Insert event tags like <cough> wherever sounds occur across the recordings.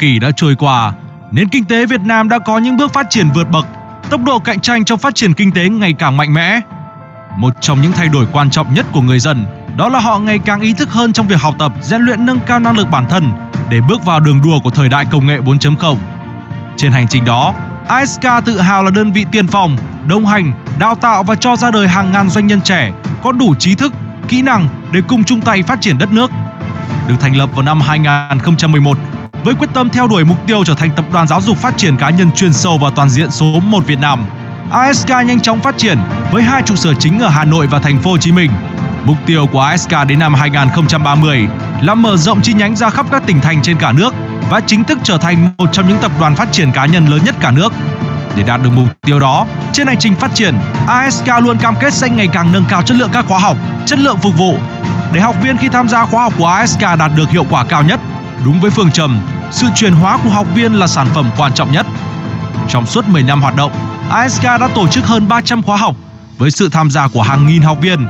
kỳ đã trôi qua, nền kinh tế Việt Nam đã có những bước phát triển vượt bậc, tốc độ cạnh tranh trong phát triển kinh tế ngày càng mạnh mẽ. Một trong những thay đổi quan trọng nhất của người dân đó là họ ngày càng ý thức hơn trong việc học tập, rèn luyện nâng cao năng lực bản thân để bước vào đường đua của thời đại công nghệ 4.0. Trên hành trình đó, ASK tự hào là đơn vị tiên phong, đồng hành, đào tạo và cho ra đời hàng ngàn doanh nhân trẻ có đủ trí thức, kỹ năng để cùng chung tay phát triển đất nước. Được thành lập vào năm 2011 với quyết tâm theo đuổi mục tiêu trở thành tập đoàn giáo dục phát triển cá nhân chuyên sâu và toàn diện số 1 Việt Nam. ASK nhanh chóng phát triển với hai trụ sở chính ở Hà Nội và thành phố Hồ Chí Minh. Mục tiêu của ASK đến năm 2030 là mở rộng chi nhánh ra khắp các tỉnh thành trên cả nước và chính thức trở thành một trong những tập đoàn phát triển cá nhân lớn nhất cả nước. Để đạt được mục tiêu đó, trên hành trình phát triển, ASK luôn cam kết sẽ ngày càng nâng cao chất lượng các khóa học, chất lượng phục vụ để học viên khi tham gia khóa học của ASK đạt được hiệu quả cao nhất. Đúng với phương trầm, sự chuyển hóa của học viên là sản phẩm quan trọng nhất. Trong suốt 10 năm hoạt động, ASK đã tổ chức hơn 300 khóa học với sự tham gia của hàng nghìn học viên,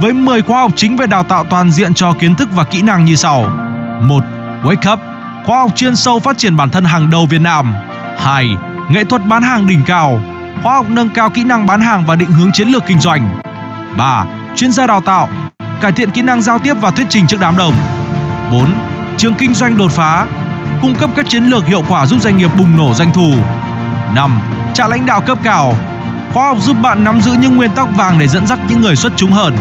với 10 khóa học chính về đào tạo toàn diện cho kiến thức và kỹ năng như sau. 1. Wake Up, khóa học chuyên sâu phát triển bản thân hàng đầu Việt Nam. 2. Nghệ thuật bán hàng đỉnh cao, khóa học nâng cao kỹ năng bán hàng và định hướng chiến lược kinh doanh. 3. Chuyên gia đào tạo, cải thiện kỹ năng giao tiếp và thuyết trình trước đám đông. 4. Trường kinh doanh đột phá, cung cấp các chiến lược hiệu quả giúp doanh nghiệp bùng nổ doanh thu. 5. Trại lãnh đạo cấp cao, khóa học giúp bạn nắm giữ những nguyên tắc vàng để dẫn dắt những người xuất chúng hơn.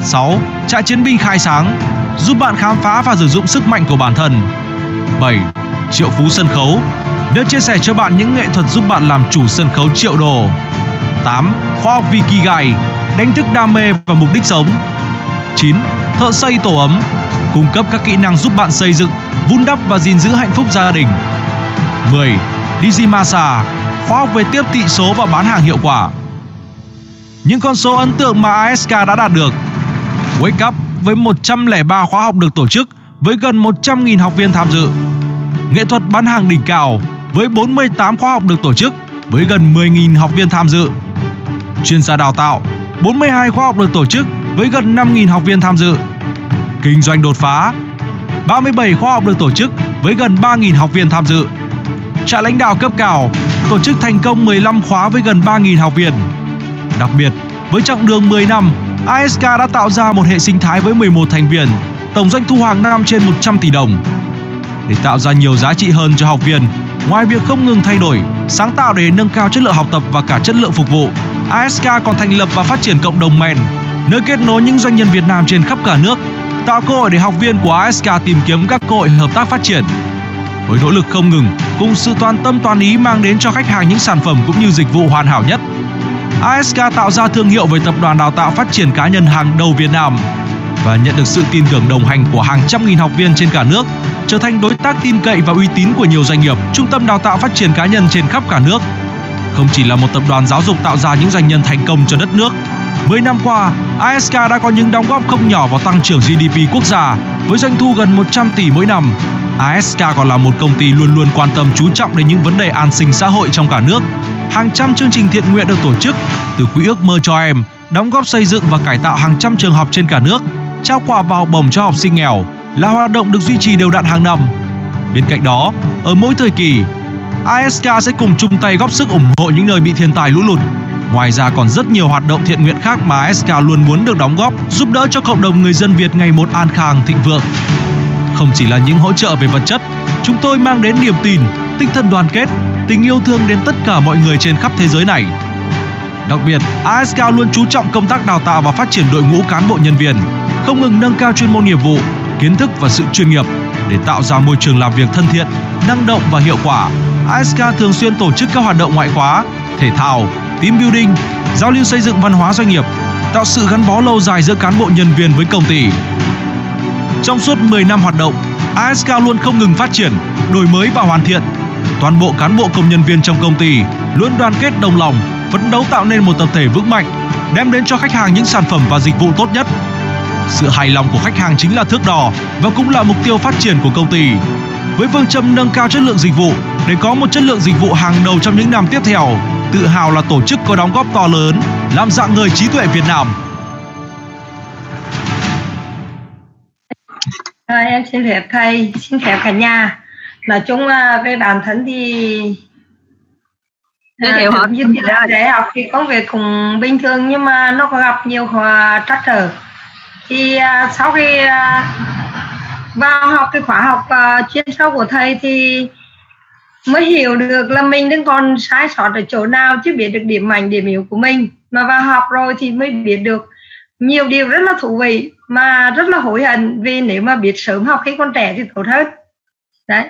6. Trại chiến binh khai sáng, giúp bạn khám phá và sử dụng sức mạnh của bản thân. 7. Triệu phú sân khấu, nơi chia sẻ cho bạn những nghệ thuật giúp bạn làm chủ sân khấu triệu đồ. 8. Khoa học Vikigai, đánh thức đam mê và mục đích sống. 9. Thợ xây tổ ấm, cung cấp các kỹ năng giúp bạn xây dựng, vun đắp và gìn giữ hạnh phúc gia đình. 10. Digimasa, khóa học về tiếp thị số và bán hàng hiệu quả. Những con số ấn tượng mà ASK đã đạt được. Wake Up với 103 khóa học được tổ chức với gần 100.000 học viên tham dự. Nghệ thuật bán hàng đỉnh cao với 48 khóa học được tổ chức với gần 10.000 học viên tham dự. Chuyên gia đào tạo, 42 khóa học được tổ chức với gần 5.000 học viên tham dự. Kinh doanh đột phá, 37 khóa học được tổ chức với gần 3.000 học viên tham dự. Trại lãnh đạo cấp cao tổ chức thành công 15 khóa với gần 3.000 học viên. Đặc biệt, với chặng đường 10 năm, ASK đã tạo ra một hệ sinh thái với 11 thành viên, tổng doanh thu hàng năm trên 100 tỷ đồng. Để tạo ra nhiều giá trị hơn cho học viên, ngoài việc không ngừng thay đổi, sáng tạo để nâng cao chất lượng học tập và cả chất lượng phục vụ, ASK còn thành lập và phát triển cộng đồng MEN, nơi kết nối những doanh nhân Việt Nam trên khắp cả nước, tạo cơ hội để học viên của ASK tìm kiếm các cơ hội hợp tác phát triển. Với nỗ lực không ngừng, cùng sự toàn tâm toàn ý mang đến cho khách hàng những sản phẩm cũng như dịch vụ hoàn hảo nhất, ASK tạo ra thương hiệu với tập đoàn đào tạo phát triển cá nhân hàng đầu Việt Nam và nhận được sự tin tưởng đồng hành của hàng trăm nghìn học viên trên cả nước, trở thành đối tác tin cậy và uy tín của nhiều doanh nghiệp, trung tâm đào tạo phát triển cá nhân trên khắp cả nước. Không chỉ là một tập đoàn giáo dục tạo ra những doanh nhân thành công cho đất nước, 10 năm qua, ASK đã có những đóng góp không nhỏ vào tăng trưởng GDP quốc gia với doanh thu gần 100 tỷ mỗi năm. ASK còn là một công ty luôn luôn quan tâm chú trọng đến những vấn đề an sinh xã hội trong cả nước. Hàng trăm chương trình thiện nguyện được tổ chức từ quỹ ước mơ cho em, đóng góp xây dựng và cải tạo hàng trăm trường học trên cả nước, trao quà và học bổng cho học sinh nghèo là hoạt động được duy trì đều đặn hàng năm. Bên cạnh đó, ở mỗi thời kỳ, ASK sẽ cùng chung tay góp sức ủng hộ những nơi bị thiên tai lũ lụt. Ngoài ra còn rất nhiều hoạt động thiện nguyện khác mà SK luôn muốn được đóng góp, giúp đỡ cho cộng đồng người dân Việt ngày một an khang thịnh vượng. Không chỉ là những hỗ trợ về vật chất, chúng tôi mang đến niềm tin, tinh thần đoàn kết, tình yêu thương đến tất cả mọi người trên khắp thế giới này. Đặc biệt, ASK luôn chú trọng công tác đào tạo và phát triển đội ngũ cán bộ nhân viên, không ngừng nâng cao chuyên môn nghiệp vụ, kiến thức và sự chuyên nghiệp để tạo ra môi trường làm việc thân thiện, năng động và hiệu quả. ASK thường xuyên tổ chức các hoạt động ngoại khóa, thể thao, team building, giao lưu xây dựng văn hóa doanh nghiệp, tạo sự gắn bó lâu dài giữa cán bộ nhân viên với công ty. Trong suốt 10 năm hoạt động, ASK luôn không ngừng phát triển, đổi mới và hoàn thiện. Toàn bộ cán bộ công nhân viên trong công ty luôn đoàn kết đồng lòng, phấn đấu tạo nên một tập thể vững mạnh, đem đến cho khách hàng những sản phẩm và dịch vụ tốt nhất. Sự hài lòng của khách hàng chính là thước đo và cũng là mục tiêu phát triển của công ty. Với phương châm nâng cao chất lượng dịch vụ để có một chất lượng dịch vụ hàng đầu trong những năm tiếp theo, tự hào là tổ chức có đóng góp to lớn, làm dạng người trí tuệ Việt Nam. À, em xin phép thầy, xin phép cả nhà. Nói chung là về bản thân thì Giới thiệu họ. như thì là để học thì công việc cũng bình thường nhưng mà nó có gặp nhiều à, trắc trở. Thì à, sau khi à, vào học cái khóa học à, chuyên sâu của thầy thì mới hiểu được là mình đang còn sai sót ở chỗ nào chứ biết được điểm mạnh, điểm yếu của mình. Mà vào học rồi thì mới biết được nhiều điều rất là thú vị, mà rất là hối hận vì nếu mà biết sớm học khi còn trẻ thì tốt hơn. Đấy.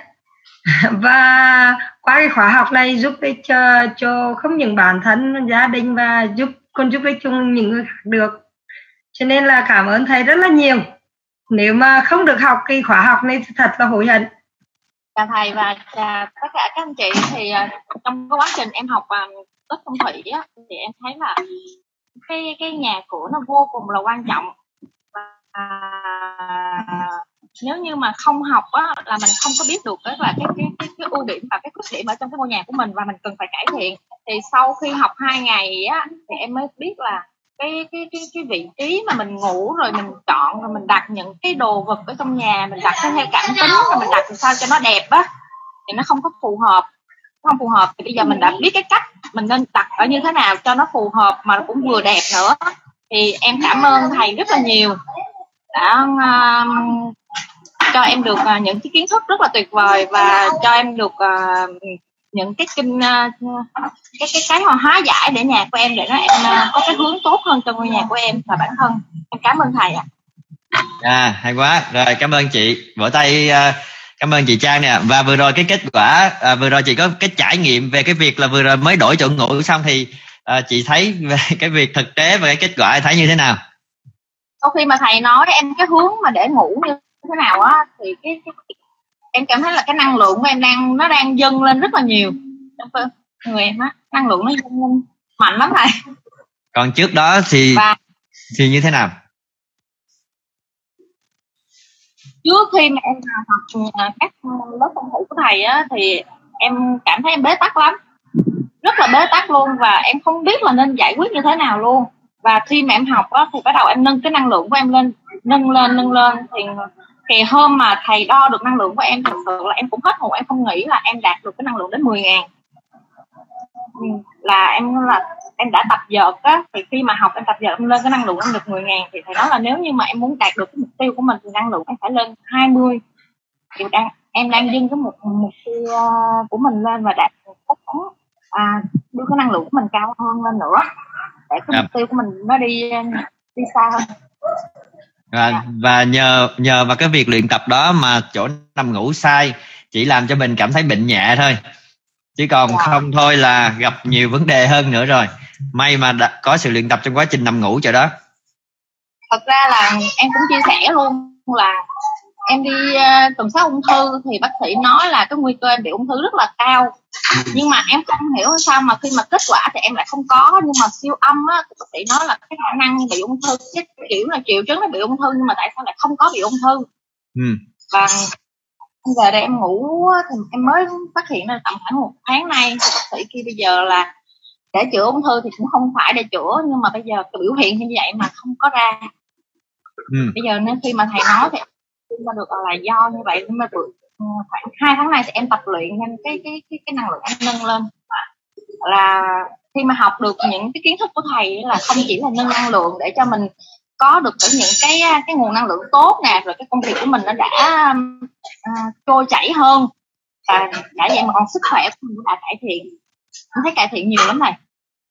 <laughs> Và qua cái khóa học này giúp ích cho cho không những bản thân, gia đình và giúp, còn giúp ích cho những người khác được. Cho nên là cảm ơn thầy rất là nhiều. Nếu mà không được học cái khóa học này thì thật là hối hận chào thầy và chào tất cả các anh chị. Thì ờ, trong cái quá trình em học ờ, tết phong thủy á, thì em thấy là cái cái nhà cửa nó vô cùng là quan trọng. Và à, nếu như mà không học á là mình không có biết được đó là cái cái cái, cái ưu điểm và cái khuyết điểm ở trong cái ngôi nhà của mình và mình cần phải cải thiện. Thì sau khi học hai ngày á thì em mới biết là cái cái cái cái vị trí mà mình ngủ rồi mình chọn rồi mình đặt những cái đồ vật ở trong nhà mình đặt theo cảm tính rồi mình đặt sao cho nó đẹp á thì nó không có phù hợp. Không phù hợp thì bây giờ mình đã biết cái cách mình nên đặt ở như thế nào cho nó phù hợp mà cũng vừa đẹp nữa. Thì em cảm ơn thầy rất là nhiều. Đã uh, cho em được uh, những cái kiến thức rất là tuyệt vời và cho em được uh, những cái kinh uh, cái cái cái hóa giải để nhà của em để nó em uh, có cái hướng tốt hơn cho ngôi nhà của em và bản thân. Em cảm ơn thầy ạ. À hay quá. Rồi cảm ơn chị. Vỗ tay uh, cảm ơn chị trang nè. Và vừa rồi cái kết quả à, vừa rồi chị có cái trải nghiệm về cái việc là vừa rồi mới đổi chỗ ngủ xong thì à, chị thấy về <laughs> cái việc thực tế và cái kết quả thấy như thế nào? Sau khi mà thầy nói em cái hướng mà để ngủ như thế nào á thì cái, cái em cảm thấy là cái năng lượng của em đang nó đang dâng lên rất là nhiều. Người em á năng lượng nó dâng lên mạnh lắm thầy. Còn trước đó thì và, thì như thế nào? Trước khi mà em học à, các lớp phong thủy của thầy á thì em cảm thấy em bế tắc lắm. Rất là bế tắc luôn và em không biết là nên giải quyết như thế nào luôn. Và khi mà em học á thì bắt đầu em nâng cái năng lượng của em lên nâng lên nâng lên. Thì thì hôm mà thầy đo được năng lượng của em thật sự là em cũng hết hồn em không nghĩ là em đạt được cái năng lượng đến 10 ngàn. Ừ, là em là em đã tập dợt á thì khi mà học em tập dợt em lên cái năng lượng em được 10 ngàn thì thầy nói là nếu như mà em muốn đạt được cái mục tiêu của mình thì năng lượng em phải lên 20 thì đang em đang dưng cái mục mục tiêu ờ, của mình lên và đạt chắc chắn à, đưa cái năng lượng của mình cao hơn lên nữa để cái mục tiêu của mình nó đi đi xa hơn và, và nhờ nhờ vào cái việc luyện tập đó mà chỗ nằm ngủ sai chỉ làm cho mình cảm thấy bệnh nhẹ thôi. Chứ còn wow. không thôi là gặp nhiều vấn đề hơn nữa rồi. May mà đã có sự luyện tập trong quá trình nằm ngủ chỗ đó. Thật ra là em cũng chia sẻ luôn là em đi uh, tầm soát ung thư thì bác sĩ nói là cái nguy cơ em bị ung thư rất là cao ừ. nhưng mà em không hiểu sao mà khi mà kết quả thì em lại không có nhưng mà siêu âm á bác sĩ nói là cái khả năng bị ung thư cái kiểu là triệu chứng nó bị ung thư nhưng mà tại sao lại không có bị ung thư ừ. và giờ đây em ngủ thì em mới phát hiện là tầm khoảng một tháng nay bác sĩ kia bây giờ là để chữa ung thư thì cũng không phải để chữa nhưng mà bây giờ cái biểu hiện như vậy mà không có ra ừ. bây giờ nên khi mà thầy nói thì mà được là do như vậy nhưng mà được ờ, khoảng hai tháng này thì em tập luyện nên cái cái cái cái năng lượng em nâng lên. Là khi mà học được những cái kiến thức của thầy là không chỉ là nâng năng lượng để cho mình có được những cái cái nguồn năng lượng tốt nè rồi cái công việc của mình nó đã uh, trôi chảy hơn và đã vậy mà còn sức khỏe của mình cũng đã cải thiện. Em thấy cải thiện nhiều lắm này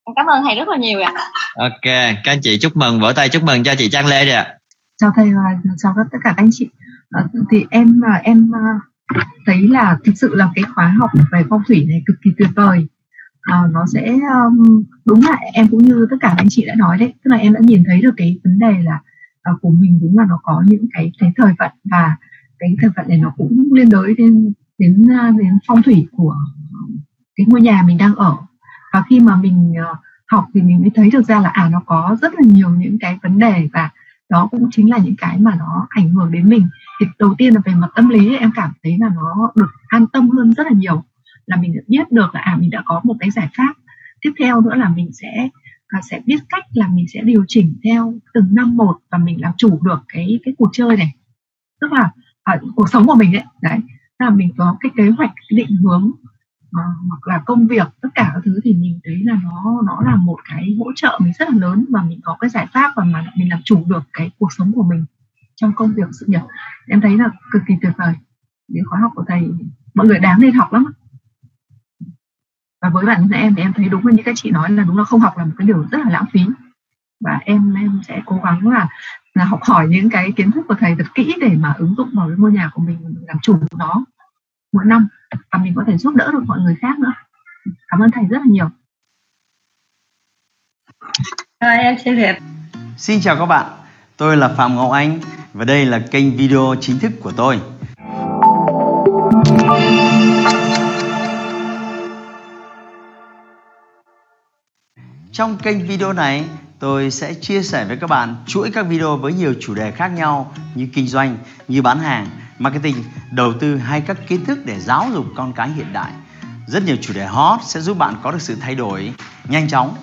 em cảm ơn thầy rất là nhiều ạ. Ok các anh chị chúc mừng vỗ tay chúc mừng cho chị Trang Lê rồi ạ chào thầy và chào tất cả các anh chị. À, thì em à, em à, thấy là thực sự là cái khóa học về phong thủy này cực kỳ tuyệt vời. À, nó sẽ um, đúng là em cũng như tất cả anh chị đã nói đấy tức là em đã nhìn thấy được cái vấn đề là uh, của mình đúng là nó có những cái cái thời vận và cái thời vận này nó cũng liên đới đến đến đến phong thủy của cái ngôi nhà mình đang ở. Và khi mà mình uh, học thì mình mới thấy được ra là à nó có rất là nhiều những cái vấn đề và đó cũng chính là những cái mà nó ảnh hưởng đến mình. Thì đầu tiên là về mặt tâm lý em cảm thấy là nó được an tâm hơn rất là nhiều. Là mình biết được là à mình đã có một cái giải pháp. Tiếp theo nữa là mình sẽ và sẽ biết cách là mình sẽ điều chỉnh theo từng năm một và mình làm chủ được cái cái cuộc chơi này. Tức là à, cuộc sống của mình đấy. Đấy là mình có cái kế hoạch cái định hướng Ờ, hoặc là công việc, tất cả các thứ thì mình thấy là nó nó là một cái hỗ trợ mình rất là lớn và mình có cái giải pháp và mà mình làm chủ được cái cuộc sống của mình trong công việc sự nghiệp. Em thấy là cực kỳ tuyệt vời. Những khóa học của thầy, mọi người đáng nên học lắm và với bản thân em thì em thấy đúng như các chị nói là đúng là không học là một cái điều rất là lãng phí. Và em em sẽ cố gắng là là học hỏi những cái kiến thức của thầy thật kỹ để mà ứng dụng vào cái ngôi nhà của mình làm chủ của nó mỗi năm và mình có thể giúp đỡ được mọi người khác nữa. Cảm ơn thầy rất là nhiều. Rồi, em xin phép. Xin chào các bạn, tôi là Phạm Ngọc Anh và đây là kênh video chính thức của tôi. Trong kênh video này, tôi sẽ chia sẻ với các bạn chuỗi các video với nhiều chủ đề khác nhau như kinh doanh, như bán hàng, marketing, đầu tư hay các kiến thức để giáo dục con cái hiện đại. Rất nhiều chủ đề hot sẽ giúp bạn có được sự thay đổi nhanh chóng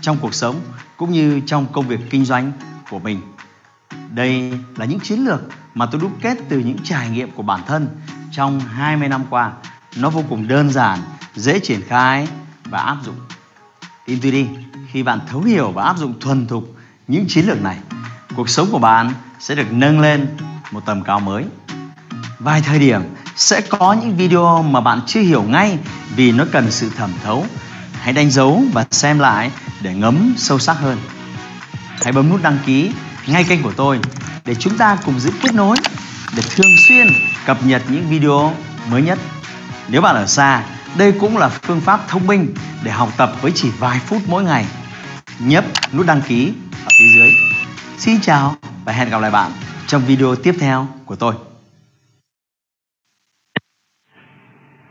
trong cuộc sống cũng như trong công việc kinh doanh của mình. Đây là những chiến lược mà tôi đúc kết từ những trải nghiệm của bản thân trong 20 năm qua. Nó vô cùng đơn giản, dễ triển khai và áp dụng. Tin tôi đi, khi bạn thấu hiểu và áp dụng thuần thục những chiến lược này, cuộc sống của bạn sẽ được nâng lên một tầm cao mới. Vài thời điểm sẽ có những video mà bạn chưa hiểu ngay vì nó cần sự thẩm thấu. Hãy đánh dấu và xem lại để ngấm sâu sắc hơn. Hãy bấm nút đăng ký ngay kênh của tôi để chúng ta cùng giữ kết nối để thường xuyên cập nhật những video mới nhất. Nếu bạn ở xa, đây cũng là phương pháp thông minh để học tập với chỉ vài phút mỗi ngày. Nhấp nút đăng ký ở phía dưới. Xin chào và hẹn gặp lại bạn trong video tiếp theo của tôi.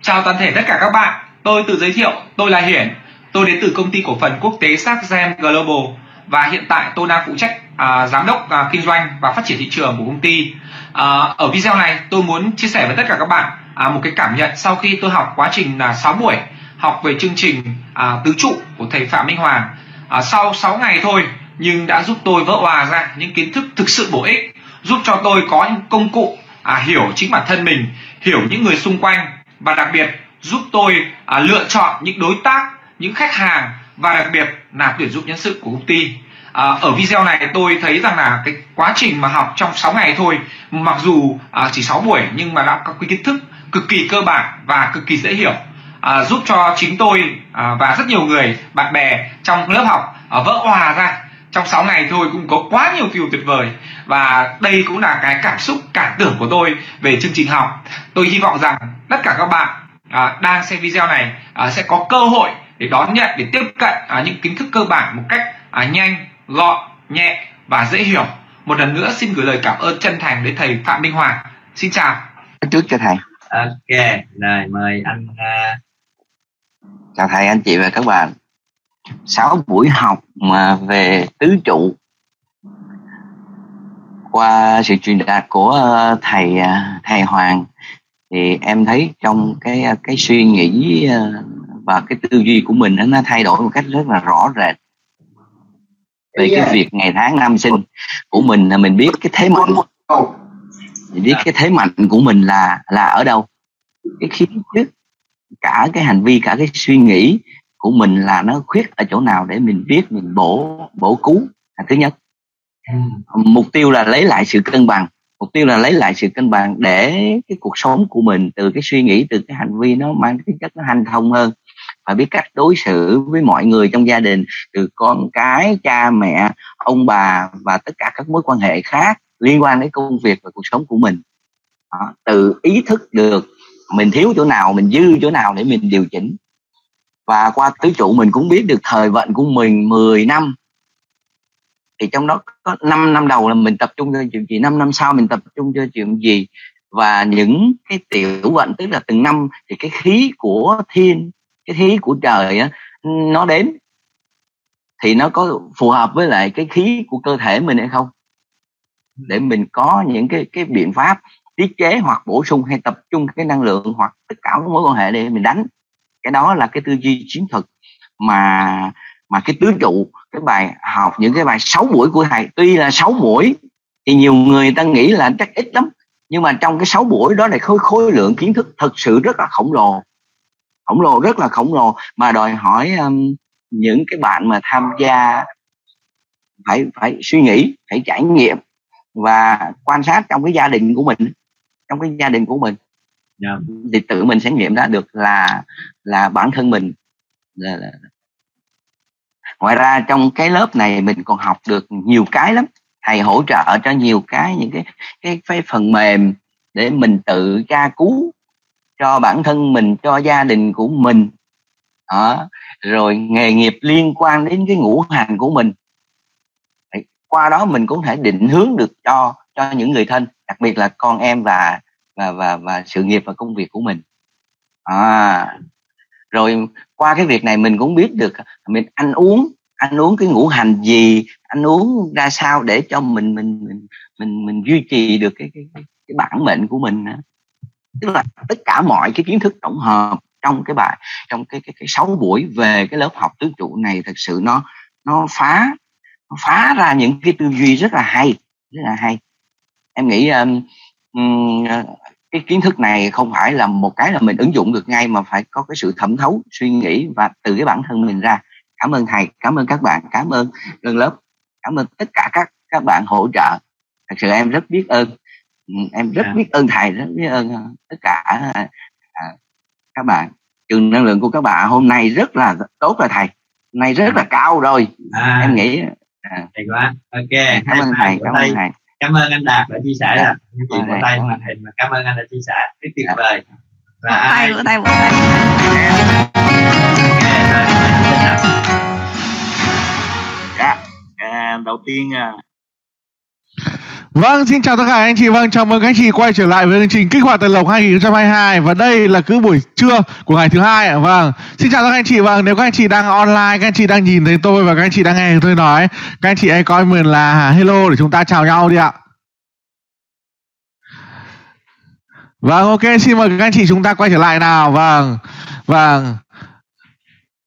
Chào toàn thể tất cả các bạn, tôi tự giới thiệu, tôi là Hiển, tôi đến từ công ty cổ phần quốc tế Saxgem Global và hiện tại tôi đang phụ trách à, giám đốc à, kinh doanh và phát triển thị trường của công ty. À, ở video này tôi muốn chia sẻ với tất cả các bạn à, một cái cảm nhận sau khi tôi học quá trình là 6 buổi học về chương trình à, tứ trụ của thầy Phạm Minh Hoàng. À, sau 6 ngày thôi nhưng đã giúp tôi vỡ hòa ra những kiến thức thực sự bổ ích, giúp cho tôi có những công cụ à, hiểu chính bản thân mình, hiểu những người xung quanh và đặc biệt giúp tôi à, lựa chọn những đối tác, những khách hàng và đặc biệt là tuyển dụng nhân sự của công ty. À, ở video này tôi thấy rằng là cái quá trình mà học trong 6 ngày thôi mặc dù à, chỉ 6 buổi nhưng mà đã có cái kiến thức cực kỳ cơ bản và cực kỳ dễ hiểu à, giúp cho chính tôi à, và rất nhiều người bạn bè trong lớp học à, vỡ hòa ra trong 6 ngày thôi cũng có quá nhiều điều tuyệt vời. Và đây cũng là cái cảm xúc cảm tưởng của tôi về chương trình học. Tôi hy vọng rằng tất cả các bạn à, đang xem video này à, sẽ có cơ hội để đón nhận để tiếp cận à, những kiến thức cơ bản một cách à, nhanh gọn nhẹ và dễ hiểu. Một lần nữa xin gửi lời cảm ơn chân thành đến thầy phạm minh hoàng. Xin chào. Trước cho thầy. Ok rồi mời anh uh... chào thầy anh chị và các bạn sáu buổi học mà về tứ trụ. Qua sự truyền đạt của ờ, thầy ờ, thầy Hoàng thì em thấy trong cái ờ, cái suy nghĩ và cái tư duy của mình nó thay đổi một cách rất là rõ rệt về cái việc ngày tháng năm sinh của mình là mình biết cái thế mạnh. mình biết cái thế mạnh của mình là là ở đâu. Cái khí chất cả cái hành vi cả cái suy nghĩ của mình là nó khuyết ở chỗ nào để mình biết mình bổ bổ cứu là thứ nhất. Mục tiêu là lấy lại sự cân bằng. Mục tiêu là lấy lại sự cân bằng để cái cuộc sống của mình từ cái suy nghĩ từ cái hành vi nó mang cái chất nó hành thông hơn. Và biết cách đối xử với mọi người trong gia đình từ con cái cha mẹ ông bà và tất cả các mối quan hệ khác liên quan đến công việc và cuộc sống của mình. Đó, từ ý thức được mình thiếu chỗ nào mình dư chỗ nào để mình điều chỉnh và qua tứ trụ mình cũng biết được thời vận của mình 10 năm. Thì trong đó có 5 năm đầu là mình tập trung cho chuyện gì 5 năm sau mình tập trung cho chuyện gì. Và những cái tiểu vận, tức là từng năm, thì cái khí của thiên, cái khí của trời á, nó đến. Thì nó có phù hợp với lại cái khí của cơ thể mình hay không? Để mình có những cái cái biện pháp tiết chế hoặc bổ sung hay tập trung cái năng lượng hoặc tất cả các mối quan hệ để mình đánh cái đó là cái tư duy chiến thuật mà mà cái tứ trụ cái bài học những cái bài 6 buổi của thầy tuy là 6 buổi thì nhiều người ta nghĩ là chắc ít lắm nhưng mà trong cái 6 buổi đó là khối khối lượng kiến thức thật sự rất là khổng lồ khổng lồ rất là khổng lồ mà đòi hỏi um, những cái bạn mà tham gia phải phải suy nghĩ phải trải nghiệm và quan sát trong cái gia đình của mình trong cái gia đình của mình yeah. Dạ. thì tự mình sẽ nghiệm ra được là là bản thân mình. Là, là, ngoài ra trong cái lớp này mình còn học được nhiều cái lắm. Thầy hỗ trợ cho nhiều cái những cái cái, cái phần mềm để mình tự tra cứu cho bản thân mình cho gia đình của mình. Đó. rồi nghề nghiệp liên quan đến cái ngũ hành của mình. Qua đó mình cũng thể định hướng được cho cho những người thân đặc biệt là con em và và và và sự nghiệp và công việc của mình. À, rồi qua cái việc này mình cũng biết được mình ăn uống anh uống cái ngũ hành gì anh uống ra sao để cho mình mình mình mình, mình duy trì được cái cái, cái, cái bản mệnh của mình nữa tức là tất cả mọi cái kiến thức tổng hợp trong cái bài trong cái cái cái sáu buổi về cái lớp học tứ trụ này thật sự nó nó phá nó phá ra những cái tư duy rất là hay rất là hay. Em nghĩ um, um, cái kiến thức này không phải là một cái là mình ứng dụng được ngay mà phải có cái sự thẩm thấu suy nghĩ và từ cái bản thân mình ra. Cảm ơn thầy cảm ơn các bạn cảm ơn đơn lớp cảm ơn tất cả các các bạn hỗ trợ. Thật sự em rất biết ơn. Ừ, em rất biết ơn thầy rất biết ơn ờ, tất cả à, à, các bạn. Trường năng lượng của các bạn hôm nay rất là tốt rồi thầy hôm nay rất là cao rồi. À, em nghĩ à, thầy quá. Ok cảm ơn thầy cảm ơn thầy cảm ơn anh đạt đã chia sẻ. Dạ. là những chuyện của tay màn hình và cảm ơn anh đã chia sẻ. Rất tuyệt vời. Và ai tay tay. Tay dạ à, đầu tiên à, Vâng, xin chào tất cả anh chị. Vâng, chào mừng các anh chị quay trở lại với chương trình Kích hoạt tài lộc 2022 và đây là cứ buổi trưa của ngày thứ hai ạ. Vâng, xin chào tất cả anh chị. Vâng, nếu các anh chị đang online, các anh chị đang nhìn thấy tôi và các anh chị đang nghe tôi nói, các anh chị hãy coi mình là à, hello để chúng ta chào nhau đi ạ. Vâng, ok, xin mời các anh chị chúng ta quay trở lại nào. Vâng, vâng.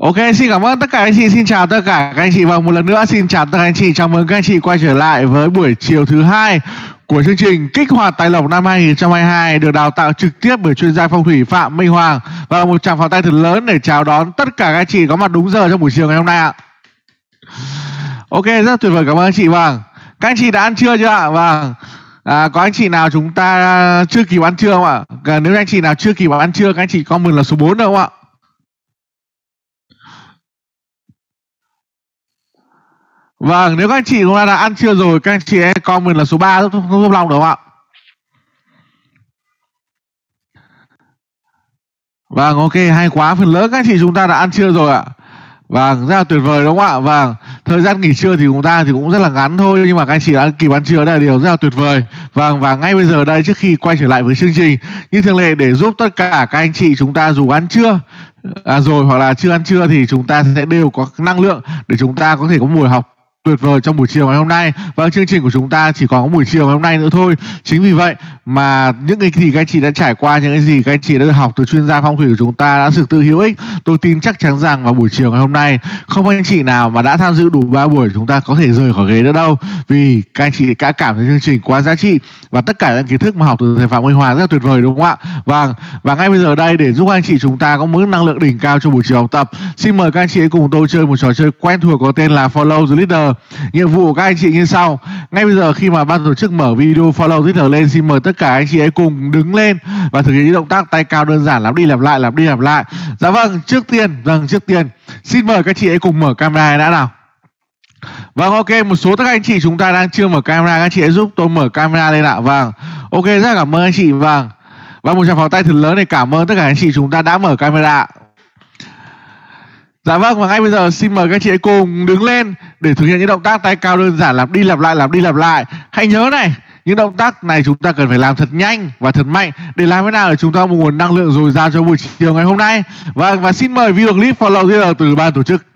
Ok, xin cảm ơn tất cả anh chị, xin chào tất cả các anh chị và một lần nữa xin chào tất cả anh chị, chào mừng các anh chị quay trở lại với buổi chiều thứ hai của chương trình Kích hoạt tài lộc năm 2022 được đào tạo trực tiếp bởi chuyên gia phong thủy Phạm Minh Hoàng và một tràng pháo tay thật lớn để chào đón tất cả các anh chị có mặt đúng giờ trong buổi chiều ngày hôm nay ạ. Ok, rất tuyệt vời cảm ơn anh chị vâng. Các anh chị đã ăn trưa chưa ạ? Vâng. À, có anh chị nào chúng ta chưa kịp ăn trưa không ạ? Nếu anh chị nào chưa kịp ăn trưa các anh chị comment là số 4 được không ạ? Vâng, nếu các anh chị chúng ta đã ăn trưa rồi, các anh chị hãy comment là số 3 giúp, giúp, giúp Long được không ạ? Vâng, ok, hay quá. Phần lớn các anh chị chúng ta đã ăn trưa rồi ạ. Vâng, rất là tuyệt vời đúng không ạ? Vâng, thời gian nghỉ trưa thì chúng ta thì cũng rất là ngắn thôi nhưng mà các anh chị đã kịp ăn trưa đây là điều rất là tuyệt vời. Vâng, và ngay bây giờ đây trước khi quay trở lại với chương trình như thường lệ để giúp tất cả các anh chị chúng ta dù ăn trưa à, rồi hoặc là chưa ăn trưa thì chúng ta sẽ đều có năng lượng để chúng ta có thể có buổi học tuyệt vời trong buổi chiều ngày hôm nay. Và chương trình của chúng ta chỉ còn có buổi chiều ngày hôm nay nữa thôi. Chính vì vậy mà những cái gì các anh chị đã trải qua, những cái gì các anh chị đã được học từ chuyên gia phong thủy của chúng ta đã thực sự hữu ích, tôi tin chắc chắn rằng vào buổi chiều ngày hôm nay, không anh chị nào mà đã tham dự đủ ba buổi chúng ta có thể rời khỏi ghế nữa đâu. Vì các anh chị đã cảm thấy chương trình quá giá trị và tất cả những kiến thức mà học từ thầy phạm minh hòa rất là tuyệt vời, đúng không ạ? Vâng và ngay bây giờ đây, để giúp anh chị chúng ta có mức năng lượng đỉnh cao cho buổi chiều học tập, xin mời các anh chị cùng tôi chơi một trò chơi quen thuộc có tên là follow the leader nhiệm vụ của các anh chị như sau ngay bây giờ khi mà ban tổ chức mở video follow the thở lên xin mời tất cả anh chị hãy cùng đứng lên và thực hiện những động tác tay cao đơn giản lặp đi lặp lại lặp đi lặp lại dạ vâng trước tiên vâng trước tiên xin mời các chị hãy cùng mở camera đã nào Vâng ok, một số các anh chị chúng ta đang chưa mở camera, các anh chị hãy giúp tôi mở camera lên ạ. Vâng. Ok, rất cảm ơn anh chị. Vâng. Và một tràng pháo tay thật lớn để cảm ơn tất cả anh chị chúng ta đã mở camera. Dạ vâng và ngay bây giờ xin mời các chị hãy cùng đứng lên để thực hiện những động tác tay cao đơn giản lặp đi lặp lại lặp đi lặp lại. Hãy nhớ này, những động tác này chúng ta cần phải làm thật nhanh và thật mạnh để làm thế nào để chúng ta một nguồn năng lượng dồi dào cho buổi chiều ngày hôm nay. Và và xin mời video clip follow theo từ ban tổ chức.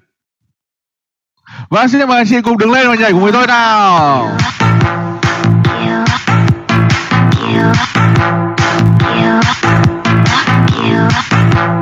và xin mời các chị cùng đứng lên và nhảy cùng với tôi nào. You, you,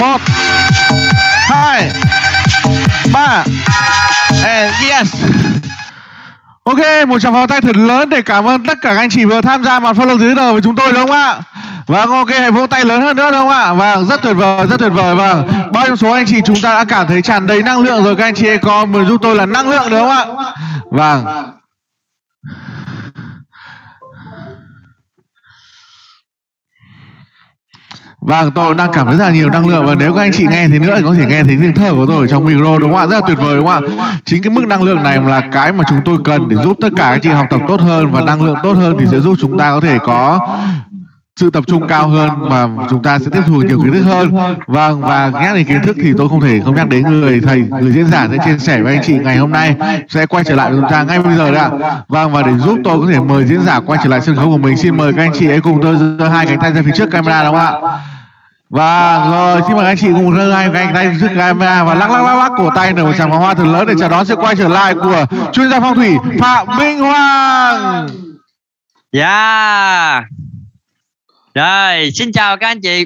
Một hai ba and yes Ok, một tràng pháo tay thật lớn để cảm ơn tất cả các anh chị vừa tham gia màn phát lộc dưới đầu với chúng tôi đúng không ạ? Vâng, ok, hãy vỗ tay lớn hơn nữa đúng không ạ? Vâng, rất tuyệt vời, rất tuyệt vời. Vâng, bao nhiêu số anh chị chúng ta đã cảm thấy tràn đầy năng lượng rồi các anh chị có mời giúp tôi là năng lượng đúng không ạ? Vâng. Vâng, tôi đang cảm thấy rất là nhiều năng lượng và nếu các anh chị nghe thì nữa thì có thể nghe thấy tiếng thở của tôi ở trong micro đúng không ạ? Rất là tuyệt vời đúng không ạ? Chính cái mức năng lượng này là cái mà chúng tôi cần để giúp tất cả các anh chị học tập tốt hơn và năng lượng tốt hơn thì sẽ giúp chúng ta có thể có sự tập trung cao hơn và chúng ta sẽ tiếp thu nhiều kiến thức hơn vâng và nhắc đến kiến thức thì tôi không thể không nhắc đến người thầy người diễn giả sẽ chia sẻ với anh chị ngày hôm nay sẽ quay trở lại với chúng ta ngay bây giờ đã vâng và để giúp tôi có thể mời diễn giả quay trở lại sân khấu của mình xin mời các anh chị hãy cùng tôi giơ hai cánh tay ra phía trước camera đúng không ạ Vâng, rồi xin mời anh chị cùng giơ hai cánh tay trước camera và lắc lắc lắc lắc cổ tay nở một tràng pháo hoa thật lớn để chào đón sự quay trở lại của chuyên gia phong thủy Phạm Minh Hoàng. Yeah. Rồi, xin chào các anh chị.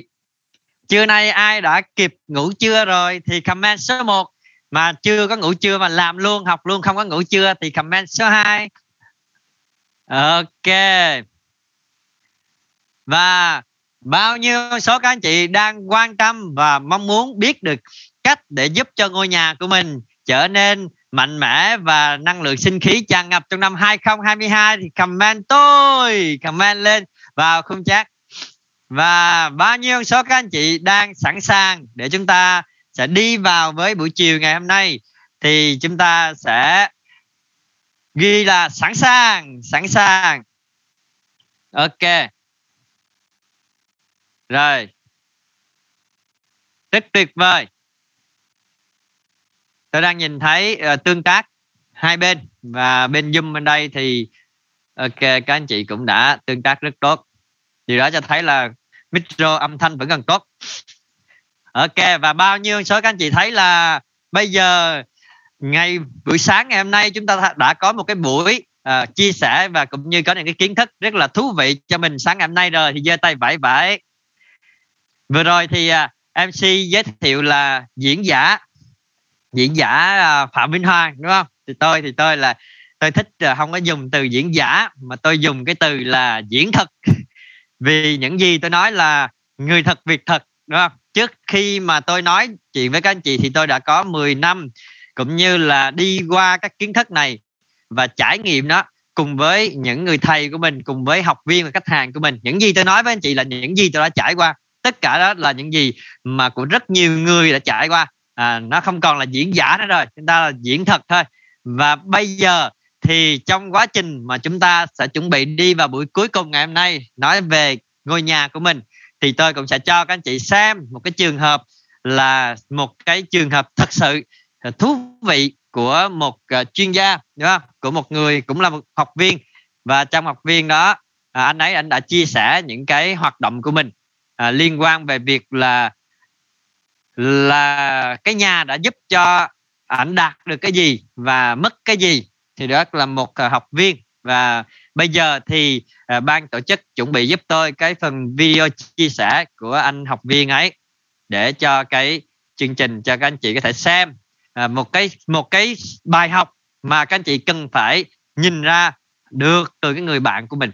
Trưa nay ai đã kịp ngủ trưa rồi thì comment số 1 mà chưa có ngủ trưa mà làm luôn, học luôn không có ngủ trưa thì comment số 2. Ok. Và bao nhiêu số các anh chị đang quan tâm và mong muốn biết được cách để giúp cho ngôi nhà của mình trở nên mạnh mẽ và năng lượng sinh khí tràn ngập trong năm 2022 thì comment tôi, comment lên vào khung chat. Và bao nhiêu số các anh chị đang sẵn sàng để chúng ta sẽ đi vào với buổi chiều ngày hôm nay thì chúng ta sẽ ghi là sẵn sàng sẵn sàng. Ok rồi. Rất tuyệt vời. Tôi đang nhìn thấy uh, tương tác hai bên và bên zoom bên đây thì ờ, ok các anh chị cũng đã tương tác rất tốt. Điều đó cho thấy là micro âm thanh vẫn còn tốt. Ok và bao nhiêu số các anh chị thấy là bây giờ ngày buổi sáng ngày hôm nay chúng ta đã có một cái buổi uh, chia sẻ và cũng như có những cái kiến thức rất là thú vị cho mình sáng ngày hôm nay rồi. Thì giơ tay vẫy vẫy vừa rồi thì à, MC giới thiệu là diễn giả diễn giả à, Phạm Minh Hoàng, đúng không? Thì tôi thì tôi là, tôi thích à, không có dùng từ diễn giả, mà tôi dùng cái từ là diễn thực <laughs> vì những gì tôi nói là người thật, việc thật, đúng không? Trước khi mà tôi nói chuyện với các anh chị thì tôi đã có 10 năm, cũng như là đi qua các kiến thức này và trải nghiệm đó cùng với những người thầy của mình, cùng với học viên và khách hàng của mình. Những gì tôi nói với anh chị là những gì tôi đã trải qua tất cả đó là những gì mà của rất nhiều người đã trải qua. À, nó không còn là diễn giả nữa rồi chúng ta là diễn thật thôi. Và bây giờ thì trong quá trình mà chúng ta sẽ chuẩn bị đi vào buổi cuối cùng ngày hôm nay nói về ngôi nhà của mình thì tôi cũng sẽ cho các anh chị xem một cái trường hợp là một cái trường hợp thật sự à, thú vị của một uh, chuyên gia đúng không? của một người cũng là một học viên. Và trong học viên đó à, anh ấy anh đã chia sẻ những cái hoạt động của mình à, liên quan về việc là là cái nhà đã giúp cho ảnh đạt được cái gì và mất cái gì thì đó là một à, học viên. Và bây giờ thì à, ban tổ chức chuẩn bị giúp tôi cái phần video chia sẻ của anh học viên ấy để cho cái chương trình cho các anh chị có thể xem. À, một cái một cái bài học mà các anh chị cần phải nhìn ra được từ cái người bạn của mình.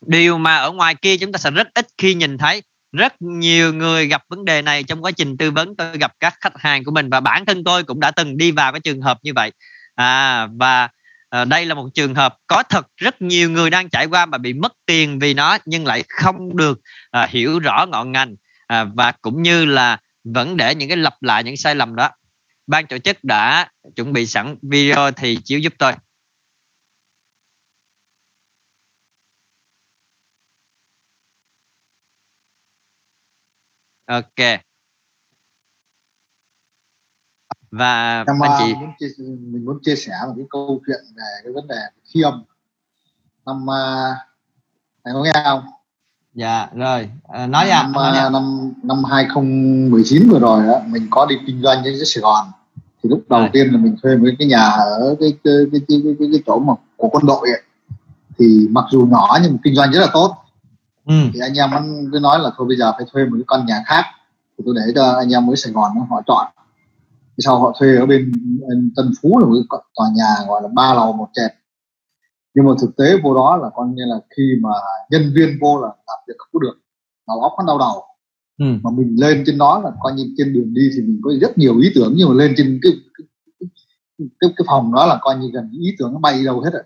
Điều mà ở ngoài kia chúng ta sẽ rất ít khi nhìn thấy rất nhiều người gặp vấn đề này trong quá trình tư vấn. Tôi gặp các khách hàng của mình và bản thân tôi cũng đã từng đi vào cái trường hợp như vậy. À, và à, đây là một trường hợp có thật. Rất nhiều người đang trải qua mà bị mất tiền vì nó nhưng lại không được à, hiểu rõ ngọn ngành à, và cũng như là vẫn để những cái lặp lại những sai lầm đó. Ban tổ chức đã chuẩn bị sẵn video thì chiếu giúp tôi. Ok. Và em, anh chị muốn chia, mình muốn chia sẻ một cái câu chuyện về cái vấn đề khiêm năm uh, này có nghe không? Dạ rồi. À, nói ra năm, nói uh, năm năm 2019 vừa rồi đó mình có đi kinh doanh trên Sài Gòn. Thì lúc đầu Rồi. tiên là mình thuê một cái nhà ở cái cái cái cái, cái, cái, cái chỗ mà của quân đội ấy. thì mặc dù nhỏ nhưng mà kinh doanh rất là tốt ừ. thì anh em vẫn cứ nói là thôi bây giờ phải thuê một cái căn nhà khác thì tôi để cho anh em mới Sài Gòn họ chọn thì sau họ thuê ở bên, Tân Phú là một cái tòa nhà gọi là ba lầu một trệt nhưng mà thực tế vô đó là coi như là khi mà nhân viên vô là làm việc không có được đầu óc nó đau đầu ừ. mà mình lên trên đó là coi như trên đường đi thì mình có rất nhiều ý tưởng nhưng mà lên trên cái cái, cái, cái, cái phòng đó là coi như gần ý tưởng nó bay đâu hết rồi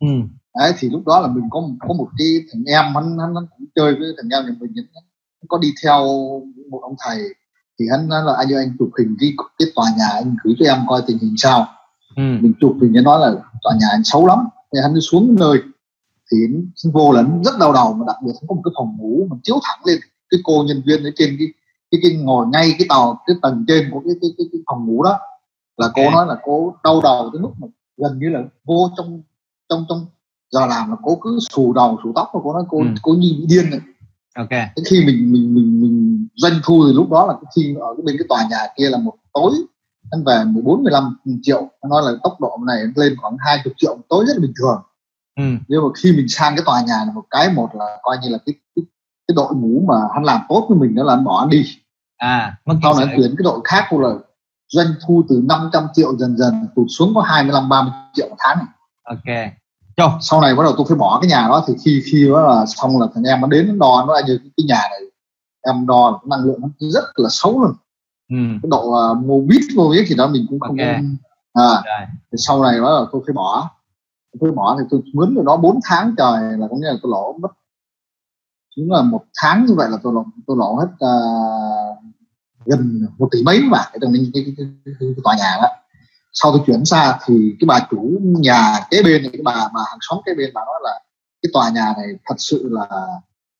ừ. Đấy thì lúc đó là mình có có một cái thằng em hắn hắn, hắn cũng chơi với thằng em nhà mình hắn có đi theo một ông thầy. Thì hắn nói là anh ơi anh chụp hình cái cái tòa nhà anh gửi cho em coi tình hình sao. Ừ. mình chụp hình nó nói là tòa nhà anh xấu lắm. Thì hắn đi xuống nơi thì hắn vô là hắn rất đau đầu mà đặc biệt hắn có một cái phòng ngủ mà chiếu thẳng lên cái cô nhân viên ở trên cái cái, cái ngồi ngay cái tàu cái tầng trên của cái cái, cái, cái phòng ngủ đó. Là cô nói là cô đau đầu tới mức mà gần như là vô trong trong trong giờ làm là cô cứ xù đầu xù tóc và cô nói cô Ừ. cô như bị điên rồi ok. Thế khi mình mình mình mình doanh thu thì lúc đó là cái khi ở bên cái tòa nhà kia là một tối anh về 14 15 triệu. Anh nói là tốc độ này lên khoảng 20 triệu tối rất là bình thường. Ừ. nhưng mà khi mình sang cái tòa nhà này một cái một là coi như là cái cái, cái đội ngũ mà hắn làm tốt với mình đó là anh bỏ anh đi. À sau này tuyển cái đội khác vô là doanh thu từ 500 triệu dần dần tụt xuống có 25 30 triệu một tháng ok Chô. sau này bắt đầu tôi phải bỏ cái nhà đó thì khi khi đó là xong là thằng em nó đến đo nó như cái nhà này em đo là năng lượng nó rất là xấu luôn ừ. cái độ uh, mô bít vô biết thì đó mình cũng không Ok. à rồi thì sau này đó là tôi phải bỏ tôi bỏ thì tôi mướn rồi đó 4 tháng trời là có nghĩa là tôi lỗ mất chính là một tháng như vậy là tôi lỗ tôi lỗ hết uh, gần một tỷ mấy bạc cái, cái, cái, cái, cái, cái tòa nhà đó sau tôi chuyển xa thì cái bà chủ nhà kế bên này, cái bà bà hàng xóm kế bên bà nói là cái tòa nhà này thật sự là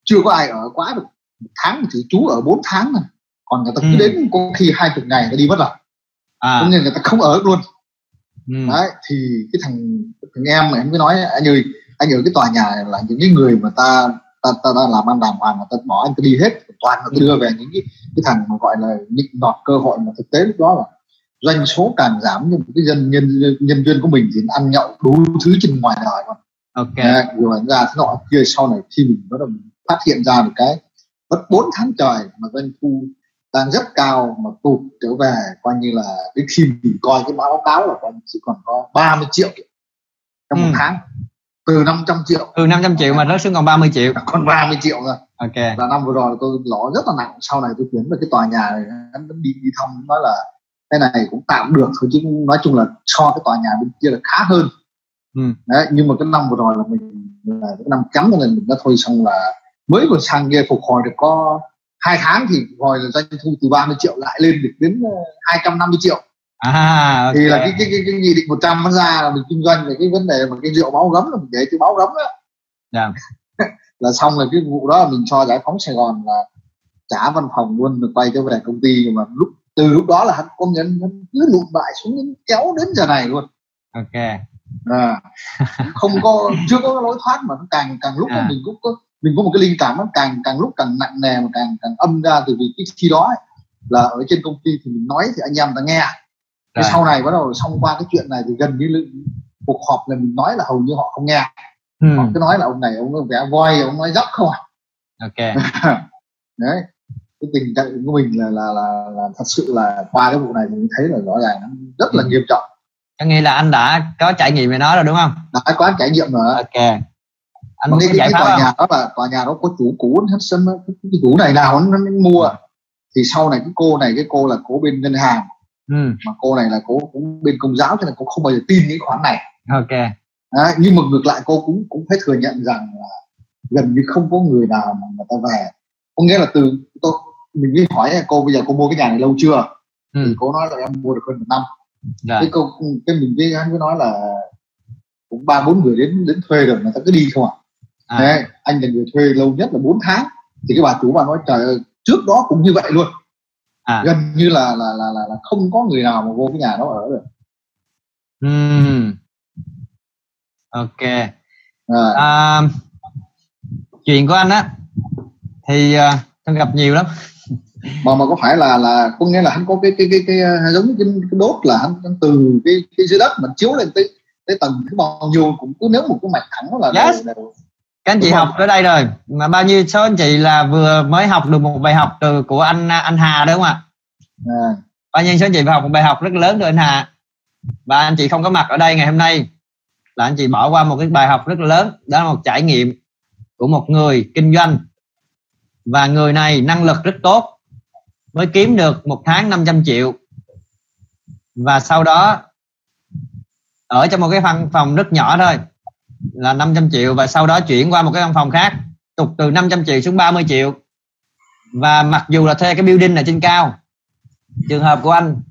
chưa có ai ở quá được một tháng mà chỉ chú ở 4 tháng này còn người ta cứ Ừ. đến có khi hai chục ngày người ta đi mất rồi. À. Cho nên người ta không ở luôn. Ừ. đấy thì cái thằng thằng em này em mới nói anh ơi anh ở cái tòa nhà này là những cái người mà ta ta ta, ta làm ăn đàng hoàng mà ta bỏ anh ta đi hết toàn là đưa về những cái cái thằng mà gọi là nhịn nọt cơ hội mà thực tế lúc đó là doanh số càng giảm nhưng cái dân nhân nhân viên của mình thì ăn nhậu đủ thứ trên ngoài đời mà. Ok. Đấy, rồi ra thế nọ kia sau này khi mình bắt đầu phát hiện ra được cái mất 4 tháng trời mà doanh thu đang rất cao mà tụt trở về coi như là đến khi mình coi cái báo cáo là coi chỉ còn có 30 triệu. Trong một Ừ. tháng. Từ 500 triệu. Từ 500 triệu mà rớt xuống còn 30 triệu. Còn 30 triệu rồi. Ok. Là năm vừa rồi tôi lỗ rất là nặng. Sau này tôi chuyển về cái tòa nhà này đi đi thăm nói là cái này cũng tạm được thôi chứ nói chung là so cái tòa nhà bên kia là khá hơn ừ. đấy nhưng mà cái năm vừa rồi là mình là cái năm cắm cho nên mình đã thôi xong là mới vừa sang kia phục hồi được có hai tháng thì hồi là doanh thu từ 30 triệu lại lên được đến ờ, 250 triệu à ok thì là cái cái cái, cái nghị định 100 nó ra là mình kinh doanh về cái vấn đề mà cái rượu báo gấm là mình để cái báo gấm đó Dạ. <laughs> là xong là cái vụ đó là mình cho giải phóng Sài Gòn là trả văn phòng luôn rồi quay trở về công ty nhưng mà lúc từ lúc đó là hắn công nhân hắn cứ lụn bại xuống đến kéo đến giờ này luôn. Ok. À, không có chưa có lối thoát mà nó càng càng lúc À. mình cũng có mình có một cái linh cảm nó càng càng lúc càng nặng nề mà càng càng âm ra từ vì cái khi đó ấy, là ở trên công ty thì mình nói thì anh em ta nghe. Thế Rồi. sau này bắt đầu xong qua cái chuyện này thì gần như cuộc họp là mình nói là hầu như họ không nghe. Ừ. họ cứ nói là ông này ông vẽ voi ông nói dốc không à. Ok. <laughs> Đấy cái tình trạng của mình là là là, là thật sự là qua cái vụ này mình thấy là rõ ràng nó rất là Ừ. nghiêm trọng. Có nghĩa là anh đã có trải nghiệm về nó rồi đúng không? Đã có trải nghiệm rồi. Ok. Anh muốn giải pháp tòa không? nhà đó là tòa nhà đó có chủ cũ hết sân cái, cái chủ này nào nó, nó mua. Thì sau này cái cô này cái cô là cô bên ngân hàng. Ừ. mà cô này là cô cũng bên công giáo cho nên cô không bao giờ tin những khoản này. Ok. Đấy, nhưng mà ngược lại cô cũng cũng phải thừa nhận rằng là gần như không có người nào mà người ta về. Có nghĩa là từ tôi mình mới hỏi cô bây giờ cô mua cái nhà này lâu chưa? Ừ. thì cô nói là em mua được hơn một năm. Rồi cái câu cái mình với anh mới nói là cũng ba bốn người đến đến thuê rồi người ta cứ đi không à, à. Đấy, anh là người thuê lâu nhất là 4 tháng. Thì cái bà chủ bà nói trời ơi trước đó cũng như vậy luôn. À. gần như là là, là là là không có người nào mà vô cái nhà đó ở được. Ừ. ok. À, à, chuyện của anh á thì uh, tôi gặp nhiều lắm mà mà có phải là là có nghĩa là hắn có cái cái cái cái, cái giống như cái, cái đốt là hắn, hắn từ cái cái dưới đất mà chiếu lên tới tới tầng thứ bao nhiêu cũng cứ nếu một cái mạch thẳng là Yes. đều, đều các anh chị Đúng học tới đây rồi. Mà bao nhiêu số anh chị là vừa mới học được một bài học từ của anh anh Hà đúng không ạ? À, bao nhiêu số anh chị phải học một bài học rất lớn từ anh Hà? Và anh chị không có mặt ở đây ngày hôm nay là anh chị bỏ qua một cái bài học rất lớn. Đó là một trải nghiệm của một người kinh doanh. Và người này năng lực rất tốt mới kiếm được một tháng 500 triệu. Và sau đó ở trong một cái văn phòng rất nhỏ thôi là 500 triệu và sau đó chuyển qua một cái văn phòng khác tục từ 500 triệu xuống 30 triệu. Và mặc dù là thuê cái building ở trên cao trường hợp của anh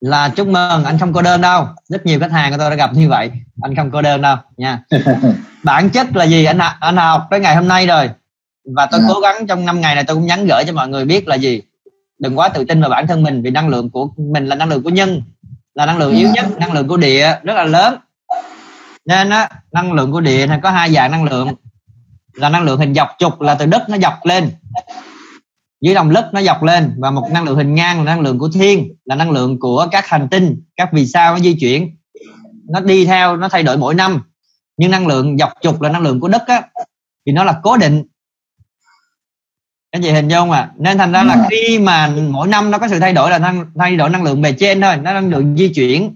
là chúc mừng anh không cô đơn đâu. Rất nhiều khách hàng của tôi đã gặp như vậy anh không cô đơn đâu nha. <laughs> Bản chất là gì? Anh anh học tới ngày hôm nay rồi. Và tôi Dạ. cố gắng trong năm ngày này tôi cũng nhắn gửi cho mọi người biết là gì đừng quá tự tin vào bản thân mình vì năng lượng của mình là năng lượng của nhân là năng lượng yếu nhất năng lượng của địa rất là lớn nên á năng lượng của địa này có hai dạng năng lượng là năng lượng hình dọc trục là từ đất nó dọc lên dưới lòng đất nó dọc lên và một năng lượng hình ngang là năng lượng của thiên là năng lượng của các hành tinh các vì sao nó di chuyển nó đi theo nó thay đổi mỗi năm nhưng năng lượng dọc trục là năng lượng của đất á thì nó là cố định các chị hình dung à nên thành ra là Ừ. khi mà mỗi năm nó có sự thay đổi là năng, thay đổi năng lượng bề trên thôi nó năng lượng di chuyển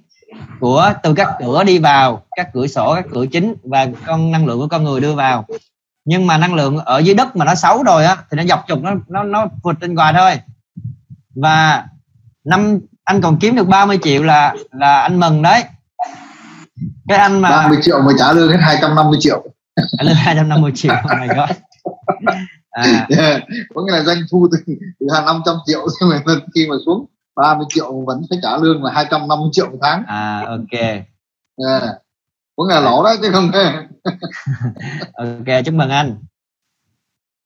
của từ các cửa đi vào các cửa sổ các cửa chính và con năng lượng của con người đưa vào. Nhưng mà năng lượng ở dưới đất mà nó xấu rồi á thì nó dọc trục nó nó nó vượt trên ngoài thôi. Và năm anh còn kiếm được 30 triệu là là anh mừng đấy. Cái anh mà 30 triệu mới trả lương hết 250 triệu. Lương 250 triệu oh my god à, yeah. <laughs> có nghĩa là doanh thu từ, từ hàng 500 triệu <laughs> mà lần khi mà xuống 30 triệu vẫn phải trả lương là 250 triệu một tháng. À ok. Yeah. có nghĩa là lỗ đấy chứ không <laughs> ok chúc mừng anh.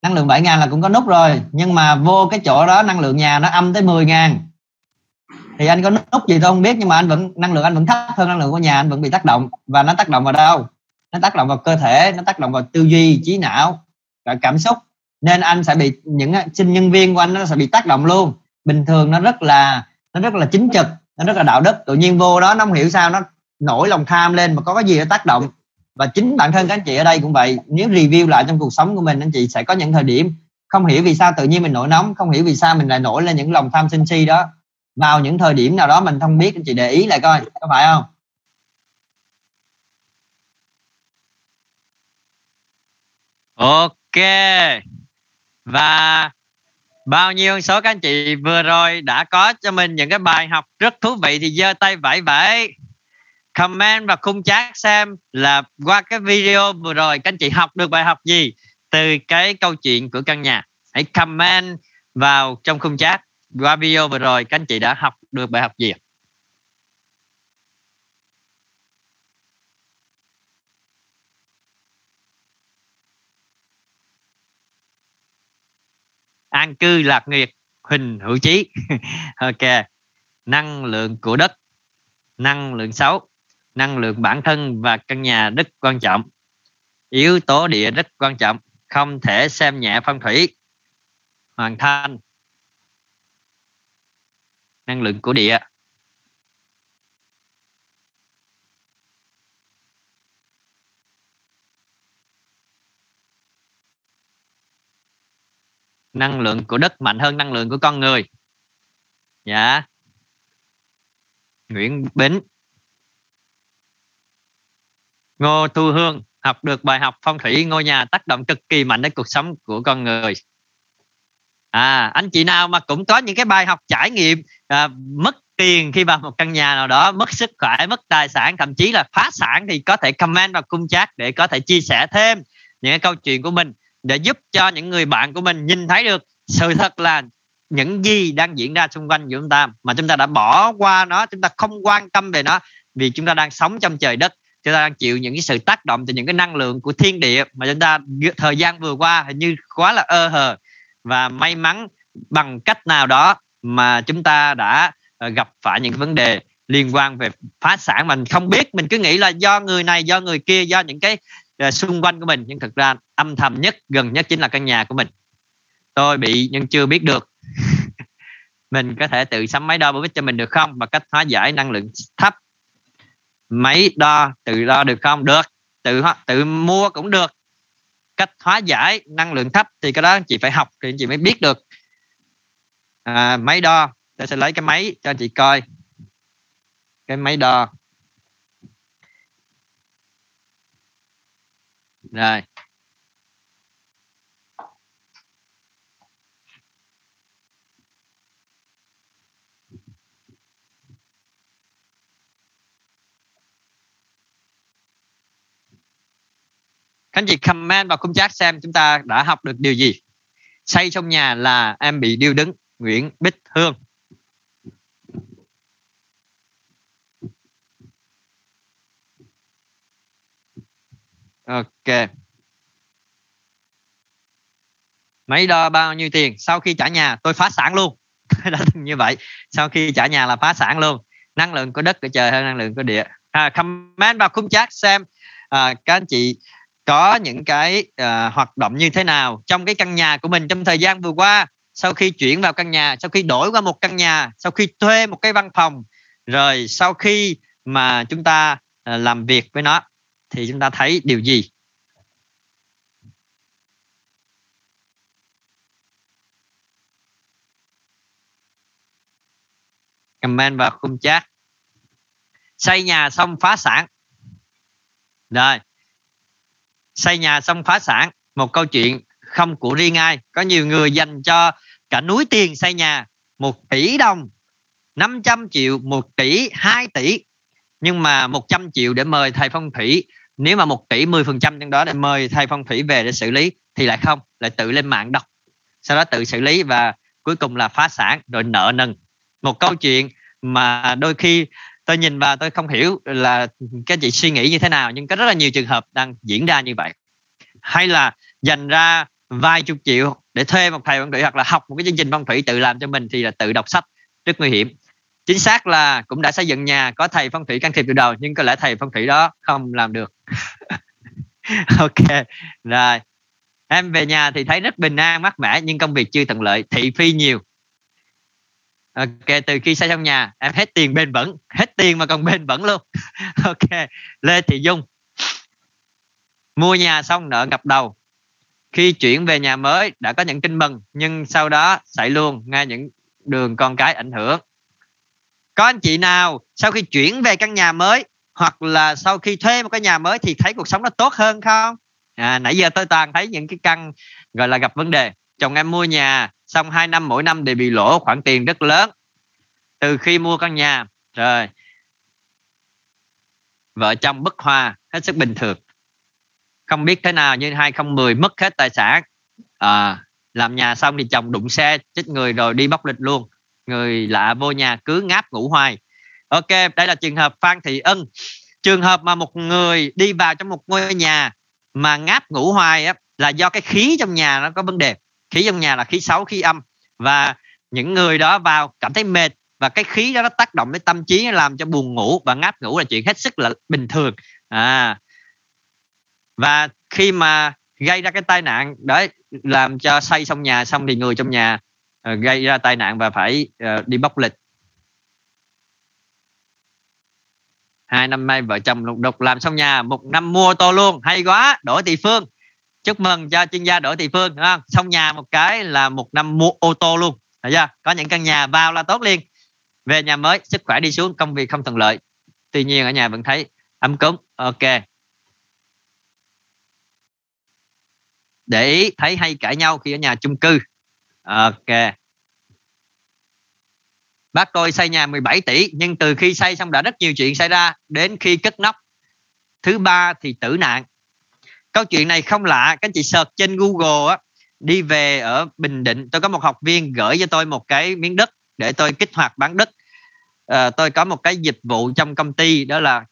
Năng lượng 7 ngàn là cũng có nút rồi nhưng mà vô cái chỗ đó năng lượng nhà nó âm tới 10 ngàn. Thì anh có nút gì tôi không biết nhưng mà anh vẫn năng lượng anh vẫn thấp hơn năng lượng của nhà anh vẫn bị tác động. Và nó tác động vào đâu? Nó tác động vào cơ thể nó tác động vào tư duy trí não và cảm xúc nên anh sẽ bị, những à, sinh nhân viên của anh nó sẽ bị tác động luôn. Bình thường nó rất là, nó rất là chính trực, nó rất là đạo đức. Tự nhiên vô đó nó không hiểu sao nó nổi lòng tham lên mà có cái gì nó tác động. Và chính bản thân các anh chị ở đây cũng vậy. Nếu review lại trong cuộc sống của mình, anh chị sẽ có những thời điểm không hiểu vì sao tự nhiên mình nổi nóng, không hiểu vì sao mình lại nổi lên những lòng tham sân si đó. Vào những thời điểm nào đó mình không biết, anh chị để ý lại coi, có phải không? Ok và bao nhiêu số các anh chị vừa rồi đã có cho mình những cái bài học rất thú vị thì giơ tay vẫy vẫy. Comment và khung chat xem là qua cái video vừa rồi các anh chị học được bài học gì từ cái câu chuyện của căn nhà. Hãy comment vào trong khung chat qua video vừa rồi các anh chị đã học được bài học gì an cư lạc nghiệp huỳnh hữu trí, <laughs> ok. Năng lượng của đất. Năng lượng xấu. Năng lượng bản thân và căn nhà rất quan trọng. Yếu tố địa rất quan trọng không thể xem nhẹ phong thủy. Hoàn thành. Năng lượng của địa. Năng lượng của đất mạnh hơn năng lượng của con người. Dạ. Nguyễn Bính. Ngô Thu Hương học được bài học phong thủy ngôi nhà tác động cực kỳ mạnh đến cuộc sống của con người. À anh chị nào mà cũng có những cái bài học trải nghiệm à, mất tiền khi vào một căn nhà nào đó mất sức khỏe mất tài sản thậm chí là phá sản thì có thể comment vào cung chat để có thể chia sẻ thêm những cái câu chuyện của mình để giúp cho những người bạn của mình nhìn thấy được sự thật là những gì đang diễn ra xung quanh của chúng ta, mà chúng ta đã bỏ qua nó, chúng ta không quan tâm về nó, vì chúng ta đang sống trong trời đất, chúng ta đang chịu những cái sự tác động từ những cái năng lượng của thiên địa mà chúng ta thời gian vừa qua hình như quá là ơ hờ và may mắn bằng cách nào đó mà chúng ta đã ờ, gặp phải những vấn đề liên quan về phá sản. Mình không biết, mình cứ nghĩ là do người này, do người kia, do những cái Ờ, xung quanh của mình nhưng thực ra âm thầm nhất gần nhất chính là căn nhà của mình. Tôi bị nhưng chưa biết được. <laughs> Mình có thể tự sắm máy đo bổ ích cho mình được không? Và cách hóa giải năng lượng thấp. Máy đo tự đo được không? Được. Tự tự mua cũng được. Cách hóa giải năng lượng thấp thì cái đó anh chị phải học thì anh chị mới biết được. À, máy đo tôi sẽ lấy cái máy cho anh chị coi. Cái máy đo. Rồi. Các anh chị comment vào khung chat xem chúng ta đã học được điều gì. Xây trong nhà là em bị điêu đứng, Nguyễn Bích Hương. Ok. Máy đo bao nhiêu tiền? Sau khi trả nhà tôi phá sản luôn. <laughs> Đã như vậy. Sau khi trả nhà là phá sản luôn. Năng lượng của đất của trời hơn năng lượng của địa. À, Comment vào khung chat xem à, Các anh chị có những cái à, hoạt động như thế nào trong cái căn nhà của mình trong thời gian vừa qua. Sau khi chuyển vào căn nhà sau khi đổi qua một căn nhà sau khi thuê một cái văn phòng rồi sau khi mà chúng ta à, làm việc với nó thì chúng ta thấy điều gì? Comment vào khung chat. Xây nhà xong phá sản. Rồi. Xây nhà xong phá sản. Một câu chuyện không của riêng ai. Có nhiều người dành cho cả núi tiền xây nhà. Một tỷ đồng. 500 triệu, một tỷ 2 tỷ. Nhưng mà 100 triệu để mời thầy phong thủy nếu mà một tỷ 10 phần trăm trong đó để mời thầy phong thủy về để xử lý, thì lại không, lại tự lên mạng đọc. Sau đó tự xử lý và cuối cùng là phá sản, rồi nợ nần. Một câu chuyện mà đôi khi tôi nhìn vào tôi không hiểu là các chị suy nghĩ như thế nào, nhưng có rất là nhiều trường hợp đang diễn ra như vậy. Hay là dành ra vài chục triệu để thuê một thầy phong thủy hoặc là học một cái chương trình phong thủy tự làm cho mình thì là tự đọc sách rất nguy hiểm chính xác là cũng đã xây dựng nhà, có thầy phong thủy can thiệp từ đầu, nhưng có lẽ thầy phong thủy đó không làm được. <laughs> Ok, rồi. Em về nhà thì thấy rất bình an, mát mẻ, nhưng công việc chưa thuận lợi, thị phi nhiều. Ok, từ khi xây xong nhà, em hết tiền bền vững, hết tiền mà còn bền vững luôn. <laughs> Ok, lê thị dung. Mua nhà xong nợ ngập đầu. Khi chuyển về nhà mới, đã có những tin mừng, nhưng sau đó xảy luôn ngay những đường con cái ảnh hưởng có anh chị nào sau khi chuyển về căn nhà mới hoặc là sau khi thuê một cái nhà mới thì thấy cuộc sống nó tốt hơn không? À, nãy giờ tôi toàn thấy những cái căn gọi là gặp vấn đề. Chồng em mua nhà xong 2 năm mỗi năm đều bị lỗ khoản tiền rất lớn. Từ khi mua căn nhà rồi vợ chồng bất hòa hết sức bình thường. Không biết thế nào như 2010 mất hết tài sản. À, làm nhà xong thì chồng đụng xe chết người rồi đi bóc lịch luôn người lạ vô nhà cứ ngáp ngủ hoài. Ok đây là trường hợp phan thị ân. Trường hợp mà một người đi vào trong một ngôi nhà mà ngáp ngủ hoài á, là do cái khí trong nhà nó có vấn đề. Khí trong nhà là khí xấu khí âm. Và những người đó vào cảm thấy mệt và cái khí đó nó tác động đến tâm trí làm cho buồn ngủ và ngáp ngủ là chuyện hết sức là bình thường. À. Và khi mà gây ra cái tai nạn đấy làm cho xây xong nhà xong thì người trong nhà Ờ, gây ra tai nạn và phải uh, đi bóc lịch. Hai năm nay vợ chồng lục đục làm xong nhà một năm mua ô tô luôn. Hay quá đỗ thị phương. Chúc mừng cho chuyên gia đỗ thị phương đúng không? Xong nhà một cái là một năm mua ô tô luôn. Thấy chưa? có những căn nhà vào là tốt liền. Về nhà mới sức khỏe đi xuống công việc không thuận lợi. Tuy nhiên ở nhà vẫn thấy ấm cúng. Ok. Để ý thấy hay cãi nhau khi ở nhà chung cư ok. Bác tôi xây nhà 17 tỷ nhưng từ khi xây xong đã rất nhiều chuyện xảy ra đến khi cất nóc. Thứ ba thì tử nạn. Câu chuyện này không lạ các chị search trên google á đi về ở bình định tôi có một học viên gửi cho tôi một cái miếng đất để tôi kích hoạt bán đất. À, tôi có một cái dịch vụ trong công ty đó là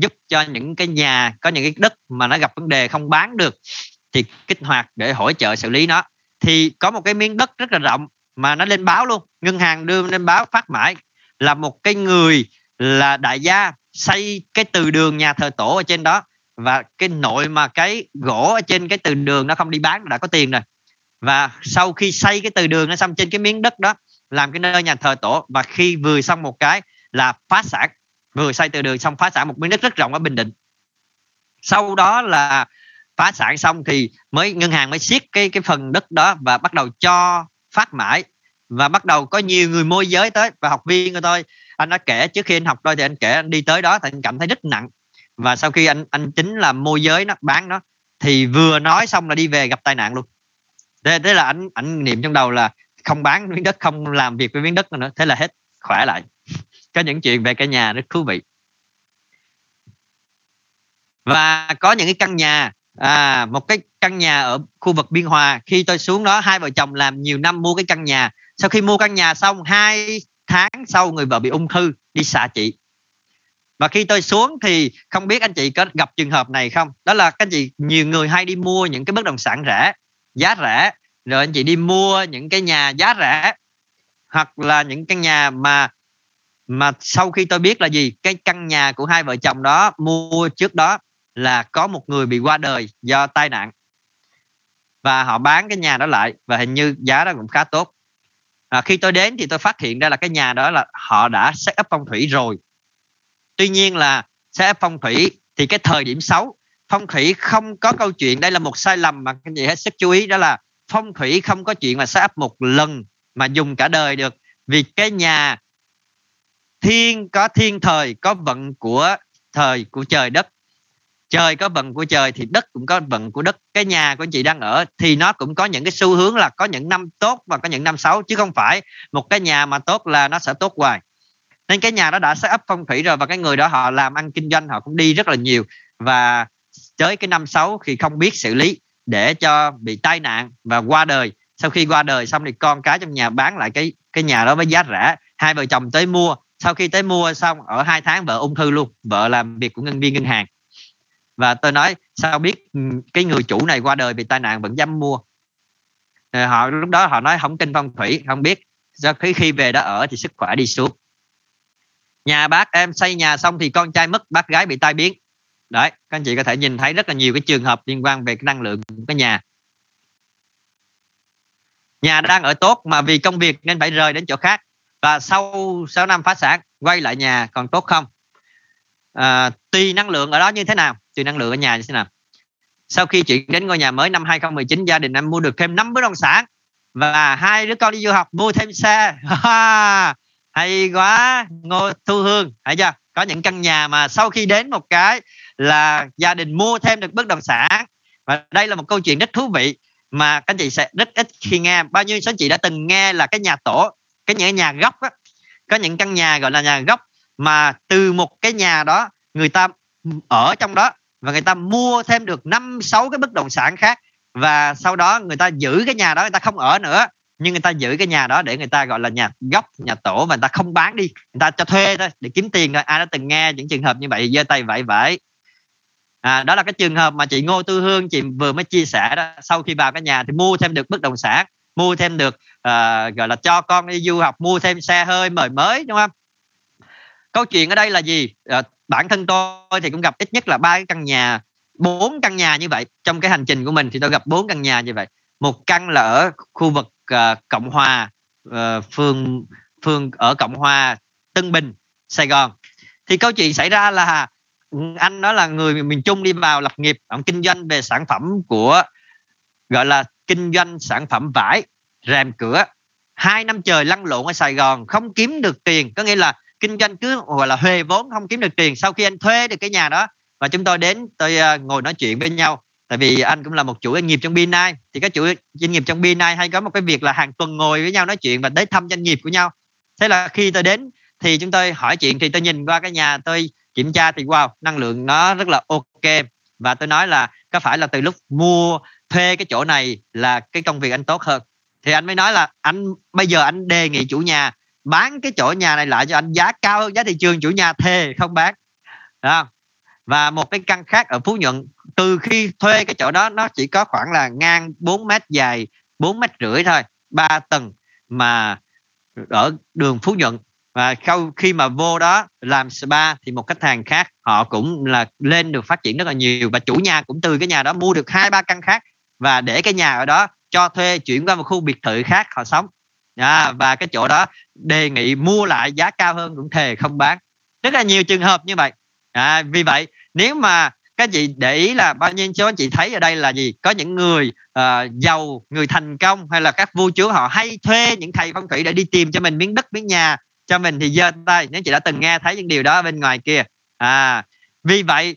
giúp cho những cái nhà có những cái đất mà nó gặp vấn đề không bán được thì kích hoạt để hỗ trợ xử lý nó thì có một cái miếng đất rất là rộng mà nó lên báo luôn. Ngân hàng đưa lên báo phát mãi là một cái người là đại gia xây cái từ đường nhà thờ tổ ở trên đó. Và cái nội mà cái gỗ ở trên cái từ đường nó không đi bán đã có tiền rồi. Và sau khi xây cái từ đường nó xong trên cái miếng đất đó, làm cái nơi nhà thờ tổ. Và khi vừa xong một cái là phá sản. Vừa xây từ đường xong phá sản một miếng đất rất rộng ở bình định. Sau đó là phá sản xong thì mới ngân hàng mới siết cái cái phần đất đó và bắt đầu cho phát mãi. Và bắt đầu có nhiều người môi giới tới và học viên của tôi. Anh đã kể trước khi anh học tôi thì anh kể anh đi tới đó thì anh cảm thấy rất nặng. Và sau khi anh anh chính là môi giới nó bán nó thì vừa nói xong là đi về gặp tai nạn luôn. Thế, thế là anh anh niệm trong đầu là không bán miếng đất không làm việc với miếng đất nữa thế là hết khỏe lại. <laughs> Có những chuyện về cái nhà rất thú vị. Và có những cái căn nhà à một cái căn nhà ở khu vực biên hòa. Khi tôi xuống đó, hai vợ chồng làm nhiều năm mua cái căn nhà. Sau khi mua căn nhà xong, hai tháng sau người vợ bị ung thư, đi xạ trị và khi tôi xuống thì không biết anh chị có gặp trường hợp này không? Đó là các anh chị, nhiều người hay đi mua những cái bất động sản rẻ, giá rẻ, rồi anh chị đi mua những cái nhà giá rẻ, hoặc là những căn nhà mà mà sau khi tôi biết là gì, cái căn nhà của hai vợ chồng đó mua trước đó là có một người bị qua đời do tai nạn. Và họ bán cái nhà đó lại và hình như giá đó cũng khá tốt. À, khi tôi đến thì tôi phát hiện ra là cái nhà đó là họ đã set up phong thủy rồi. Tuy nhiên là set up phong thủy thì cái thời điểm xấu phong thủy không có câu chuyện đây là một sai lầm mà cái gì hết. Sức chú ý đó là phong thủy không có chuyện mà set up một lần mà dùng cả đời được. Vì cái nhà thiên có thiên thời có vận của thời của trời đất trời có vận của trời thì đất cũng có vận của đất. Cái nhà của anh chị đang ở thì nó cũng có những cái xu hướng là có những năm tốt và có những năm xấu, chứ không phải một cái nhà mà tốt là nó sẽ tốt hoài. Nên cái nhà đó đã set up phong thủy rồi và cái người đó họ làm ăn kinh doanh, họ cũng đi rất là nhiều. Và tới cái năm xấu thì không biết xử lý để cho bị tai nạn và qua đời. Sau khi qua đời xong thì con cái trong nhà bán lại cái cái nhà đó với giá rẻ. Hai vợ chồng tới mua. Sau khi tới mua xong, ở hai tháng vợ ung thư luôn. Vợ làm việc của nhân viên ngân hàng và tôi nói sao biết ừ, cái người chủ này qua đời vì tai nạn vẫn dám mua? Rồi họ lúc đó họ nói không tin phong thủy không biết. Do khi khi về đó ở thì sức khỏe đi xuống. Nhà bác em xây nhà xong thì con trai mất bác gái bị tai biến. Đấy các anh chị có thể nhìn thấy rất là nhiều cái trường hợp liên quan về cái năng lượng của cái nhà. Nhà đang ở tốt mà vì công việc nên phải rời đến chỗ khác. Và sau 6 năm phá sản quay lại nhà còn tốt không? Ờ, à, tùy năng lượng ở đó như thế nào? Tùy năng lượng ở nhà như thế nào? Sau khi chuyển đến ngôi nhà mới năm 2019 gia đình em mua được thêm 5 bất động sản và hai đứa con đi du học mua thêm xe. <laughs> Hay quá, ngô thu hương. Thấy chưa? Có những căn nhà mà sau khi đến một cái là gia đình mua thêm được bất động sản. Và đây là một câu chuyện rất thú vị mà các anh chị sẽ rất ít khi nghe. Bao nhiêu số chị đã từng nghe là cái nhà tổ, cái những nhà góc á. Có những căn nhà gọi là nhà góc mà từ một cái nhà đó người ta ở trong đó và người ta mua thêm được năm sáu cái bất động sản khác. Và sau đó người ta giữ cái nhà đó người ta không ở nữa. Nhưng người ta giữ cái nhà đó để người ta gọi là nhà gốc nhà tổ và người ta không bán đi. Người ta cho thuê thôi để kiếm tiền thôi. Ai đã từng nghe những trường hợp như vậy giơ tay vẫy vẫy. À, đó là cái trường hợp mà chị Ngô Tư Hương chị vừa mới chia sẻ đó. Sau khi vào cái nhà thì mua thêm được bất động sản mua thêm được uh, gọi là cho con đi du học mua thêm xe hơi mời mới đúng không? Câu chuyện ở đây là gì? Uh, bản thân tôi thì cũng gặp ít nhất là ba căn nhà bốn căn nhà như vậy. Trong cái hành trình của mình thì tôi gặp bốn căn nhà như vậy. Một căn là ở khu vực uh, cộng hòa uh, phường phường ở cộng hòa tân bình sài gòn. Thì câu chuyện xảy ra là anh đó là người miền trung đi vào lập nghiệp. Ông kinh doanh về sản phẩm của gọi là kinh doanh sản phẩm vải rèm cửa. Hai năm trời lăn lộn ở sài gòn không kiếm được tiền. Có nghĩa là kinh doanh cứ gọi là huề vốn không kiếm được tiền. Sau khi anh thuê được cái nhà đó và chúng tôi đến tôi uh, ngồi nói chuyện với nhau. Tại vì anh cũng là một chủ doanh nghiệp trong Binai thì các chủ doanh nghiệp trong Binai hay có một cái việc là hàng tuần ngồi với nhau nói chuyện và đến thăm doanh nghiệp của nhau. Thế là khi tôi đến thì chúng tôi hỏi chuyện thì tôi nhìn qua cái nhà tôi kiểm tra thì wow năng lượng nó rất là ok. Và tôi nói là có phải là từ lúc mua thuê cái chỗ này là cái công việc anh tốt hơn? Thì anh mới nói là anh bây giờ anh đề nghị chủ nhà bán cái chỗ nhà này lại cho anh giá cao hơn giá thị trường, chủ nhà thề không bán. Đó. và một cái căn khác ở Phú Nhuận, từ khi thuê cái chỗ đó, nó chỉ có khoảng là ngang 4 mét dài 4 mét rưỡi thôi, ba tầng mà ở đường Phú Nhuận. Và sau khi mà vô đó làm spa thì một khách hàng khác, họ cũng là lên được phát triển rất là nhiều. Và chủ nhà cũng từ cái nhà đó mua được hai ba căn khác. Và để cái nhà ở đó cho thuê chuyển qua một khu biệt thự khác, họ sống à, và cái chỗ đó đề nghị mua lại giá cao hơn cũng thề không bán. Rất là nhiều trường hợp như vậy. À, vì vậy nếu mà các chị để ý là bao nhiêu số anh chị thấy ở đây là gì? Có những người uh, giàu người thành công hay là các vua chúa họ hay thuê những thầy phong thủy để đi tìm cho mình miếng đất miếng nhà cho mình thì giơ tay. Nếu chị đã từng nghe thấy những điều đó bên ngoài kia. À vì vậy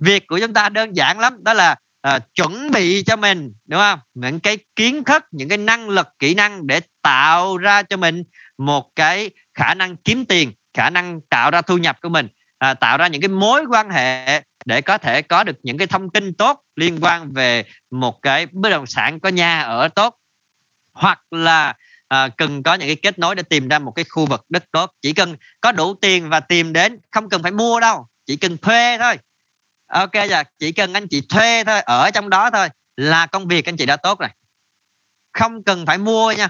việc của chúng ta đơn giản lắm đó là uh, chuẩn bị cho mình đúng không? Những cái kiến thức những cái năng lực kỹ năng để tạo ra cho mình một cái khả năng kiếm tiền khả năng tạo ra thu nhập của mình. À, tạo ra những cái mối quan hệ để có thể có được những cái thông tin tốt liên quan về một cái bất động sản có nhà ở tốt. Hoặc là à, cần có những cái kết nối để tìm ra một cái khu vực đất tốt. Chỉ cần có đủ tiền và tìm đến không cần phải mua đâu chỉ cần thuê thôi ok giờ chỉ cần anh chị thuê thôi ở trong đó thôi là công việc anh chị đã tốt rồi. Không cần phải mua nha.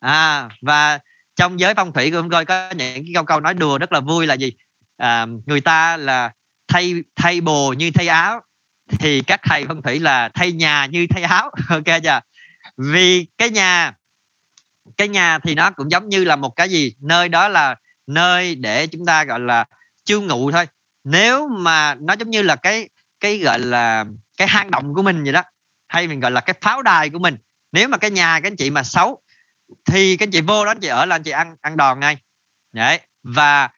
À và trong giới phong thủy của tôi có những cái câu câu nói đùa rất là vui là gì? À, người ta là thay thay bồ như thay áo thì các thầy phong thủy là thay nhà như thay áo. <laughs> Ok chưa? Vì cái nhà cái nhà thì nó cũng giống như là một cái gì? Nơi đó là nơi để chúng ta gọi là chư ngụ thôi nếu mà nó giống như là cái cái gọi là cái hang động của mình vậy đó hay mình gọi là cái pháo đài của mình nếu mà cái nhà các anh chị mà xấu thì các anh chị vô đó anh chị ở là anh chị ăn ăn đòn ngay. Đấy và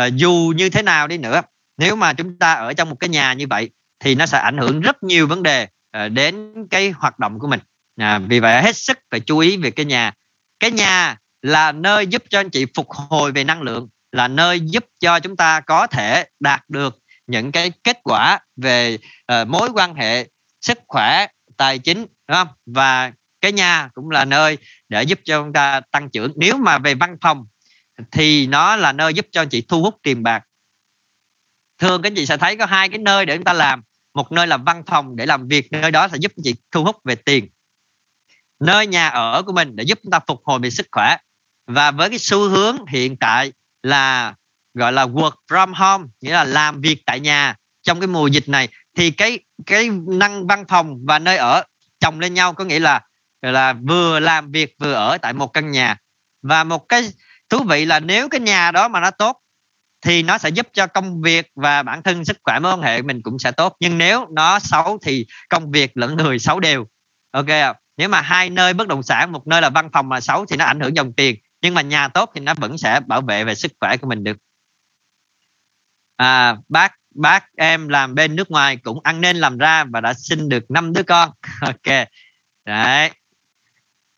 uh, dù như thế nào đi nữa nếu mà chúng ta ở trong một cái nhà như vậy thì nó sẽ ảnh hưởng rất nhiều vấn đề uh, đến cái hoạt động của mình. À, vì vậy hết sức phải chú ý về cái nhà. Cái nhà là nơi giúp cho anh chị phục hồi về năng lượng là nơi giúp cho chúng ta có thể đạt được những cái kết quả về uh, mối quan hệ sức khỏe tài chính đúng không? Và cái nhà cũng là nơi để giúp cho chúng ta tăng trưởng. Nếu mà về văn phòng thì nó là nơi giúp cho chị thu hút tiền bạc. Thường các chị sẽ thấy có hai cái nơi để chúng ta làm. Một nơi là văn phòng để làm việc nơi đó sẽ giúp chị thu hút về tiền. Nơi nhà ở của mình để giúp chúng ta phục hồi về sức khỏe. Và với cái xu hướng hiện tại là, gọi là work from home, nghĩa là làm việc tại nhà. Trong cái mùa dịch này thì cái cái năng văn phòng và nơi ở chồng lên nhau có nghĩa là là vừa làm việc vừa ở tại một căn nhà. Và một cái thú vị là nếu cái nhà đó mà nó tốt thì nó sẽ giúp cho công việc và bản thân sức khỏe mối quan hệ mình cũng sẽ tốt. Nhưng nếu nó xấu thì công việc lẫn người xấu đều. Ok không? nếu mà hai nơi bất động sản, một nơi là văn phòng mà xấu thì nó ảnh hưởng dòng tiền nhưng mà nhà tốt thì nó vẫn sẽ bảo vệ về sức khỏe của mình được. À, bác bác em làm bên nước ngoài cũng ăn nên làm ra và đã sinh được năm đứa con. <laughs> Ok. Đấy.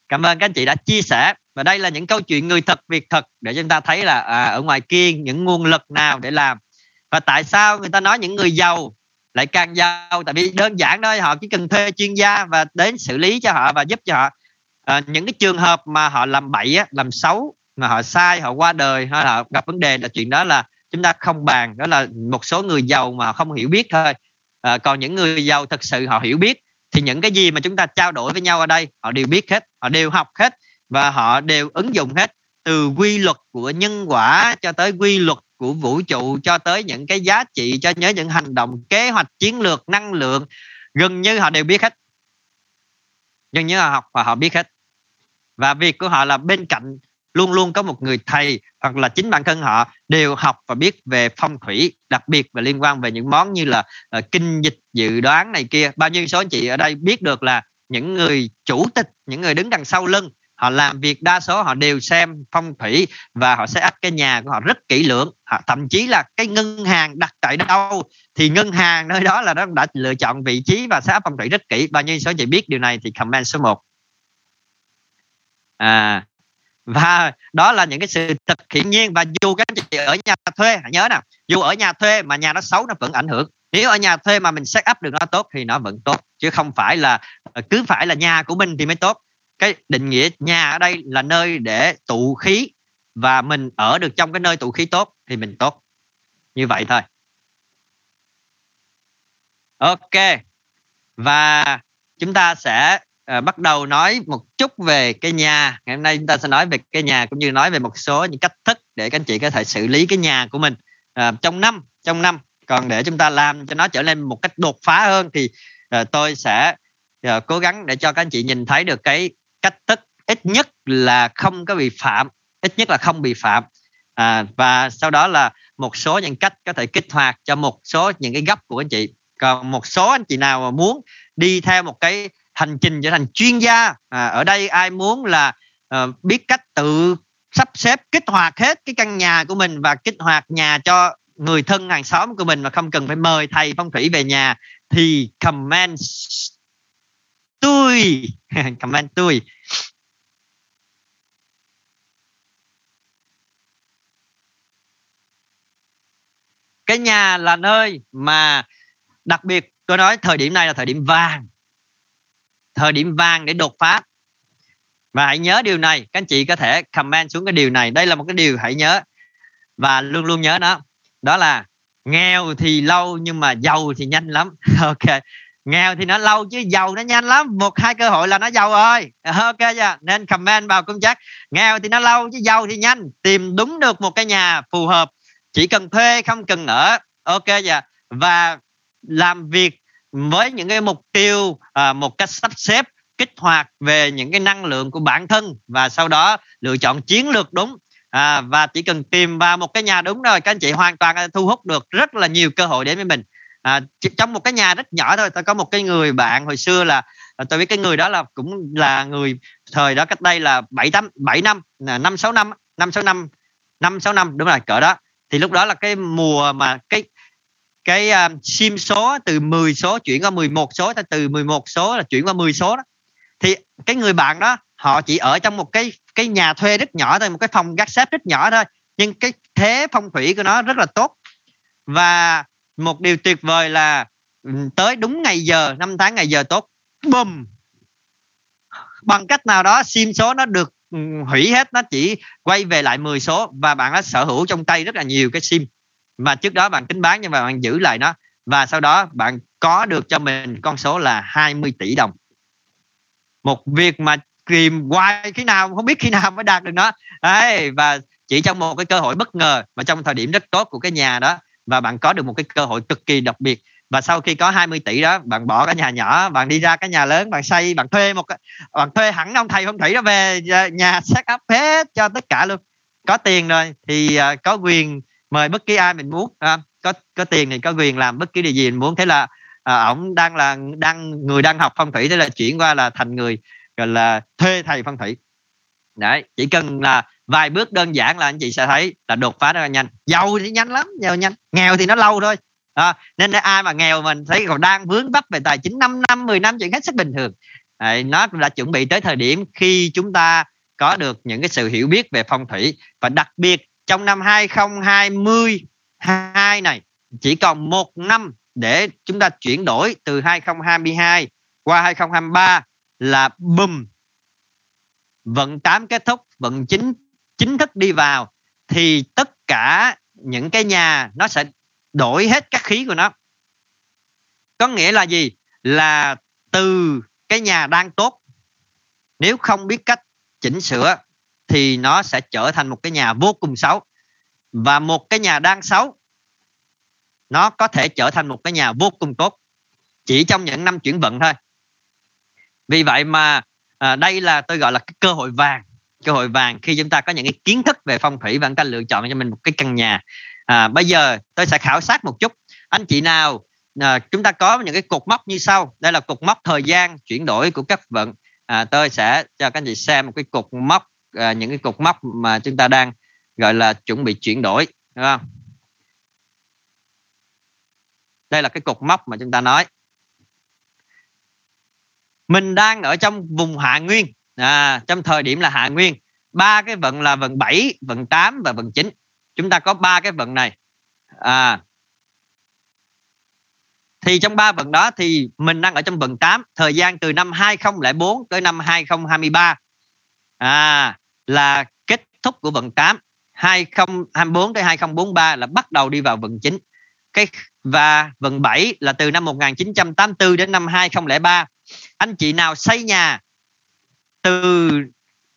Cảm ơn các anh chị đã chia sẻ. Và đây là những câu chuyện người thật việc thật để chúng ta thấy là à, ở ngoài kia những nguồn lực nào để làm. Và tại sao người ta nói những người giàu lại càng giàu? Tại vì đơn giản thôi họ chỉ cần thuê chuyên gia và đến xử lý cho họ và giúp cho họ à, những cái trường hợp mà họ làm bậy á, làm xấu mà họ sai họ qua đời hay họ gặp vấn đề là chuyện đó là chúng ta không bàn đó là một số người giàu mà không hiểu biết thôi. À, còn những người giàu thật sự họ hiểu biết thì những cái gì mà chúng ta trao đổi với nhau ở đây họ đều biết hết họ đều học hết và họ đều ứng dụng hết từ quy luật của nhân quả cho tới quy luật của vũ trụ cho tới những cái giá trị cho nhớ những hành động kế hoạch chiến lược năng lượng gần như họ đều biết hết. Gần như họ học và họ biết hết và việc của họ là bên cạnh luôn luôn có một người thầy hoặc là chính bản thân họ đều học và biết về phong thủy đặc biệt và liên quan về những món như là uh, kinh dịch dự đoán này kia. Bao nhiêu số anh chị ở đây biết được là những người chủ tịch những người đứng đằng sau lưng họ làm việc đa số họ đều xem phong thủy và họ sẽ áp cái nhà của họ rất kỹ lưỡng. Họ, thậm chí là cái ngân hàng đặt tại đâu thì ngân hàng nơi đó là nó đã lựa chọn vị trí và sẽ áp phong thủy rất kỹ. Bao nhiêu số chị biết điều này thì comment số 1 à và đó là những cái sự thật hiển nhiên và dù các anh chị ở nhà thuê, hãy nhớ nào, dù ở nhà thuê mà nhà nó xấu nó vẫn ảnh hưởng. Nếu ở nhà thuê mà mình set up được nó tốt thì nó vẫn tốt, chứ không phải là ờ, cứ phải là nhà của mình thì mới tốt. Cái định nghĩa nhà ở đây là nơi để tụ khí và mình ở được trong cái nơi tụ khí tốt thì mình tốt. Như vậy thôi. Ok, và chúng ta sẽ uh, bắt đầu nói một chút về cái nhà. Ngày hôm nay chúng ta sẽ nói về cái nhà cũng như nói về một số những cách thức để các anh chị có thể xử lý cái nhà của mình. Uh, trong năm trong năm. Còn để chúng ta làm cho nó trở nên một cách đột phá hơn thì uh, tôi sẽ uh, cố gắng để cho các anh chị nhìn thấy được cái cách thức ít nhất là không có bị phạm ít nhất là không bị phạm. À, và sau đó là một số những cách có thể kích hoạt cho một số những cái góc của anh chị. Còn một số anh chị nào mà muốn đi theo một cái hành trình trở thành chuyên gia. À, ở đây ai muốn là uh, biết cách tự sắp xếp kích hoạt hết cái căn nhà của mình và kích hoạt nhà cho người thân hàng xóm của mình mà không cần phải mời thầy phong thủy về nhà thì comment tôi <laughs> comment tôi cái nhà là nơi mà đặc biệt tôi nói thời điểm này là thời điểm vàng thời điểm vàng để đột phá. Và hãy nhớ điều này, các anh chị có thể comment xuống cái điều này. Đây là một cái điều hãy nhớ và luôn luôn nhớ đó đó là nghèo thì lâu nhưng mà giàu thì nhanh lắm. <laughs> Ok. Nghèo thì nó lâu chứ giàu nó nhanh lắm. Một, hai cơ hội là nó giàu rồi. Ok chưa? Nên comment vào công chắc. Nghèo thì nó lâu chứ giàu thì nhanh. Tìm đúng được một cái nhà phù hợp. Chỉ cần thuê không cần ở. Ok chưa? Và làm việc với những cái mục tiêu à, một cách sắp xếp kích hoạt về những cái năng lượng của bản thân và sau đó lựa chọn chiến lược đúng. À, và chỉ cần tìm vào một cái nhà đúng rồi các anh chị hoàn toàn thu hút được rất là nhiều cơ hội đến với mình. À, trong một cái nhà rất nhỏ thôi tôi có một cái người bạn hồi xưa là à, tôi biết cái người đó là cũng là người thời đó cách đây là bảy tám bảy năm à, năm sáu năm năm sáu năm năm sáu năm đúng rồi cỡ đó. Thì lúc đó là cái mùa mà cái cái um, sim số từ 10 số chuyển qua 11 số từ 11 số là chuyển qua 10 số đó. Thì cái người bạn đó họ chỉ ở trong một cái cái nhà thuê rất nhỏ thôi một cái phòng gác xếp rất nhỏ thôi. Nhưng cái thế phong thủy của nó rất là tốt. Và một điều tuyệt vời là ừ, tới đúng ngày giờ năm tháng ngày giờ tốt bùm! Bằng cách nào đó sim số nó được ừ, hủy hết nó chỉ quay về lại 10 số và bạn đã sở hữu trong tay rất là nhiều cái sim và trước đó bạn tính bán nhưng mà bạn giữ lại nó. Và sau đó bạn có được cho mình con số là 20 tỷ đồng. Một việc mà tìm hoài khi nào, không biết khi nào mới đạt được nó. Đấy và chỉ trong một cái cơ hội bất ngờ và trong thời điểm rất tốt của cái nhà đó, và bạn có được một cái cơ hội cực kỳ đặc biệt. Và sau khi có 20 tỷ đó, bạn bỏ cái nhà nhỏ, bạn đi ra cái nhà lớn, bạn xây, bạn thuê một cái, bạn thuê hẳn ông thầy phong thủy đó về nhà, set up hết cho tất cả luôn. Có tiền rồi thì à, có quyền mời bất kỳ ai mình muốn à, có có tiền thì có quyền làm bất kỳ điều gì mình muốn. Thế là à, ổng đang là đang người đang học phong thủy thế là chuyển qua là thành người gọi là thuê thầy phong thủy. Đấy chỉ cần là vài bước đơn giản là anh chị sẽ thấy là đột phá rất là nhanh. Giàu thì nhanh lắm giàu nhanh. Nghèo thì nó lâu thôi. À, nên ai mà nghèo mình thấy còn đang vướng vấp về tài chính 5 năm 10 năm chuyện hết sức bình thường. À, nó đã chuẩn bị tới thời điểm khi chúng ta có được những cái sự hiểu biết về phong thủy. Và đặc biệt trong năm 2022 này, chỉ còn một năm để chúng ta chuyển đổi từ 2022 qua 2023 là bùm. Vận 8 kết thúc, vận chính chính thức đi vào, thì tất cả những cái nhà nó sẽ đổi hết các khí của nó. Có nghĩa là gì? Là từ cái nhà đang tốt, nếu không biết cách chỉnh sửa thì nó sẽ trở thành một cái nhà vô cùng xấu. Và một cái nhà đang xấu nó có thể trở thành một cái nhà vô cùng tốt chỉ trong những năm chuyển vận thôi. Vì vậy mà à, đây là tôi gọi là cái cơ hội vàng. Cơ hội vàng khi chúng ta có những cái kiến thức về phong thủy và chúng ta lựa chọn cho mình một cái căn nhà. À, bây giờ tôi sẽ khảo sát một chút. Anh chị nào à, chúng ta có những cái cột mốc như sau. Đây là cột mốc thời gian chuyển đổi của các vận. À, tôi sẽ cho các anh chị xem một cái cột mốc à, những cái cột mốc mà chúng ta đang gọi là chuẩn bị chuyển đổi đúng không? Đây là cái cột mốc mà chúng ta nói. Mình đang ở trong vùng hạ nguyên. À, trong thời điểm là hạ nguyên ba cái vận là vận 7 vận 8 và vận 9 chúng ta có ba cái vận này. À, thì trong ba vận đó thì mình đang ở trong vận 8 thời gian từ năm 2004 tới năm 2023 à, là kết thúc của vận 8 2024 tới 2043 là bắt đầu đi vào vận 9 cái và vận 7 là từ năm 1984 đến năm 2003 anh chị nào xây nhà từ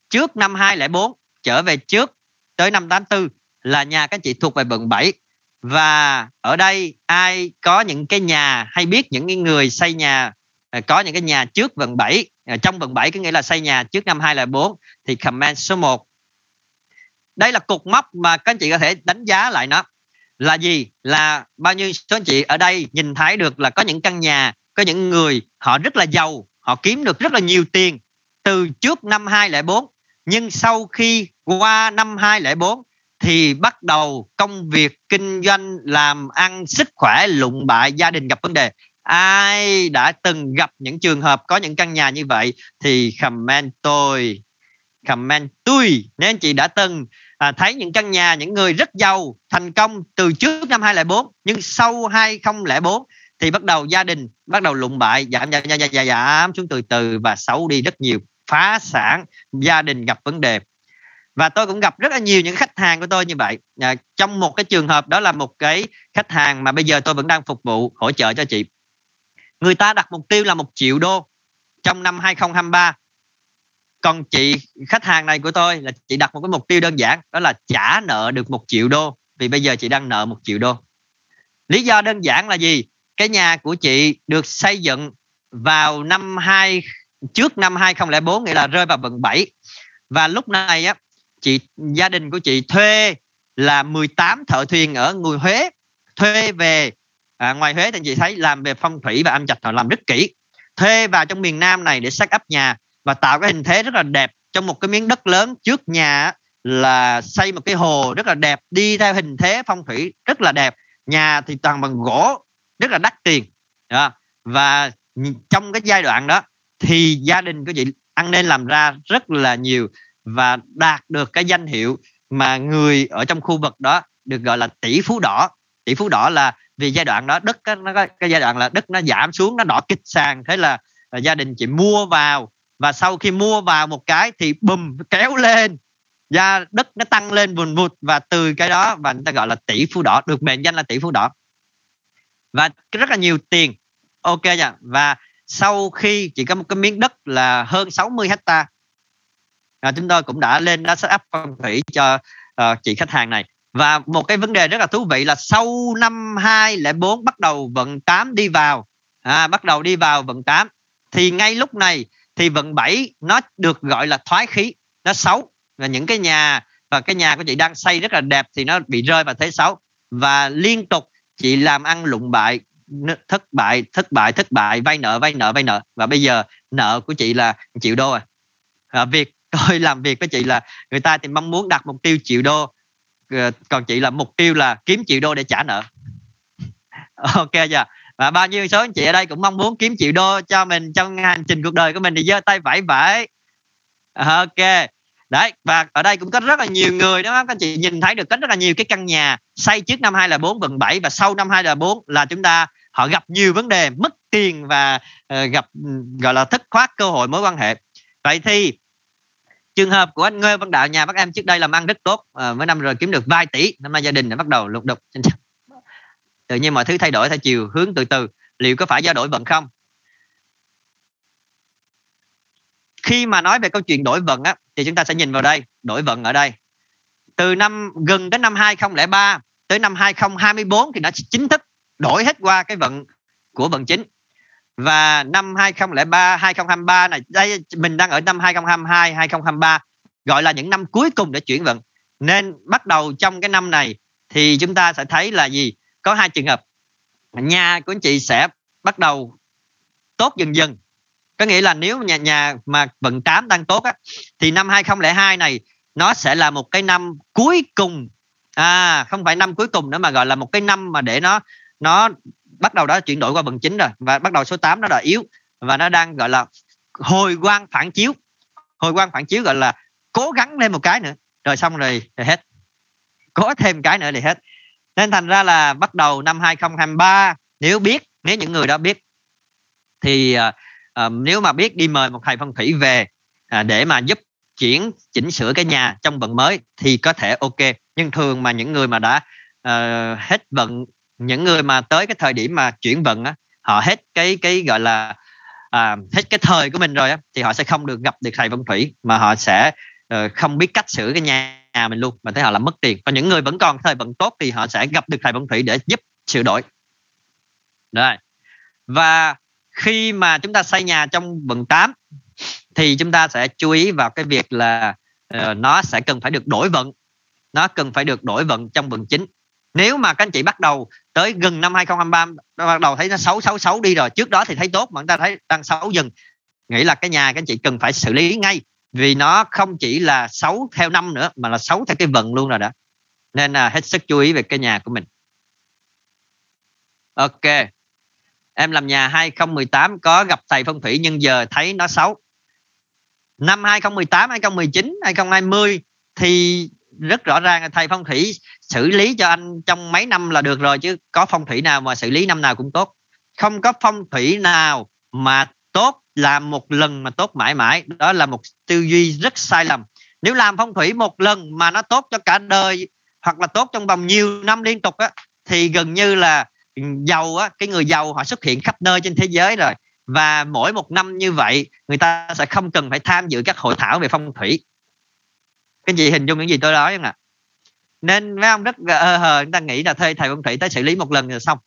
trước năm 2004 trở về trước tới năm 84 là nhà các anh chị thuộc về vận 7 và ở đây ai có những cái nhà hay biết những cái người xây nhà à, có những cái nhà trước vận 7 À, trong vận 7 có nghĩa là xây nhà trước năm 2004 thì comment số 1 đây là cột mốc mà các anh chị có thể đánh giá lại nó. Là gì? Là bao nhiêu số anh chị ở đây nhìn thấy được là có những căn nhà, có những người họ rất là giàu, họ kiếm được rất là nhiều tiền từ trước năm 2004 nhưng sau khi qua năm 2004 thì bắt đầu công việc kinh doanh, làm ăn, sức khỏe, lụng bại, gia đình gặp vấn đề ai đã từng gặp những trường hợp có những căn nhà như vậy thì comment tôi comment tôi. Nếu anh chị đã từng à, thấy những căn nhà những người rất giàu thành công từ trước năm 2004 nhưng sau 2004 thì bắt đầu gia đình bắt đầu lụng bại giảm giảm giảm giảm, giảm xuống từ từ và xấu đi rất nhiều phá sản gia đình gặp vấn đề. Và tôi cũng gặp rất là nhiều những khách hàng của tôi như vậy. À, trong một cái trường hợp đó là một cái khách hàng mà bây giờ tôi vẫn đang phục vụ hỗ trợ cho chị người ta đặt mục tiêu là một triệu đô trong năm 2023 còn chị, khách hàng này của tôi là chị đặt một cái mục tiêu đơn giản, đó là trả nợ được một triệu đô. Vì bây giờ chị đang nợ một triệu đô. Lý do đơn giản là gì? Cái nhà của chị được xây dựng vào năm hai, trước năm 2004 nghĩa là rơi vào vận 7 và lúc này á, chị, gia đình của chị thuê là 18 thợ thuyền ở người Huế, thuê về à, ngoài Huế thì chị thấy làm về phong thủy và âm trạch họ làm rất kỹ. Thuê vào trong miền Nam này để set up nhà và tạo cái hình thế rất là đẹp trong một cái miếng đất lớn trước nhà là xây một cái hồ rất là đẹp đi theo hình thế phong thủy rất là đẹp. Nhà thì toàn bằng gỗ rất là đắt tiền. Đó. và trong cái giai đoạn đó thì gia đình của chị ăn nên làm ra rất là nhiều và đạt được cái danh hiệu mà người ở trong khu vực đó được gọi là tỷ phú đỏ tỷ phú đỏ là vì giai đoạn đó đất nó có cái giai đoạn là đất nó giảm xuống nó đỏ kịch sàn. Thế là, là gia đình chị mua vào và sau khi mua vào một cái thì bùm kéo lên. Da đất nó tăng lên vùn vụt và từ cái đó và người ta gọi là tỷ phú đỏ được mệnh danh là tỷ phú đỏ. Và rất là nhiều tiền. Ok nha. Và sau khi chỉ có một cái miếng đất là hơn 60 hecta à, chúng tôi cũng đã lên đã set up phong thủy cho uh, chị khách hàng này và một cái vấn đề rất là thú vị là sau năm 2004 bắt đầu vận 8 đi vào. À, bắt đầu đi vào vận 8 thì ngay lúc này thì vận 7 nó được gọi là thoái khí nó xấu. Và những cái nhà và cái nhà của chị đang xây rất là đẹp thì nó bị rơi vào thế xấu. Và liên tục chị làm ăn lụng bại thất bại thất bại thất bại vay nợ vay nợ vay nợ. Và bây giờ nợ của chị là triệu đô à, à việc <laughs> tôi làm việc với chị là người ta thì mong muốn đặt mục tiêu triệu đô Ờ, còn chị là mục tiêu là kiếm triệu đô để trả nợ. Ok chưa? Và bao nhiêu số anh chị ở đây cũng mong muốn kiếm triệu đô cho mình trong hành trình cuộc đời của mình thì giơ tay vẫy vẫy. Ok. Đấy và ở đây cũng có rất là nhiều người đó các anh chị nhìn thấy được có rất là nhiều cái căn nhà xây trước năm 2004 vận 7 và sau năm 2004 là chúng ta họ gặp nhiều vấn đề mất tiền và uh, gặp gọi là thất thoát cơ hội mối quan hệ. Vậy thì trường hợp của anh Ngô Văn Đạo nhà bác em trước đây làm ăn rất tốt à, mấy năm rồi kiếm được vài tỷ năm nay gia đình đã bắt đầu lục đục. Tự nhiên mọi thứ thay đổi theo chiều hướng từ từ liệu có phải do đổi vận không? Khi mà nói về câu chuyện đổi vận á thì chúng ta sẽ nhìn vào đây đổi vận ở đây. Từ năm gần đến năm 2003 tới năm 2024 thì nó chính thức đổi hết qua cái vận của vận chính và năm 2003 2023 này, đây, mình đang ở năm 2022 2023 gọi là những năm cuối cùng để chuyển vận. Nên bắt đầu trong cái năm này thì chúng ta sẽ thấy là gì? Có hai trường hợp. Nhà của anh chị sẽ bắt đầu tốt dần dần. Có nghĩa là nếu nhà nhà mà vận 8 đang tốt á, thì năm 2002 này nó sẽ là một cái năm cuối cùng. À không phải năm cuối cùng nữa mà gọi là một cái năm mà để nó nó bắt đầu đã chuyển đổi qua vận chính rồi. Và bắt đầu số 8 nó đã yếu. Và nó đang gọi là hồi quang phản chiếu. Hồi quang phản chiếu gọi là cố gắng lên một cái nữa. Rồi xong rồi, rồi hết. Có thêm cái nữa thì hết. Nên thành ra là bắt đầu năm 2023 nếu biết nếu những người đó biết thì uh, uh, nếu mà biết đi mời một thầy phong thủy về uh, để mà giúp chuyển chỉnh sửa cái nhà trong vận mới thì có thể ok. Nhưng thường mà những người mà đã uh, hết vận những người mà tới cái thời điểm mà chuyển vận á họ hết cái cái gọi là à, hết cái thời của mình rồi á thì họ sẽ không được gặp được thầy phong thủy mà họ sẽ uh, không biết cách sửa cái nhà mình luôn và thế họ làm mất tiền. Còn những người vẫn còn thời vận tốt thì họ sẽ gặp được thầy phong thủy để giúp sửa đổi. Rồi. Và khi mà chúng ta xây nhà trong vận 8 thì chúng ta sẽ chú ý vào cái việc là uh, nó sẽ cần phải được đổi vận. Nó cần phải được đổi vận trong vận chính nếu mà các anh chị bắt đầu tới gần năm 2023 bắt đầu thấy nó xấu xấu xấu đi rồi, trước đó thì thấy tốt, mà chúng ta thấy đang xấu dần. Nghĩ là cái nhà các anh chị cần phải xử lý ngay, vì nó không chỉ là xấu theo năm nữa, mà là xấu theo cái vận luôn rồi đó. Nên là hết sức chú ý về cái nhà của mình. Ok. Em làm nhà 2018 có gặp thầy phong thủy nhưng giờ thấy nó xấu. Năm 2018 2019 2020 thì rất rõ ràng là thầy phong thủy xử lý cho anh trong mấy năm là được rồi, chứ có phong thủy nào mà xử lý năm nào cũng tốt. Không có phong thủy nào mà tốt làm một lần mà tốt mãi mãi. Đó là một tư duy rất sai lầm. Nếu làm phong thủy một lần mà nó tốt cho cả đời hoặc là tốt trong vòng nhiều năm liên tục á, thì gần như là giàu á, cái người giàu họ xuất hiện khắp nơi trên thế giới rồi. Và mỗi một năm như vậy, người ta sẽ không cần phải tham dự các hội thảo về phong thủy. Cái gì hình dung những gì tôi nói không ạ? Nên mấy ông rất ơ hờ chúng ta nghĩ là thuê thầy phong thủy tới xử lý một lần rồi xong.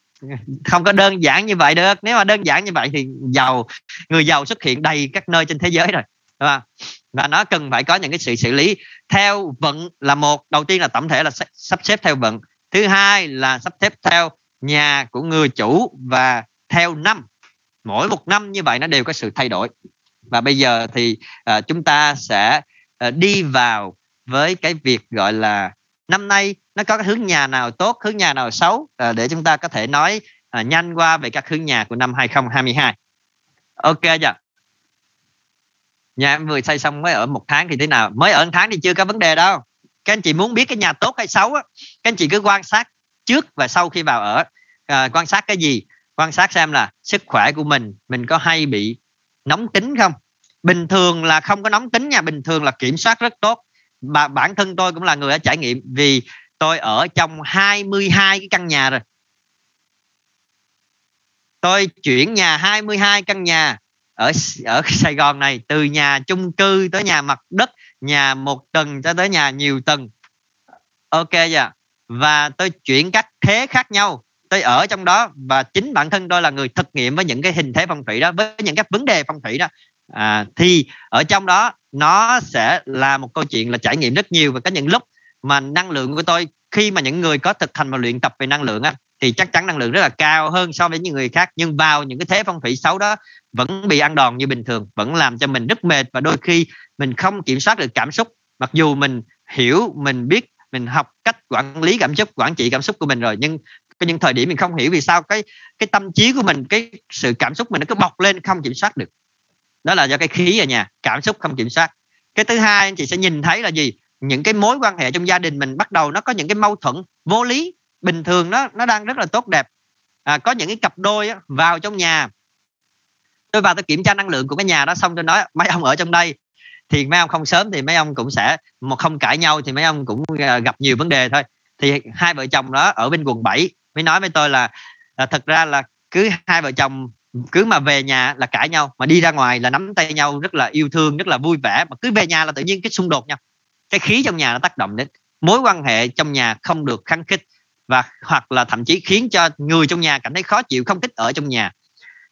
Không có đơn giản như vậy được. Nếu mà đơn giản như vậy thì giàu người giàu xuất hiện đầy các nơi trên thế giới rồi đúng không? Và nó cần phải có những cái sự xử lý theo vận là một. Đầu tiên là tổng thể là sắp xếp theo vận. Thứ hai là sắp xếp theo nhà của người chủ và theo năm. Mỗi một năm như vậy nó đều có sự thay đổi. Và bây giờ thì uh, chúng ta sẽ uh, đi vào với cái việc gọi là năm nay nó có cái hướng nhà nào tốt hướng nhà nào xấu à, để chúng ta có thể nói à, nhanh qua về các hướng nhà của năm 2022 ok dạ nhà em vừa xây xong mới ở một tháng thì thế nào? Mới ở một tháng thì chưa có vấn đề đâu. Các anh chị muốn biết cái nhà tốt hay xấu á các anh chị cứ quan sát trước và sau khi vào ở. À, quan sát cái gì? Quan sát xem là sức khỏe của mình mình có hay bị nóng tính không? Bình thường là không có nóng tính nha bình thường là kiểm soát rất tốt bà bản thân tôi cũng là người đã trải nghiệm vì tôi ở trong 22 cái căn nhà rồi. Tôi chuyển nhà 22 căn nhà ở ở Sài Gòn này từ nhà chung cư tới nhà mặt đất nhà một tầng cho tới nhà nhiều tầng. Ok chưa? Và tôi chuyển các thế khác nhau. Tôi ở trong đó và chính bản thân tôi là người thực nghiệm với những cái hình thế phong thủy đó với những cái vấn đề phong thủy đó. À, thì ở trong đó nó sẽ là một câu chuyện là trải nghiệm rất nhiều và có những lúc mà năng lượng của tôi, khi mà những người có thực hành và luyện tập về năng lượng á, thì chắc chắn năng lượng rất là cao hơn so với những người khác. Nhưng vào những cái thế phong thủy xấu đó, vẫn bị ăn đòn như bình thường, vẫn làm cho mình rất mệt và đôi khi mình không kiểm soát được cảm xúc. Mặc dù mình hiểu, mình biết, mình học cách quản lý cảm xúc, quản trị cảm xúc của mình rồi, nhưng có những thời điểm mình không hiểu vì sao cái cái tâm trí của mình, cái sự cảm xúc mình nó cứ bọc lên, không kiểm soát được đó là do cái khí ở nhà cảm xúc không kiểm soát. Cái thứ hai anh chị sẽ nhìn thấy là gì? Những cái mối quan hệ trong gia đình mình bắt đầu nó có những cái mâu thuẫn vô lý. Bình thường nó nó đang rất là tốt đẹp. À, có những cái cặp đôi á, vào trong nhà. Tôi vào tôi kiểm tra năng lượng của cái nhà đó xong tôi nói mấy ông ở trong đây? Thì mấy ông không sớm thì mấy ông cũng sẽ một không cãi nhau thì mấy ông cũng à, gặp nhiều vấn đề thôi. Thì hai vợ chồng đó ở bên quận 7 mới nói với tôi là, là thật ra là cứ hai vợ chồng cứ mà về nhà là cãi nhau, mà đi ra ngoài là nắm tay nhau rất là yêu thương, rất là vui vẻ. Mà cứ về nhà là tự nhiên cái xung đột nhau. Cái khí trong nhà nó tác động đến, mối quan hệ trong nhà không được khăng khích và, hoặc là thậm chí khiến cho người trong nhà cảm thấy khó chịu, không thích ở trong nhà.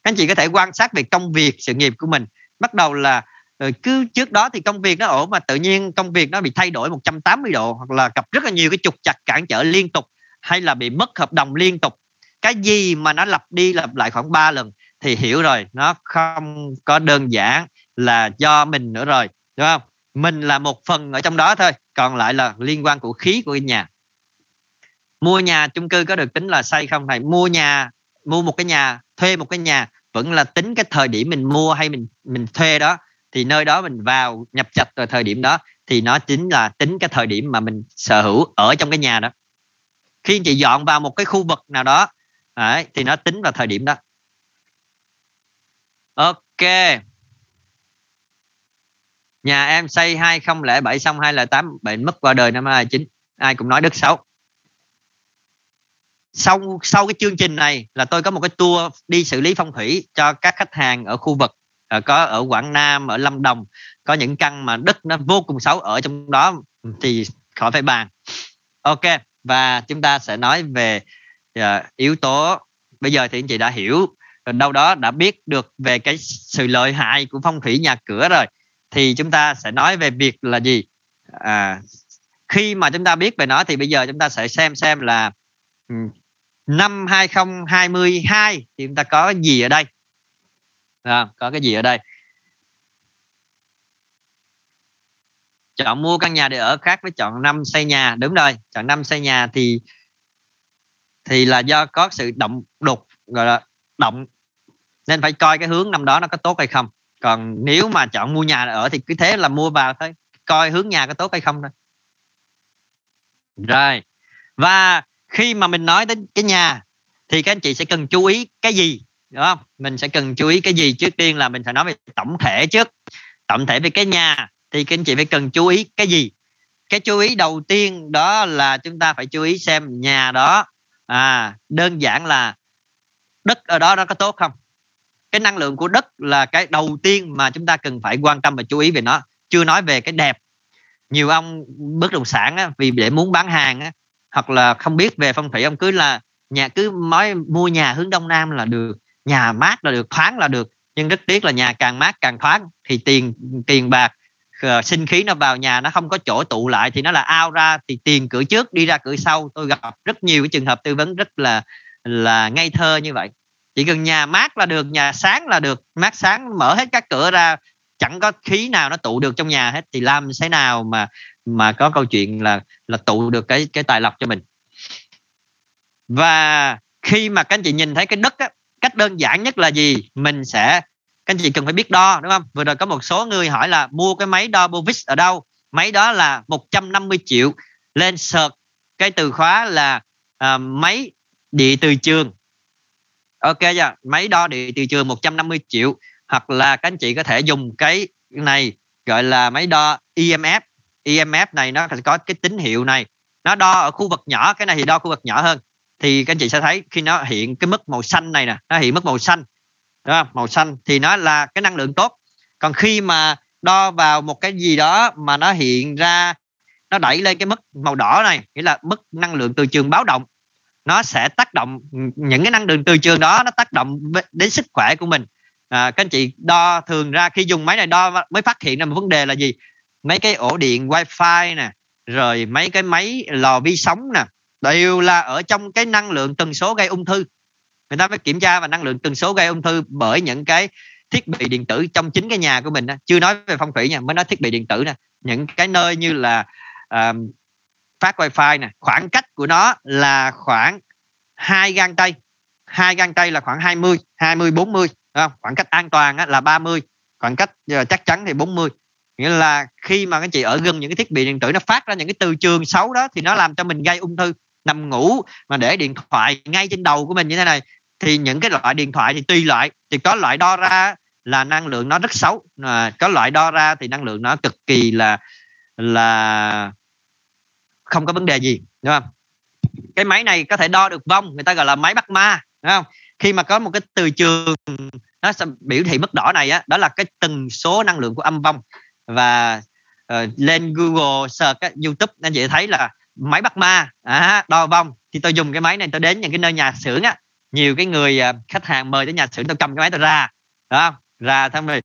Các anh chị có thể quan sát về công việc, sự nghiệp của mình. Bắt đầu là ờ, cứ trước đó thì công việc nó ổn mà tự nhiên công việc nó bị thay đổi 180 độ, hoặc là gặp rất là nhiều cái trục chặt cản trở liên tục, hay là bị mất hợp đồng liên tục. Cái gì mà nó lặp đi lặp lại khoảng 3 lần thì hiểu rồi. Nó không có đơn giản là do mình nữa rồi đúng không? Mình là một phần ở trong đó thôi còn lại là liên quan của khí của nhà. Mua nhà chung cư có được tính là xây không thầy? Mua nhà mua một cái nhà thuê một cái nhà vẫn là tính cái thời điểm mình mua hay mình mình thuê đó. Thì nơi đó mình vào nhập trạch vào thời điểm đó thì nó chính là tính cái thời điểm mà mình sở hữu ở trong cái nhà đó. Khi anh chị dọn vào một cái khu vực nào đó đấy, thì nó tính vào thời điểm đó ok. Nhà em xây 2007 xong 2008 bệnh mất qua đời năm 2009 ai cũng nói đất xấu sau sau cái chương trình này là tôi có một cái tour đi xử lý phong thủy cho các khách hàng ở khu vực. Ờ, có ở Quảng Nam ở Lâm Đồng có những căn mà đất nó vô cùng xấu ở trong đó thì khỏi phải bàn. Ok và chúng ta sẽ nói về uh, yếu tố. Bây giờ thì anh chị đã hiểu đâu đó đã biết được về cái sự lợi hại của phong thủy nhà cửa rồi thì chúng ta sẽ nói về việc là gì? À, khi mà chúng ta biết về nó thì bây giờ chúng ta sẽ xem xem là ừ, năm 2022 thì chúng ta có gì ở đây? À, có cái gì ở đây? Chọn mua căn nhà để ở khác với chọn năm xây nhà. Đúng rồi chọn năm xây nhà thì thì là do có sự động đục gọi là động nên phải coi cái hướng năm đó nó có tốt hay không. Còn nếu mà chọn mua nhà ở thì cứ thế là mua vào thôi. Coi hướng nhà có tốt hay không thôi. Rồi. Và khi mà mình nói đến cái nhà thì các anh chị sẽ cần chú ý cái gì, đúng không? Mình sẽ cần chú ý cái gì? Trước tiên là mình phải nói về tổng thể trước. Tổng thể về cái nhà thì các anh chị phải cần chú ý cái gì? Cái chú ý đầu tiên đó là chúng ta phải chú ý xem nhà đó à đơn giản là đất ở đó nó có tốt không? Cái năng lượng của đất là cái đầu tiên mà chúng ta cần phải quan tâm và chú ý về nó. Chưa nói về cái đẹp. Nhiều ông bất động sản á, vì để muốn bán hàng á, hoặc là không biết về phong thủy ông cứ là nhà cứ nói mua nhà hướng đông nam là được nhà mát là được thoáng là được. Nhưng rất tiếc là nhà càng mát càng thoáng thì tiền tiền bạc uh, sinh khí nó vào nhà nó không có chỗ tụ lại thì nó là ao ra thì tiền cửa trước đi ra cửa sau. Tôi gặp rất nhiều cái trường hợp tư vấn rất là là ngây thơ như vậy chỉ cần nhà mát là được nhà sáng là được. Mát sáng mở hết các cửa ra chẳng có khí nào nó tụ được trong nhà hết. Thì làm thế nào mà mà có câu chuyện là là tụ được cái cái tài lộc cho mình. Và khi mà các anh chị nhìn thấy cái đất á, cách đơn giản nhất là gì? Mình sẽ các anh chị cần phải biết đo đúng không? Vừa rồi có một số người hỏi là mua cái máy đo Bovis ở đâu? Máy đó là 150 triệu. Lên search cái từ khóa là uh, máy địa từ trường ok dạ máy đo điện từ trường 150 triệu, hoặc là các anh chị có thể dùng cái này gọi là máy đo EMF EMF này nó có cái tín hiệu này, nó đo ở khu vực nhỏ, cái này thì đo khu vực nhỏ hơn. Thì các anh chị sẽ thấy khi nó hiện cái mức màu xanh này nè, nó hiện mức màu xanh, đúng không? màu xanh thì nó là cái năng lượng tốt. Còn khi mà đo vào một cái gì đó mà nó hiện ra, nó đẩy lên cái mức màu đỏ này, nghĩa là mức năng lượng từ trường báo động nó sẽ tác động những cái năng lượng từ trường đó nó tác động đến sức khỏe của mình. À, các anh chị đo thường ra khi dùng máy này đo mới phát hiện ra một vấn đề là gì? Mấy cái ổ điện wifi nè rồi mấy cái máy lò vi sóng nè đều là ở trong cái năng lượng tần số gây ung thư. Người ta phải kiểm tra và năng lượng tần số gây ung thư bởi những cái thiết bị điện tử trong chính cái nhà của mình đó. chưa nói về phong thủy nha mới nói thiết bị điện tử nè. Những cái nơi như là uh, phát wifi nè khoảng cách của nó là khoảng hai gang tay. Hai gang tay là khoảng 20 20 40 không? khoảng cách an toàn á, là 30 khoảng cách ờ, chắc chắn thì 40 nghĩa là khi mà các chị ở gần những cái thiết bị điện tử nó phát ra những cái từ trường xấu đó thì nó làm cho mình gây ung thư nằm ngủ mà để điện thoại ngay trên đầu của mình như thế này thì những cái loại điện thoại thì tùy loại. Thì có loại đo ra là năng lượng nó rất xấu à, có loại đo ra thì năng lượng nó cực kỳ là là không có vấn đề gì đúng không? Cái máy này có thể đo được vong người ta gọi là máy bắt ma đúng không? Khi mà có một cái từ trường nó sẽ biểu thị mức đỏ này á đó là cái tần số năng lượng của âm vong. Và uh, lên Google search uh, YouTube anh chị thấy là máy bắt ma à, đo vong. Thì tôi dùng cái máy này tôi đến những cái nơi nhà xưởng á nhiều cái người uh, khách hàng mời đến nhà xưởng tôi cầm cái máy tôi ra đó ra xong rồi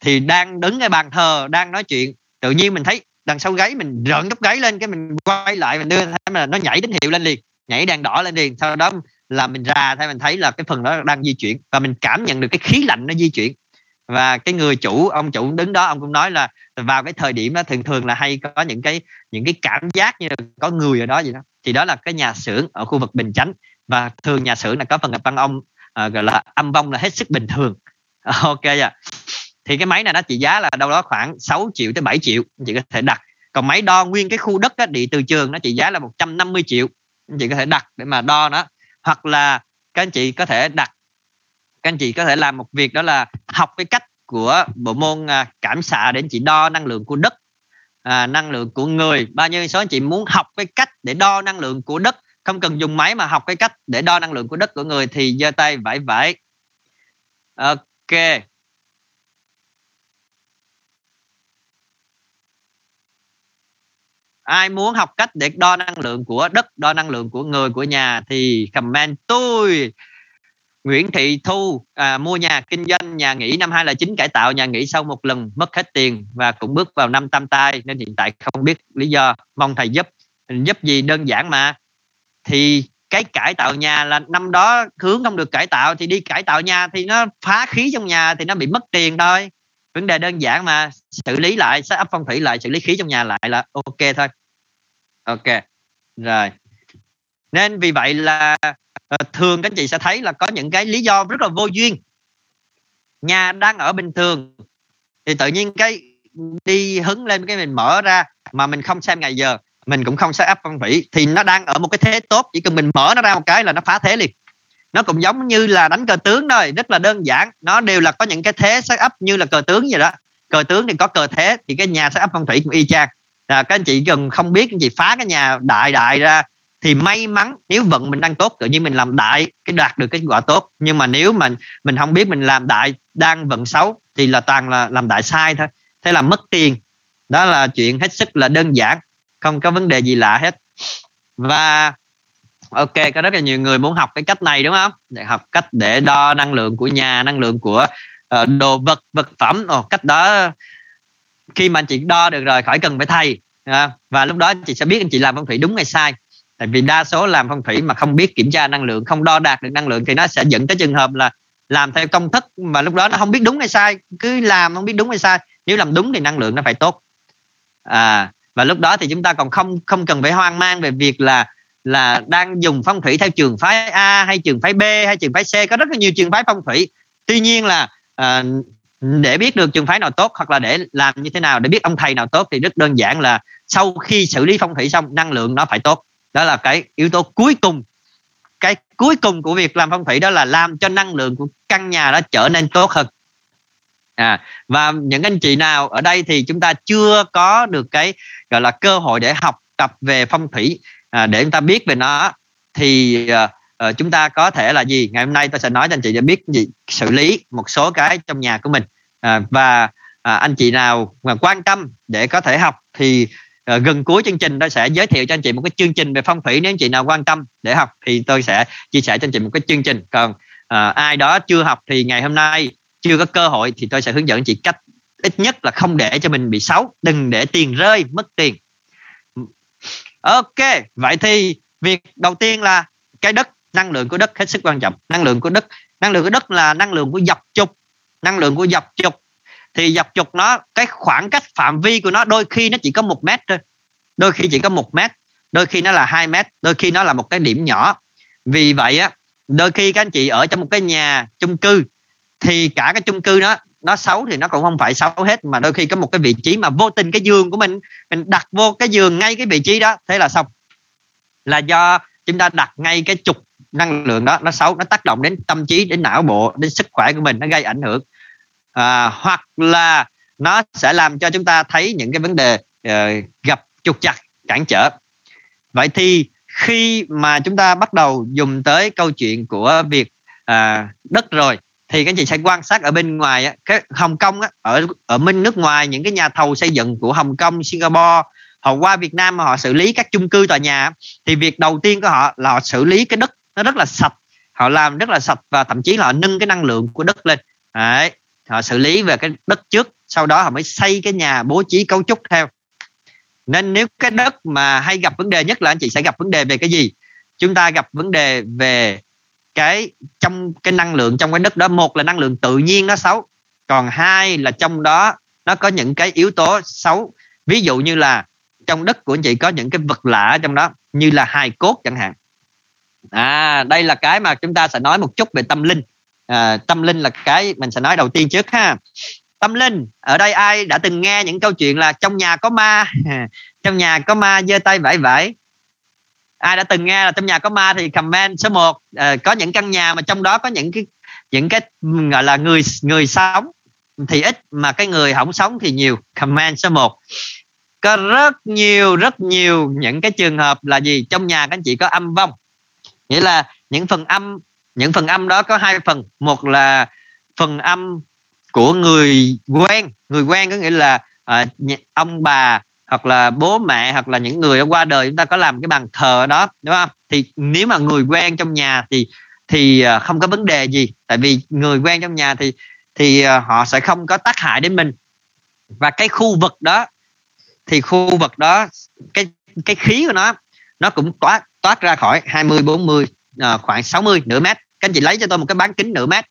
thì đang đứng ở bàn thờ đang nói chuyện tự nhiên mình thấy đằng sau gáy mình rợn tóc gáy lên cái mình quay lại mình đưa thấy là nó nhảy tín hiệu lên liền nhảy đèn đỏ lên liền. Sau đó là mình ra thấy mình thấy là cái phần đó đang di chuyển và mình cảm nhận được cái khí lạnh nó di chuyển. Và cái người chủ ông chủ đứng đó ông cũng nói là vào cái thời điểm đó thường thường là hay có những cái những cái cảm giác như là có người ở đó gì đó. Thì đó là cái nhà xưởng ở khu vực bình chánh. Và thường nhà xưởng là có phần văn ông uh, gọi là âm vong là hết sức bình thường. <laughs> Ok à thì cái máy này nó trị giá là đâu đó khoảng 6 triệu tới 7 triệu anh chị có thể đặt. Còn máy đo nguyên cái khu đất đó địa từ trường nó trị giá là 150 triệu anh chị có thể đặt để mà đo nó. Hoặc là các anh chị có thể đặt các anh chị có thể làm một việc đó là học cái cách của bộ môn à, cảm xạ để anh chị đo năng lượng của đất à, năng lượng của người. Bao nhiêu số anh chị muốn học cái cách để đo năng lượng của đất không cần dùng máy mà học cái cách để đo năng lượng của đất của người thì giơ tay vẫy vẫy. Ok. Ai muốn học cách để đo năng lượng của đất đo năng lượng của người của nhà thì comment tôi. Nguyễn Thị Thu à, mua nhà kinh doanh nhà nghỉ năm 2009 cải tạo nhà nghỉ sau một lần mất hết tiền và cũng bước vào năm tam tai nên hiện tại không biết lý do mong thầy giúp. Giúp gì đơn giản mà. Thì cái cải tạo nhà là năm đó hướng không được cải tạo thì đi cải tạo nhà thì nó phá khí trong nhà thì nó bị mất tiền thôi. Vấn đề đơn giản mà xử lý lại sẽ ấp phong thủy lại xử lý khí trong nhà lại là ok thôi ok, rồi. Nên vì vậy là ờ, thường các anh chị sẽ thấy là có những cái lý do rất là vô duyên. Nhà đang ở bình thường, thì tự nhiên cái đi hứng lên cái mình mở ra mà mình không xem ngày giờ, mình cũng không set up phong thủy thì nó đang ở một cái thế tốt, chỉ cần mình mở nó ra một cái là nó phá thế liền. Nó cũng giống như là đánh cờ tướng thôi, rất là đơn giản. Nó đều là có những cái thế set up như là cờ tướng vậy đó. Cờ tướng thì có cờ thế, thì cái nhà set up phong thủy cũng y chang là các anh chị gần không biết anh chị phá cái nhà đại đại ra thì may mắn nếu vận mình đang tốt tự nhiên mình làm đại cái đạt được kết quả tốt. Nhưng mà nếu mà mình không biết mình làm đại đang vận xấu thì là toàn là làm đại sai thôi. Thế là mất tiền. Đó là chuyện hết sức là đơn giản không có vấn đề gì lạ hết. Và ok có rất là nhiều người muốn học cái cách này đúng không? Để học cách để đo năng lượng của nhà năng lượng của uh, đồ vật vật phẩm. Ồ, cách đó khi mà anh chị đo được rồi khỏi cần phải thay à, và lúc đó anh chị sẽ biết anh chị làm phong thủy đúng hay sai. Tại vì đa số làm phong thủy mà không biết kiểm tra năng lượng không đo đạt được năng lượng thì nó sẽ dẫn tới trường hợp là làm theo công thức mà lúc đó nó không biết đúng hay sai. Cứ làm không biết đúng hay sai nếu làm đúng thì năng lượng nó phải tốt. À và lúc đó thì chúng ta còn không không cần phải hoang mang về việc là là đang dùng phong thủy theo trường phái A hay trường phái B hay trường phái C. Có rất là nhiều trường phái phong thủy. Tuy nhiên là à, để biết được trường phái nào tốt hoặc là để làm như thế nào để biết ông thầy nào tốt thì rất đơn giản là sau khi xử lý phong thủy xong năng lượng nó phải tốt. Đó là cái yếu tố cuối cùng. Cái cuối cùng của việc làm phong thủy đó là làm cho năng lượng của căn nhà đó trở nên tốt hơn. À và những anh chị nào ở đây thì chúng ta chưa có được cái gọi là cơ hội để học tập về phong thủy à, để chúng ta biết về nó thì à, uh, chúng ta có thể là gì? Ngày hôm nay tôi sẽ nói cho anh chị để biết gì xử lý một số cái trong nhà của mình. Uh, và uh, anh chị nào mà quan tâm để có thể học thì uh, gần cuối chương trình tôi sẽ giới thiệu cho anh chị một cái chương trình về phong thủy. Nếu anh chị nào quan tâm để học thì tôi sẽ chia sẻ cho anh chị một cái chương trình. Còn uh, ai đó chưa học thì ngày hôm nay chưa có cơ hội thì tôi sẽ hướng dẫn anh chị cách ít nhất là không để cho mình bị xấu đừng để tiền rơi mất tiền. Ok vậy thì việc đầu tiên là cái đất năng lượng của đất hết sức quan trọng. Năng lượng của đất, năng lượng của đất là năng lượng của dọc trục. Năng lượng của dọc trục. Thì dọc trục nó, cái khoảng cách phạm vi của nó đôi khi nó chỉ có một mét thôi. Đôi khi chỉ có một mét. Đôi khi nó là hai mét. Đôi khi nó là một cái điểm nhỏ. Vì vậy á, đôi khi các anh chị ở trong một cái nhà chung cư, thì cả cái chung cư đó, nó xấu thì nó cũng không phải xấu hết, mà đôi khi có một cái vị trí mà vô tình cái giường của mình mình đặt vô cái giường ngay cái vị trí đó, thế là xong. Là do chúng ta đặt ngay cái trục năng lượng đó nó xấu nó tác động đến tâm trí đến não bộ đến sức khỏe của mình nó gây ảnh hưởng. À, hoặc là nó sẽ làm cho chúng ta thấy những cái vấn đề uh, gặp trục chặt cản trở. Vậy thì khi mà chúng ta bắt đầu dùng tới câu chuyện của việc uh, đất rồi thì các anh chị sẽ quan sát ở bên ngoài á, cái Hồng Kông á, ở ở bên nước ngoài những cái nhà thầu xây dựng của Hồng Kông, Singapore họ qua Việt Nam mà họ xử lý các chung cư tòa nhà thì việc đầu tiên của họ là họ xử lý cái đất nó rất là sạch. Họ làm rất là sạch và thậm chí là họ nâng cái năng lượng của đất lên. Đấy. họ xử lý về cái đất trước, sau đó họ mới xây cái nhà bố trí cấu trúc theo. Nên nếu cái đất mà hay gặp vấn đề nhất là anh chị sẽ gặp vấn đề về cái gì? Chúng ta gặp vấn đề về cái trong cái năng lượng trong cái đất đó. Một là năng lượng tự nhiên nó xấu, còn hai là trong đó nó có những cái yếu tố xấu. Ví dụ như là trong đất của anh chị có những cái vật lạ trong đó, như là hài cốt chẳng hạn à đây là cái mà chúng ta sẽ nói một chút về tâm linh. À, tâm linh là cái mình sẽ nói đầu tiên trước ha. Tâm linh ở đây ai đã từng nghe những câu chuyện là trong nhà có ma? <laughs> Trong nhà có ma giơ tay vẫy vẫy. Ai đã từng nghe là trong nhà có ma thì comment số 1 à, có những căn nhà mà trong đó có những cái những cái gọi là người người sống thì ít mà cái người không sống thì nhiều. Comment số 1 có rất nhiều rất nhiều những cái trường hợp là gì? Trong nhà các anh chị có âm vong nghĩa là những phần âm những phần âm đó có hai phần. Một là phần âm của người quen. Người quen có nghĩa là uh, ông bà hoặc là bố mẹ hoặc là những người đã qua đời chúng ta có làm cái bàn thờ đó đúng không? Thì nếu mà người quen trong nhà thì thì à, không có vấn đề gì. Tại vì người quen trong nhà thì thì à, họ sẽ không có tác hại đến mình. Và cái khu vực đó thì khu vực đó cái cái khí của nó nó cũng toát toát ra khỏi 20 40 à, khoảng 60 nửa mét. Các anh chị lấy cho tôi một cái bán kính nửa mét.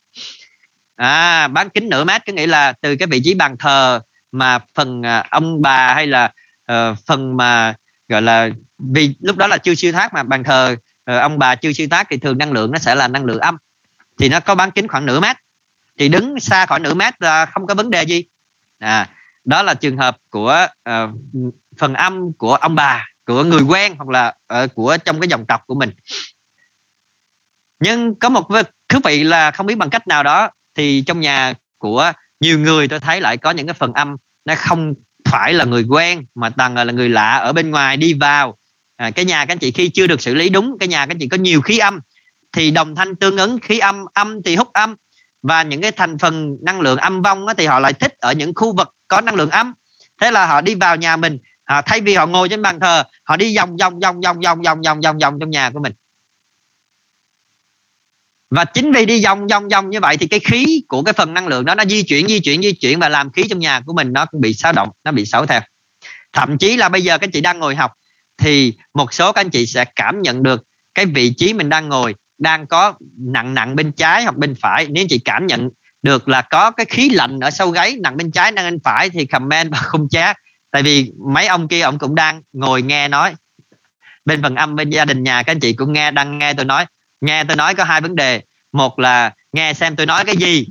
À bán kính nửa mét có nghĩa là từ cái vị trí bàn thờ mà phần à, ông bà hay là uh, phần mà gọi là vì lúc đó là chưa siêu thác mà bàn thờ uh, ông bà chưa siêu thác thì thường năng lượng nó sẽ là năng lượng âm. Thì nó có bán kính khoảng nửa mét. Thì đứng xa khỏi nửa mét là không có vấn đề gì. À đó là trường hợp của uh, phần âm của ông bà của người quen hoặc là uh, của trong cái dòng tộc của mình. Nhưng có một thú vị là không biết bằng cách nào đó thì trong nhà của nhiều người tôi thấy lại có những cái phần âm nó không phải là người quen mà toàn là người lạ ở bên ngoài đi vào. À, cái nhà các anh chị khi chưa được xử lý đúng cái nhà các anh chị có nhiều khí âm thì đồng thanh tương ứng khí âm âm thì hút âm. Và những cái thành phần năng lượng âm vong thì họ lại thích ở những khu vực có năng lượng âm. Thế là họ đi vào nhà mình à, thay vì họ ngồi trên bàn thờ họ đi vòng vòng vòng vòng vòng vòng vòng vòng vòng trong nhà của mình. Và chính vì đi vòng vòng vòng như vậy thì cái khí của cái phần năng lượng đó nó di chuyển di chuyển di chuyển và làm khí trong nhà của mình nó cũng bị xáo động nó bị xấu theo. Thậm chí là bây giờ các chị đang ngồi học thì một số các anh chị sẽ cảm nhận được cái vị trí mình đang ngồi đang có nặng nặng bên trái hoặc bên phải. Nếu chị cảm nhận được là có cái khí lạnh ở sau gáy nặng bên trái nặng bên phải thì comment vào khung chat tại vì mấy ông kia ông cũng đang ngồi nghe nói. Bên phần âm bên gia đình nhà các anh chị cũng nghe đang nghe tôi nói. Nghe tôi nói có hai vấn đề. Một là nghe xem tôi nói cái gì.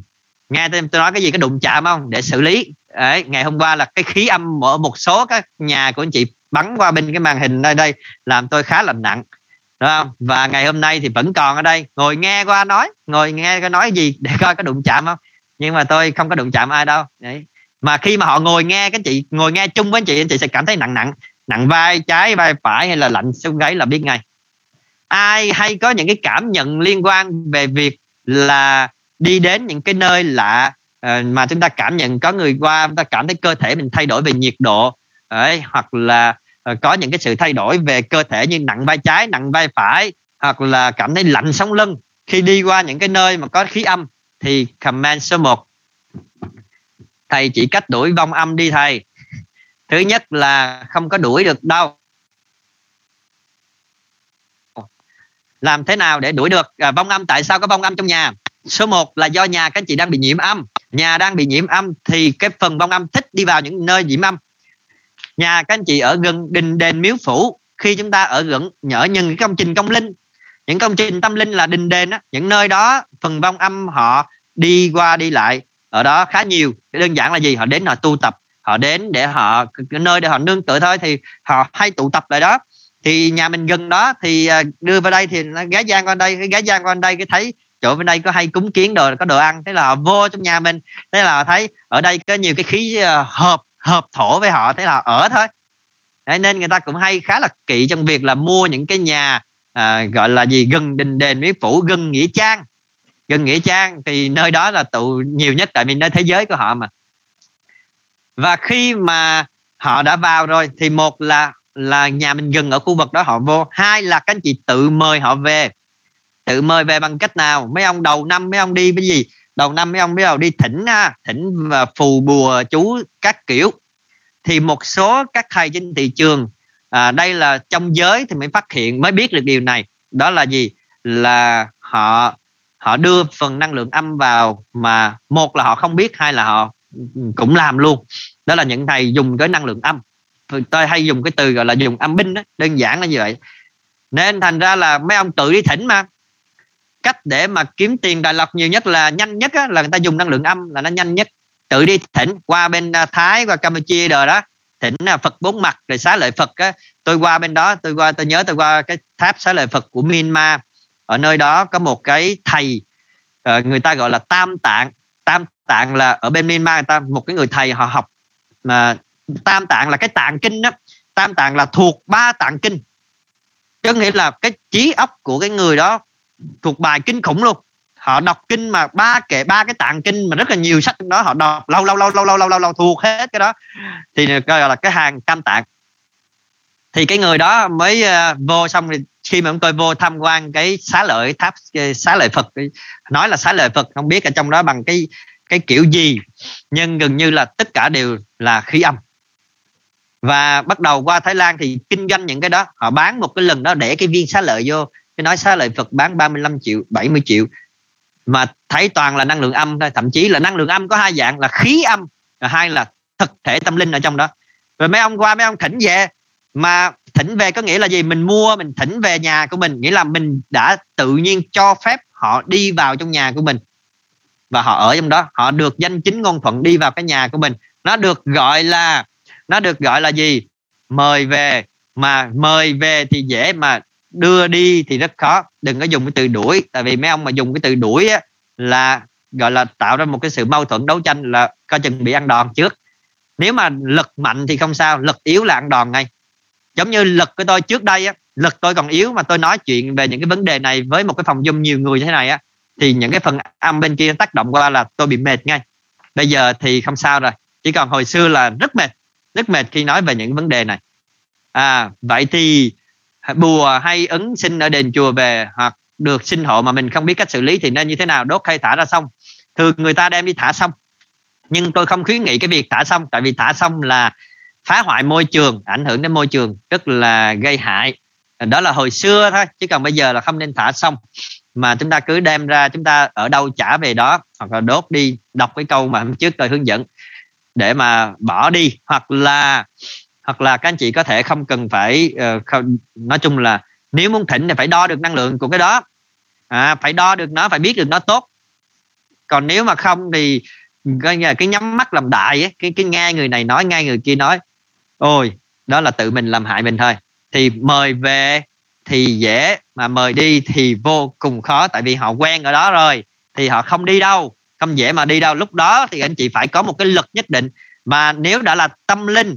Nghe xem tôi nói cái gì có đụng chạm không? Để xử lý. Đấy, ngày hôm qua là cái khí âm ở một số các nhà của anh chị bắn qua bên cái màn hình nơi đây làm tôi khá là nặng. Đúng không? Và ngày hôm nay thì vẫn còn ở đây. Ngồi nghe qua nói ngồi nghe có nói gì để <laughs> coi có đụng chạm không? Nhưng mà tôi không có đụng chạm ai đâu. Đấy mà khi mà họ ngồi nghe các chị, ngồi nghe chung với anh chị anh chị sẽ cảm thấy nặng nặng nặng vai trái, vai phải hay là lạnh xương gáy là biết ngay. Ai hay có những cái cảm nhận liên quan về việc là đi đến những cái nơi lạ ờ, mà chúng ta cảm nhận có người qua, chúng ta cảm thấy cơ thể mình thay đổi về nhiệt độ, ấy, hoặc là ờ, có những cái sự thay đổi về cơ thể như nặng vai trái, nặng vai phải, hoặc là cảm thấy lạnh sống lưng. Khi đi qua những cái nơi mà có khí âm thì comment số 1 thầy chỉ cách đuổi vong âm đi thầy. Thứ nhất là không có đuổi được đâu. Làm thế nào để đuổi được? À, vong âm tại sao có vong âm trong nhà? Số 1 là do nhà các anh chị đang bị nhiễm âm. Nhà đang bị nhiễm âm thì cái phần vong âm thích đi vào những nơi nhiễm âm. Nhà các anh chị ở gần đình đền miếu phủ khi chúng ta ở gần nhỡ những công trình công linh. Những công trình tâm linh là đình đền á những nơi đó phần vong âm họ đi qua đi lại ở đó khá nhiều. Đơn giản là gì? Họ đến họ tu tập. Họ đến để họ cái nơi để họ nương tựa thôi thì họ hay tụ tập lại đó. Thì nhà mình gần đó thì à, đưa vào đây thì nó giang gian qua đây cái gái giang qua đây cái thấy chỗ bên đây có hay cúng kiến đồ có đồ ăn. Thế là họ vô trong nhà mình. Thế là họ thấy ở đây có nhiều cái khí à, hợp hợp thổ với họ. Thế là họ ở thôi. Đấy, nên người ta cũng hay khá là kỵ trong việc là mua những cái nhà à, gọi là gì? Gần đình đền miếu phủ gần nghĩa trang gần nghĩa trang thì nơi đó là tụ nhiều nhất tại vì nơi thế giới của họ mà. Và khi mà họ đã vào rồi thì một là là nhà mình gần ở khu vực đó họ vô hai là các anh chị tự mời họ về. Tự mời về bằng cách nào? Mấy ông đầu năm mấy ông đi cái gì? Đầu năm mấy ông bắt đầu đi thỉnh ha thỉnh và phù bùa chú các kiểu. Thì một số các thầy trên thị trường à, đây là trong giới thì mới phát hiện mới biết được điều này. Đó là gì? Là họ họ đưa phần năng lượng âm vào mà một là họ không biết hai là họ cũng làm luôn. Đó là những thầy dùng cái năng lượng âm. Tôi hay dùng cái từ gọi là dùng âm binh đó đơn giản là như vậy. Nên thành ra là mấy ông tự đi thỉnh mà. Cách để mà kiếm tiền đại lộc nhiều nhất là nhanh nhất á, là người ta dùng năng lượng âm là nó nhanh nhất. Tự đi thỉnh qua bên à, thái qua campuchia rồi đó. Thỉnh à, phật bốn mặt rồi xá lợi phật á. Tôi qua bên đó tôi qua tôi nhớ tôi qua cái tháp xá lợi phật của myanmar ở nơi đó có một cái thầy uh, người ta gọi là tam tạng. Tam tạng là ở bên myanmar người ta một cái người thầy họ học mà tam tạng là cái tạng kinh đó. Tam tạng là thuộc ba tạng kinh. Có nghĩa là cái trí óc của cái người đó thuộc bài kinh khủng luôn. Họ đọc kinh mà ba kệ ba cái tạng kinh mà rất là nhiều sách trong đó họ đọc lâu lâu lâu lâu lâu lâu lâu, lâu thuộc hết cái đó. Thì gọi là cái hàng tam tạng thì cái người đó mới uh, vô xong thì khi mà chúng tôi vô tham quan cái xá lợi tháp xá lợi Phật nói là xá lợi Phật không biết ở trong đó bằng cái cái kiểu gì nhưng gần như là tất cả đều là khí âm. Và bắt đầu qua Thái Lan thì kinh doanh những cái đó họ bán một cái lần đó để cái viên xá lợi vô cái nói xá lợi Phật bán 35 triệu 70 triệu. Mà thấy toàn là năng lượng âm thôi thậm chí là năng lượng âm có hai dạng là khí âm và hai là thực thể tâm linh ở trong đó. Rồi mấy ông qua mấy ông thỉnh về mà thỉnh về có nghĩa là gì? Mình mua mình thỉnh về nhà của mình. Nghĩa là mình đã tự nhiên cho phép họ đi vào trong nhà của mình. Và họ ở trong đó. Họ được danh chính ngôn thuận đi vào cái nhà của mình. Nó được gọi là nó được gọi là gì? Mời về. Mà mời về thì dễ mà đưa đi thì rất khó. Đừng có dùng cái từ đuổi. Tại vì mấy ông mà dùng cái từ đuổi á, là gọi là tạo ra một cái sự mâu thuẫn đấu tranh là coi chừng bị ăn đòn trước. Nếu mà lực mạnh thì không sao. Lực yếu là ăn đòn ngay giống như lực của tôi trước đây á, lực tôi còn yếu mà tôi nói chuyện về những cái vấn đề này với một cái phòng dung nhiều người như thế này á, thì những cái phần âm bên kia tác động qua là tôi bị mệt ngay. Bây giờ thì không sao rồi, chỉ còn hồi xưa là rất mệt rất mệt khi nói về những vấn đề này. À vậy thì bùa hay ứng sinh ở đền chùa về hoặc được sinh hộ mà mình không biết cách xử lý thì nên như thế nào? Đốt hay thả ra xong thường người ta đem đi thả xong nhưng tôi không khuyến nghị cái việc thả xong tại vì thả xong là phá hoại môi trường ảnh hưởng đến môi trường rất là gây hại. Đó là hồi xưa thôi chứ còn bây giờ là không nên thả xong mà chúng ta cứ đem ra chúng ta ở đâu trả về đó hoặc là đốt đi đọc cái câu mà hôm trước tôi hướng dẫn để mà bỏ đi. Hoặc là hoặc là các anh chị có thể không cần phải uh, không, nói chung là nếu muốn thỉnh thì phải đo được năng lượng của cái đó. À, phải đo được nó phải biết được nó tốt. Còn nếu mà không thì cái, cái nhắm mắt làm đại ấy, cái cái nghe người này nói nghe người kia nói ôi, đó là tự mình làm hại mình thôi. Thì mời về thì dễ, mà mời đi thì vô cùng khó, tại vì họ quen ở đó rồi, thì họ không đi đâu. Không dễ mà đi đâu. Lúc đó thì anh chị phải có một cái lực nhất định, mà nếu đã là tâm linh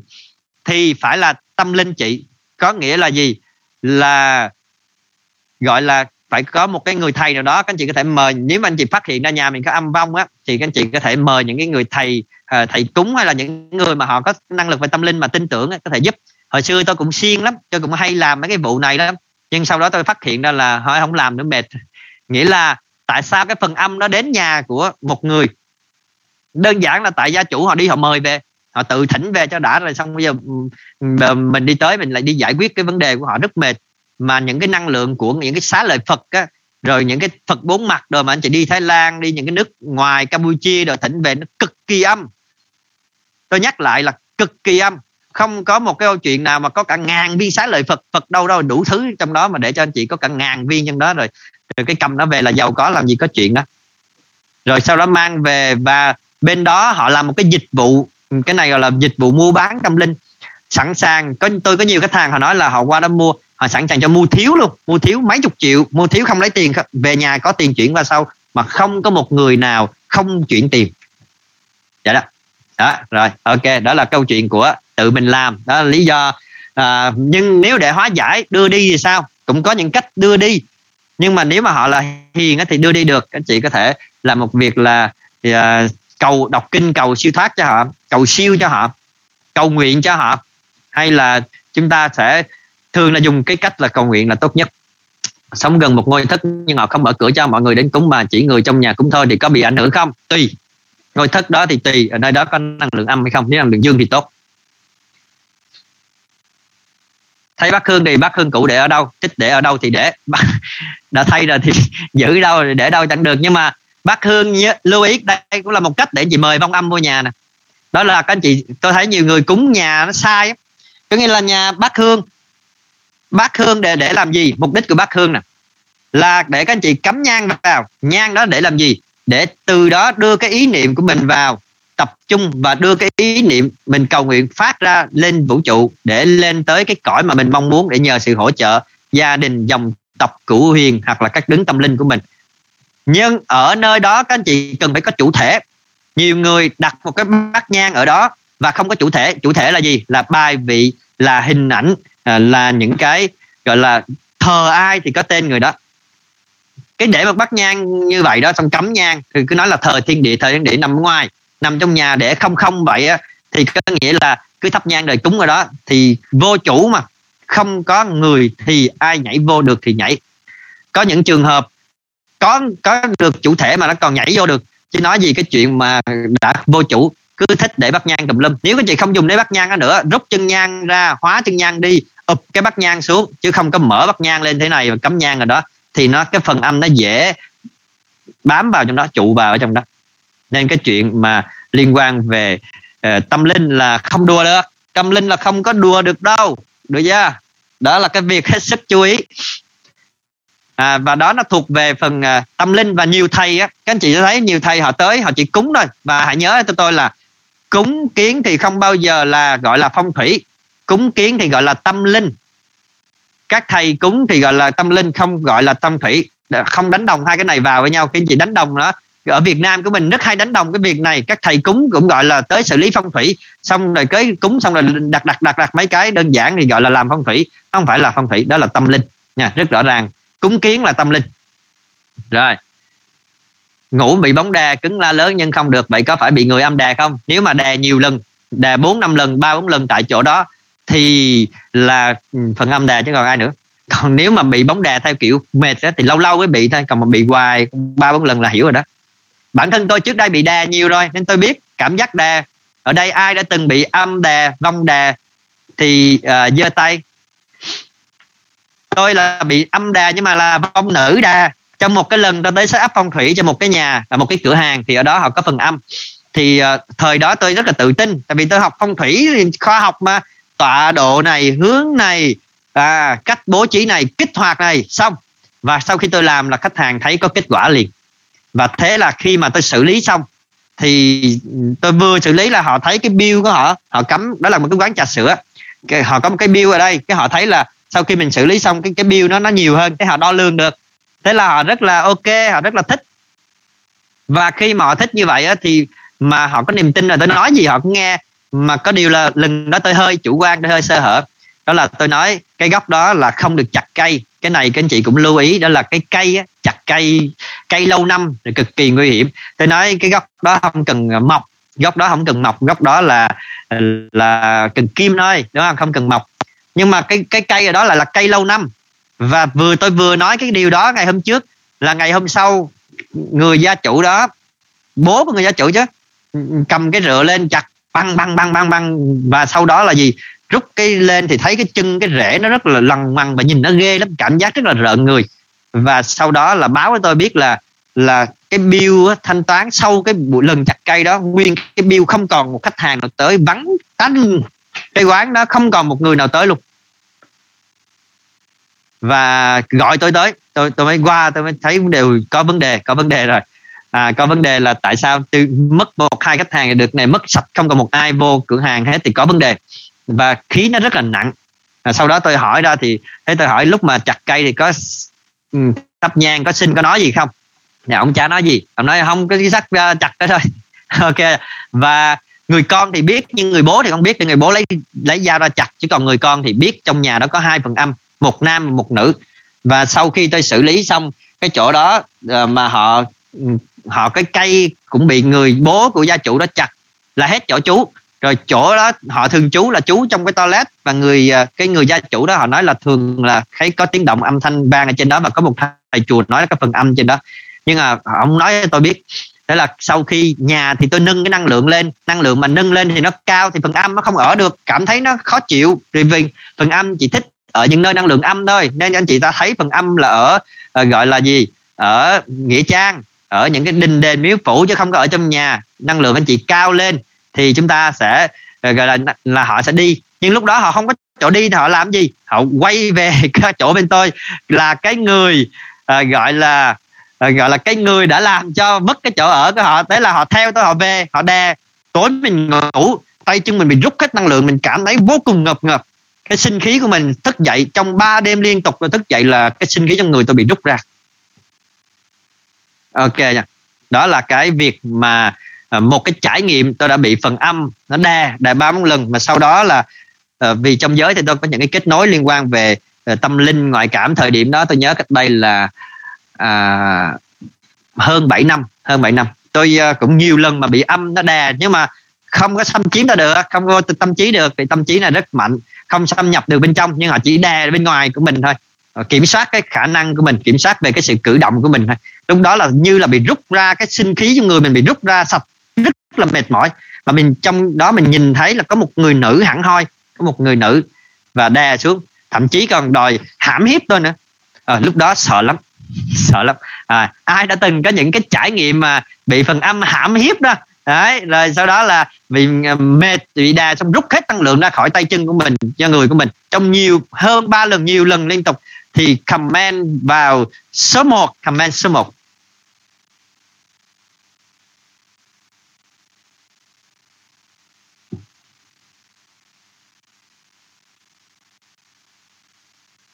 thì phải là tâm linh chị. Có nghĩa là gì? Là, gọi là phải có một cái người thầy nào đó, các anh chị có thể mời. Nếu mà anh chị phát hiện ra nhà mình có âm vong á, thì các anh chị có thể mời những cái người thầy ờ, thầy cúng hay là những người mà họ có năng lực về tâm linh mà tin tưởng có thể giúp. Hồi xưa tôi cũng siêng lắm, tôi cũng hay làm mấy cái vụ này lắm. Nhưng sau đó tôi phát hiện ra là họ không làm nữa, mệt. Nghĩa là tại sao cái phần âm nó đến nhà của một người? Đơn giản là tại gia chủ họ đi họ mời về, họ tự thỉnh về cho đã rồi xong bây giờ mình đi tới mình lại đi giải quyết cái vấn đề của họ rất mệt mà những cái năng lượng của những cái xá lợi Phật á rồi những cái Phật bốn mặt rồi mà anh chị đi Thái Lan đi những cái nước ngoài Campuchia rồi thỉnh về nó cực kỳ âm. Tôi nhắc lại là cực kỳ âm. Không có một cái câu chuyện nào mà có cả ngàn viên xá lợi Phật Phật đâu đâu đủ thứ trong đó mà để cho anh chị có cả ngàn viên trong đó rồi, rồi cái cầm nó về là giàu có làm gì có chuyện đó. Rồi sau đó mang về và bên đó họ làm một cái dịch vụ cái này gọi là dịch vụ mua bán tâm linh. Sẵn sàng có tôi có nhiều khách hàng họ nói là họ qua đó mua họ sẵn sàng cho mua thiếu luôn mua thiếu mấy chục triệu mua thiếu không lấy tiền. Về nhà có tiền chuyển qua sau mà không có một người nào không chuyển tiền. Vậy đó. Đó rồi ok đó là câu chuyện của tự mình làm. Đó là lý do à, nhưng nếu để hóa giải đưa đi thì sao? Cũng có những cách đưa đi. Nhưng mà nếu mà họ là hiền thì đưa đi được. Anh chị có thể làm một việc là thì, à, cầu đọc kinh cầu siêu thoát cho họ cầu siêu cho họ cầu nguyện cho họ. Hay là chúng ta sẽ thường là dùng cái cách là cầu nguyện là tốt nhất. Sống gần một ngôi thất nhưng họ không mở cửa cho mọi người đến cúng mà chỉ người trong nhà cúng thôi thì có bị ảnh hưởng không? Tùy. Ngôi thất đó thì tùy ở nơi đó có năng lượng âm hay không nếu năng lượng dương thì tốt. Thấy bác hương thì bác hương cũ để ở đâu thích để ở đâu thì để. <laughs> Đã thay rồi thì <laughs> giữ đâu để đâu chẳng được nhưng mà bác hương nhớ, lưu ý đây cũng là một cách để chị mời vong âm vô nhà nè. Đó là các anh chị tôi thấy nhiều người cúng nhà nó sai có nghĩa là nhà bác hương bác hương để để làm gì? Mục đích của bác hương nè. Là để các anh chị cắm nhang vào. Nhang đó để làm gì? Để từ đó đưa cái ý niệm của mình vào, tập trung và đưa cái ý niệm mình cầu nguyện phát ra lên vũ trụ để lên tới cái cõi mà mình mong muốn để nhờ sự hỗ trợ gia đình, dòng tộc, cửu huyền hoặc là các đứng tâm linh của mình. Nhưng ở nơi đó các anh chị cần phải có chủ thể. Nhiều người đặt một cái bát nhang ở đó và không có chủ thể. Chủ thể là gì? Là bài vị, là hình ảnh à, là những cái gọi là thờ ai thì có tên người đó. Cái để mà bắt nhang như vậy đó xong cấm nhang thì cứ nói là thờ thiên địa thờ thiên địa nằm ngoài nằm trong nhà để không không vậy á, thì có nghĩa là cứ thắp nhang đời cúng rồi đó thì vô chủ mà không có người thì ai nhảy vô được thì nhảy. Có những trường hợp có có được chủ thể mà nó còn nhảy vô được chứ nói gì cái chuyện mà đã vô chủ cứ thích để bắt nhang tùm lum. Nếu các chị không dùng để bắt nhang nữa rút chân nhang ra hóa chân nhang đi ụp cái bắt nhang xuống chứ không có mở bắt nhang lên thế này và cắm nhang rồi đó thì nó cái phần âm nó dễ bám vào trong đó trụ vào ở trong đó. Nên cái chuyện mà liên quan về uh, tâm linh là không đùa được. Tâm linh là không có đùa được đâu được chưa? Đó là cái việc hết sức chú ý. À, và đó nó thuộc về phần uh, tâm linh và nhiều thầy á. Các anh chị thấy nhiều thầy họ tới họ chỉ cúng thôi. Và hãy nhớ cho tôi là cúng kiến thì không bao giờ là, gọi là phong thủy. Cúng kiến thì gọi là tâm linh. Các thầy cúng thì gọi là tâm linh, không gọi là tâm thủy. Không đánh đồng hai cái này vào với nhau. Khi chị đánh đồng đó, ở Việt Nam của mình rất hay đánh đồng cái việc này. Các thầy cúng cũng gọi là tới xử lý phong thủy. Xong rồi cái cúng xong rồi đặt đặt đặt đặt mấy cái đơn giản thì gọi là làm phong thủy. Không phải là phong thủy, đó là tâm linh nha, rất rõ ràng. Cúng kiến là tâm linh. Rồi ngủ bị bóng đè cứng la lớn nhưng không được. Vậy có phải bị người âm đè không? Nếu mà đè nhiều lần đè bốn năm lần ba bốn lần tại chỗ đó thì là ừ, phần âm đè chứ còn ai nữa. Còn nếu mà bị bóng đè theo kiểu mệt đó, thì lâu lâu mới bị thôi. Còn mà bị hoài ba bốn lần là hiểu rồi đó. Bản thân tôi trước đây bị đè nhiều rồi nên tôi biết cảm giác đè ở đây ai đã từng bị âm đè vong đè thì uh, tay. Tôi là bị âm đè nhưng mà là vong nữ đè trong một cái lần tôi tới setup phong thủy cho một cái nhà và một cái cửa hàng thì ở đó họ có phần âm. Thì uh, thời đó tôi rất là tự tin tại vì tôi học phong thủy khoa học mà. Tọa độ này hướng này à, cách bố trí này kích hoạt này xong. Và sau khi tôi làm là khách hàng thấy có kết quả liền. Và thế là khi mà tôi xử lý xong thì tôi vừa xử lý là họ thấy cái bill của họ họ cấm đó là một cái quán trà sữa. Cái, họ có một cái bill ở đây cái họ thấy là sau khi mình xử lý xong cái cái bill nó nó nhiều hơn cái họ đo lương được thế là họ rất là ok họ rất là thích. Và khi mà họ thích như vậy á, thì mà họ có niềm tin là tôi nói gì họ cũng nghe. Mà có điều là lần đó tôi hơi chủ quan tôi hơi sơ hở. Đó là tôi nói cái góc đó là không được chặt cây. Cái này các anh chị cũng lưu ý đó là cái cây á, chặt cây cây lâu năm thì cực kỳ nguy hiểm. Tôi nói cái góc đó không cần mọc góc đó không cần mọc góc đó là là cần kim thôi đúng không? Không cần mọc. Nhưng mà cái cái cây ở đó là là cây lâu năm và vừa, tôi vừa nói cái điều đó ngày hôm trước, là ngày hôm sau, người gia chủ đó, bố của người gia chủ chứ, cầm cái rựa lên chặt, băng băng băng băng băng. Và sau đó là gì? Rút cái lên thì thấy cái chân, cái rễ nó rất là lằn mằn và nhìn nó ghê lắm, cảm giác rất là rợn người. Và sau đó là báo với tôi biết là là cái bill thanh toán sau cái buổi lần chặt cây đó, nguyên cái bill không còn một khách hàng nào tới, vắng tánh cái quán đó không còn một người nào tới luôn và gọi tôi tới. Tôi tôi mới qua tôi mới thấy đều có vấn đề có vấn đề rồi. À, có vấn đề là tại sao từ mất một hai khách hàng được này mất sạch không còn một ai vô cửa hàng hết thì có vấn đề. Và khí nó rất là nặng. À, sau đó tôi hỏi ra thì thế tôi hỏi lúc mà chặt cây thì có um, thắp nhang có xin có nói gì không? Nhà ông cha nói gì. Ông nói không cái sắt uh, à, chặt đó thôi. <laughs> Ok. Và người con thì biết nhưng người bố thì không biết. Thì người bố lấy lấy dao ra chặt chứ còn người con thì biết trong nhà đó có hai phần âm một nam một nữ. Và sau khi tôi xử lý xong cái chỗ đó ờ, mà họ họ, cái cây cũng bị người bố của gia chủ đó chặt là hết chỗ chú rồi chỗ đó họ thường chú là chú trong cái toilet và người ờ, cái người gia chủ đó họ nói là thường là thấy có tiếng động âm thanh vang ở trên đó và có một thầy chùa nói là cái phần âm trên đó. Nhưng mà ông nói tôi biết, thế là sau khi nhà thì tôi nâng cái năng lượng lên, năng lượng mà nâng lên thì nó cao thì phần âm nó không ở được, cảm thấy nó khó chịu. Vì vì phần âm chỉ thích ở những nơi năng lượng âm thôi. Nên anh chị ta thấy phần âm là ở ờ, gọi là gì? Ở nghĩa trang ở những cái đình đền miếu phủ chứ không có ở trong nhà. Năng lượng anh chị cao lên thì chúng ta sẽ ờ, gọi là là họ sẽ đi. Nhưng lúc đó họ không có chỗ đi thì họ làm gì? Họ quay về <laughs> cái chỗ bên tôi là cái người uh, gọi là uh, gọi là cái người đã làm cho mất cái chỗ ở của họ. Thế là họ theo tôi họ về họ đè tối mình ngủ tay chân mình bị rút hết năng lượng mình cảm thấy vô cùng ngập ngập cái sinh khí của mình thức dậy trong 3 đêm liên tục rồi thức dậy là cái sinh khí trong người tôi bị rút ra. Ok nha. Đó là cái việc mà à, một cái trải nghiệm tôi đã bị phần âm nó đè đè ba bốn lần. Mà sau đó là à, vì trong giới thì tôi có những cái kết nối liên quan về à, tâm linh ngoại cảm thời điểm đó. Tôi nhớ cách đây là à, hơn 7 năm hơn 7 năm. Tôi cũng nhiều lần mà bị âm nó đè nhưng mà không có xâm chiếm ta được không có tâm trí được vì tâm trí này rất mạnh không xâm nhập từ bên trong nhưng họ chỉ đè bên ngoài của mình thôi. Họ kiểm soát cái khả năng của mình kiểm soát về cái sự cử động của mình thôi. Lúc đó là như là bị rút ra cái sinh khí trong người mình bị rút ra sạch rất là mệt mỏi. Và mình trong đó mình nhìn thấy là có một người nữ hẳn hoi có một người nữ và đè xuống. Thậm chí còn đòi hãm hiếp tôi nữa. À, lúc đó sợ lắm sợ lắm. À, ai đã từng có những cái trải nghiệm mà bị phần âm hãm hiếp đó? Đấy, rồi sau đó là bị mệt bị đà xong rút hết năng lượng ra khỏi tay chân của mình, cho người của mình. Trong nhiều, hơn ba lần, nhiều lần liên tục, thì comment vào số 1 comment số 1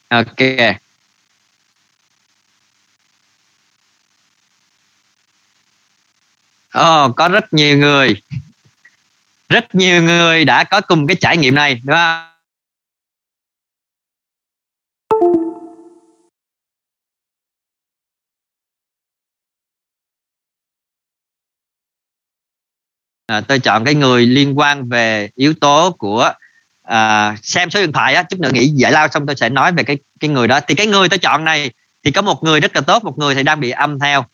ok. Oh, có rất nhiều người. Rất nhiều người đã có cùng cái trải nghiệm này đúng không? À, tôi chọn cái người liên quan về yếu tố của à, xem số điện thoại á chút nữa nghĩ giải lao xong tôi sẽ nói về cái cái người đó. Thì cái người tôi chọn này thì có một người rất là tốt một người thì đang bị âm theo.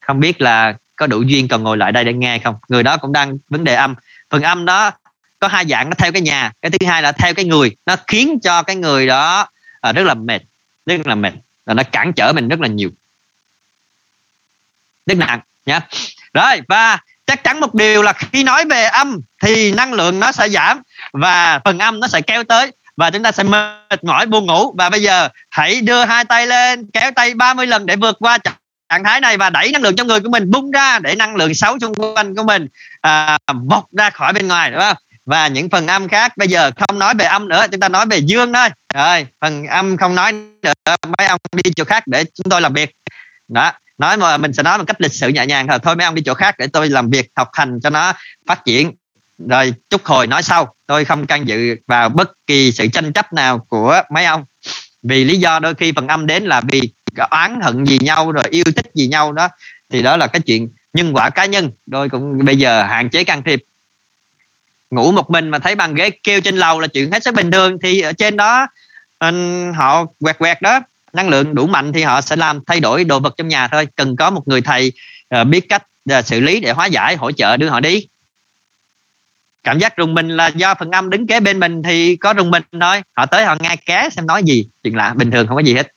Không biết là có đủ duyên còn ngồi lại đây để nghe không? Người đó cũng đang vấn đề âm. Phần âm đó có hai dạng nó theo cái nhà. Cái thứ hai là theo cái người. Nó khiến cho cái người đó à, rất là mệt. Rất là mệt. Và nó cản trở mình rất là nhiều. Rất nặng nhá. Rồi và chắc chắn một điều là khi nói về âm thì năng lượng nó sẽ giảm và phần âm nó sẽ kéo tới và chúng ta sẽ mệt mỏi buồn ngủ. Và bây giờ hãy đưa hai tay lên kéo tay 30 lần để vượt qua trạng thái này và đẩy năng lượng trong người của mình bung ra để năng lượng xấu xung quanh của mình à, bọc ra khỏi bên ngoài đúng không? Và những phần âm khác bây giờ không nói về âm nữa chúng ta nói về dương thôi. Rồi phần âm không nói nữa mấy ông đi chỗ khác để chúng tôi làm việc. Đó nói mà mình sẽ nói một cách lịch sự nhẹ nhàng thôi thôi mấy ông đi chỗ khác để tôi làm việc học hành cho nó phát triển. Rồi chút hồi nói sau tôi không can dự vào bất kỳ sự tranh chấp nào của mấy ông. Vì lý do đôi khi phần âm đến là vì oán hận gì nhau rồi, yêu thích gì nhau đó. Thì đó là cái chuyện nhân quả cá nhân. Đôi cũng bây giờ hạn chế can thiệp. Ngủ một mình mà thấy bàn ghế kêu trên lầu là chuyện hết sức bình thường. Thì ở trên đó ờ, họ quẹt quẹt đó, năng lượng đủ mạnh thì họ sẽ làm thay đổi đồ vật trong nhà thôi. Cần có một người thầy ờ, biết cách ờ, xử lý để hóa giải, hỗ trợ đưa họ đi. Cảm giác rùng mình là do phần âm đứng kế bên mình thì có rùng mình thôi. Họ tới họ nghe ké xem nói gì. Chuyện lạ, bình thường, không có gì hết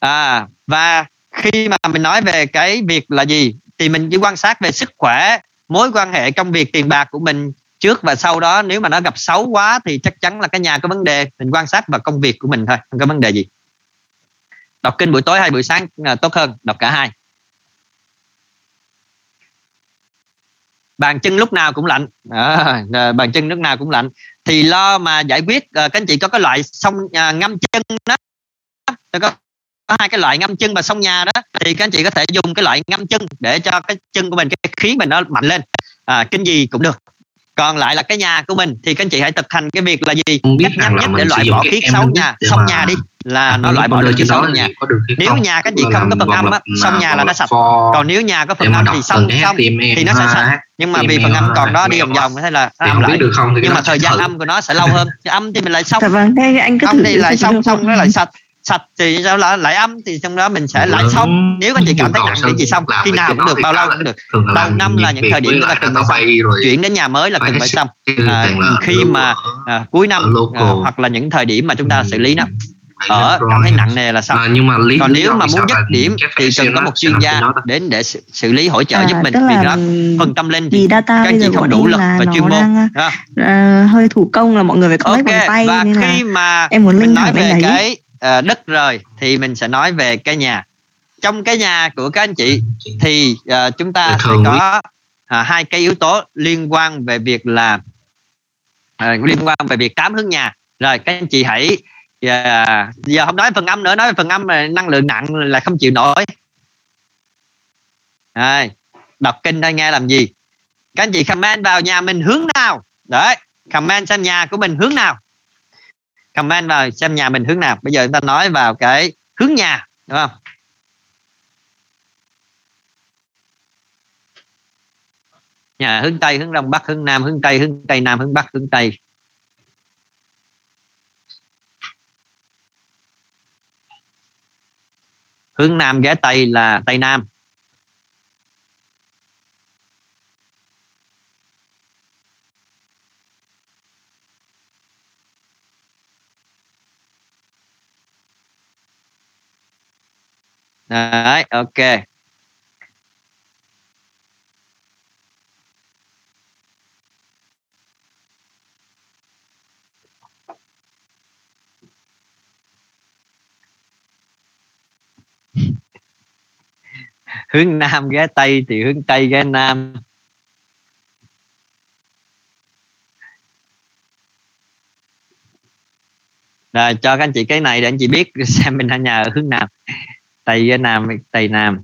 à và khi mà mình nói về cái việc là gì thì mình chỉ quan sát về sức khỏe mối quan hệ công việc tiền bạc của mình trước và sau đó. Nếu mà nó gặp xấu quá thì chắc chắn là cái nhà có vấn đề. Mình quan sát vào công việc của mình thôi không có vấn đề gì. Đọc kinh buổi tối hay buổi sáng là tốt hơn đọc cả hai. Bàn chân lúc nào cũng lạnh. À, à, bàn chân lúc nào cũng lạnh. Thì lo mà giải quyết à, các anh chị có cái loại sông à, ngâm chân đó có có hai cái loại ngâm chân và sông nhà đó thì các anh chị có thể dùng cái loại ngâm chân để cho cái chân của mình cái khí mình nó mạnh lên. À, kinh gì cũng được. Còn lại là cái nhà của mình thì các anh chị hãy thực hành cái việc là gì? Không biết cách nhanh nhất để loại bỏ khí xấu nhà xong nhà đi là nó loại bỏ được khí xấu nhà nếu nhà các chị không có phần âm á xong nhà là nó sạch. còn nếu nhà có phần âm thì xong xong thì nó sẽ sạch. Nhưng mà vì phần âm còn đó đi vòng vòng thế là âm lại. nhưng mà thời gian âm của nó sẽ lâu hơn. Âm thì mình lại xong. anh âm thì lại xong xong nó lại sạch sạch thì sao? Là lại âm thì trong đó mình sẽ lại xong. Nếu anh chị cảm thấy nặng thì chị xong. khi nào cũng được bao lâu cũng được. Đầu năm là những thời điểm chúng ta cần phải chuyển đến nhà mới là cần phải xong. à, khi mà à, cuối năm à, hoặc là những thời điểm mà chúng ta xử lý nó ở cảm thấy nặng nề là xong. À, nhưng mà lý còn nếu mà muốn dứt điểm thì cần có một chuyên gia đến để xử lý hỗ trợ à, giúp mình. vì đó phần tâm linh vì thì data các bây anh giờ chị không đủ lực và chuyên môn. đang à. à, hơi thủ công là mọi người phải có mấy Ok, vòng tay và nên là khi mà em muốn mình linh nói về cái ờ, đất rồi thì mình sẽ nói về cái nhà. Trong cái nhà của các anh chị thì ờ, chúng ta sẽ có à, hai cái yếu tố liên quan về việc là à, liên quan về việc tám hướng nhà. Rồi các anh chị hãy à, giờ không nói phần âm nữa nói về phần âm là năng lượng nặng là không chịu nổi. Rồi, đọc kinh đây nghe làm gì? Các anh chị comment vào nhà mình hướng nào? Đấy comment xem nhà của mình hướng nào comment vào xem nhà mình hướng nào. Bây giờ chúng ta nói vào cái hướng nhà, đúng không? Nhà hướng tây, hướng đông bắc, hướng nam, hướng tây hướng tây nam, hướng bắc, hướng tây. Hướng nam ghé tây là tây nam. Đấy, ok. <laughs> Hướng nam ghé tây thì hướng tây ghé nam. Rồi, cho các anh chị cái này để anh chị biết <laughs> xem mình ở nhà ở hướng nào tây nam tây nam.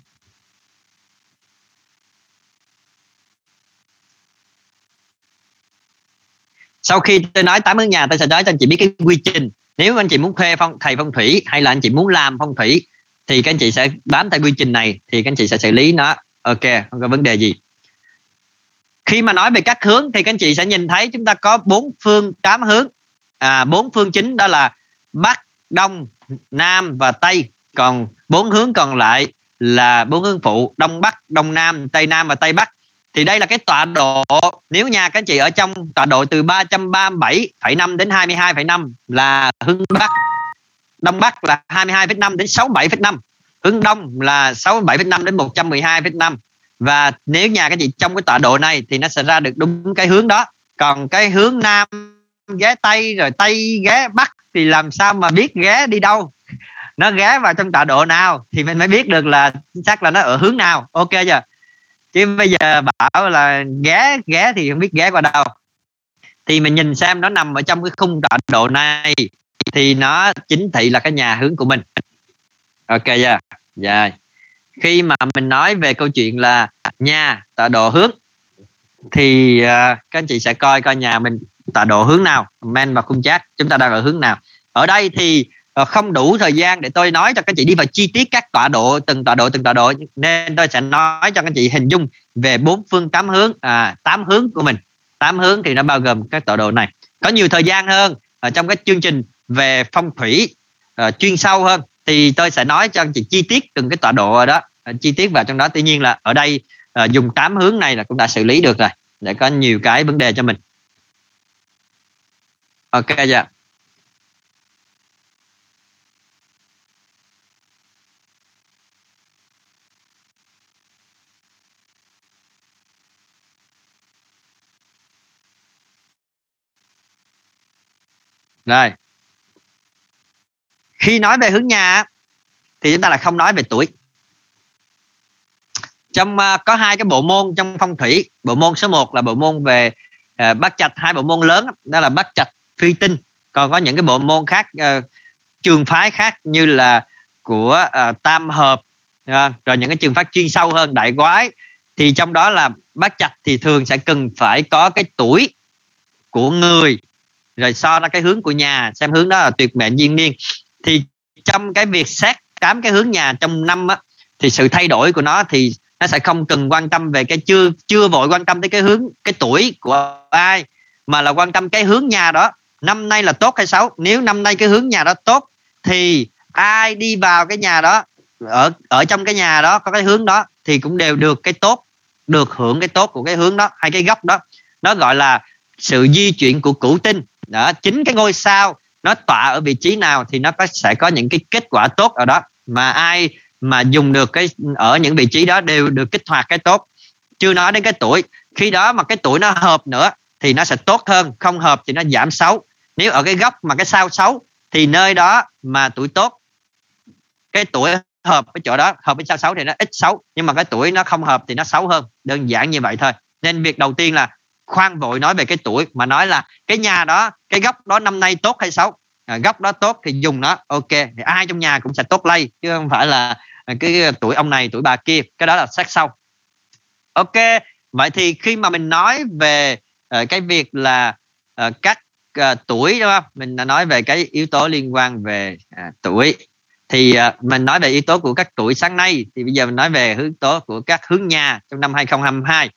Sau khi tôi nói tám hướng nhà, tôi sẽ nói cho anh chị biết cái quy trình. Nếu anh chị muốn thuê phong, thầy phong thủy hay là anh chị muốn làm phong thủy, thì các anh chị sẽ bám theo quy trình này, thì các anh chị sẽ xử lý nó. Ok, không có vấn đề gì. Khi mà nói về các hướng, thì các anh chị sẽ nhìn thấy chúng ta có bốn phương, tám hướng. À bốn phương chính đó là bắc, đông, nam và tây còn bốn hướng còn lại là bốn hướng phụ đông bắc đông nam tây nam và tây bắc. Thì đây là cái tọa độ nếu nhà các anh chị ở trong tọa độ từ 337,5 đến 22,5 là hướng bắc. Đông bắc là 22,5 đến 67,5 hướng đông là 67,5 đến 112,5 và nếu nhà các chị trong cái tọa độ này thì nó sẽ ra được đúng cái hướng đó. Còn cái hướng nam ghé tây rồi tây ghé bắc thì làm sao mà biết ghé đi đâu? Nó ghé vào trong tọa độ nào thì mình mới biết được là chắc là nó ở hướng nào. Ok chưa? Chứ bây giờ bảo là ghé ghé thì không biết ghé qua đâu. Thì mình nhìn xem nó nằm ở trong cái khung tọa độ này thì nó chính thị là cái nhà hướng của mình. Ok chưa? Dạ khi mà mình nói về câu chuyện là nhà tọa độ hướng thì uh, các anh chị sẽ coi coi nhà mình tọa độ hướng nào. Men vào khung chat chúng ta đang ở hướng nào. Ở đây thì Ờ, không đủ thời gian để tôi nói cho các chị đi vào chi tiết các tọa độ từng tọa độ từng tọa độ. Nên tôi sẽ nói cho các chị hình dung về bốn phương tám hướng à tám hướng của mình. Tám hướng thì nó bao gồm các tọa độ này. Có nhiều thời gian hơn ở trong các chương trình về phong thủy uh, chuyên sâu hơn. Thì tôi sẽ nói cho anh chị chi tiết từng cái tọa độ đó. Chi tiết vào trong đó. Tuy nhiên là ở đây uh, dùng tám hướng này là cũng đã xử lý được rồi để có nhiều cái vấn đề cho mình. Ok dạ rồi. Khi nói về hướng nhà thì chúng ta là không nói về tuổi. Trong uh, có hai cái bộ môn trong phong thủy bộ môn số 1 là bộ môn về à, uh, bắt trạch hai bộ môn lớn đó là bắt trạch phi tinh. Còn có những cái bộ môn khác uh, trường phái khác như là của uh, tam hợp uh, rồi những cái trường phái chuyên sâu hơn đại quái. Thì trong đó là bắt trạch thì thường sẽ cần phải có cái tuổi của người rồi so ra cái hướng của nhà, xem hướng đó là tuyệt mệnh duyên niên. Thì trong cái việc xét tám cái hướng nhà trong năm á, thì sự thay đổi của nó thì nó sẽ không cần quan tâm về cái chưa chưa vội quan tâm tới cái hướng, cái tuổi của ai, mà là quan tâm cái hướng nhà đó. Năm nay là tốt hay xấu? Nếu năm nay cái hướng nhà đó tốt, thì ai đi vào cái nhà đó, ở ở trong cái nhà đó có cái hướng đó, thì cũng đều được cái tốt, được hưởng cái tốt của cái hướng đó, hay cái góc đó. Nó gọi là sự di chuyển của cửu tinh đó, chính cái ngôi sao nó tọa ở vị trí nào thì nó có, sẽ có những cái kết quả tốt ở đó. Mà ai mà dùng được cái, ở những vị trí đó đều được kích hoạt cái tốt. Chưa nói đến cái tuổi. Khi đó mà cái tuổi nó hợp nữa thì nó sẽ tốt hơn. Không hợp thì nó giảm xấu. Nếu ở cái góc mà cái sao xấu thì nơi đó mà tuổi tốt, cái tuổi hợp với chỗ đó, hợp với sao xấu thì nó ít xấu. Nhưng mà cái tuổi nó không hợp thì nó xấu hơn. Đơn giản như vậy thôi. Nên việc đầu tiên là khoan vội nói về cái tuổi mà nói là cái nhà đó cái góc đó năm nay tốt hay xấu? À, góc đó tốt thì dùng nó ok thì ai trong nhà cũng sẽ tốt lây chứ không phải là cái tuổi ông này tuổi bà kia cái đó là sát sau ok vậy thì khi mà mình nói về uh, cái việc là uh, các uh, tuổi đúng không? Mình nói về cái yếu tố liên quan về uh, tuổi. Thì uh, mình nói về yếu tố của các tuổi sáng nay thì bây giờ mình nói về yếu tố của các hướng nhà trong năm 2022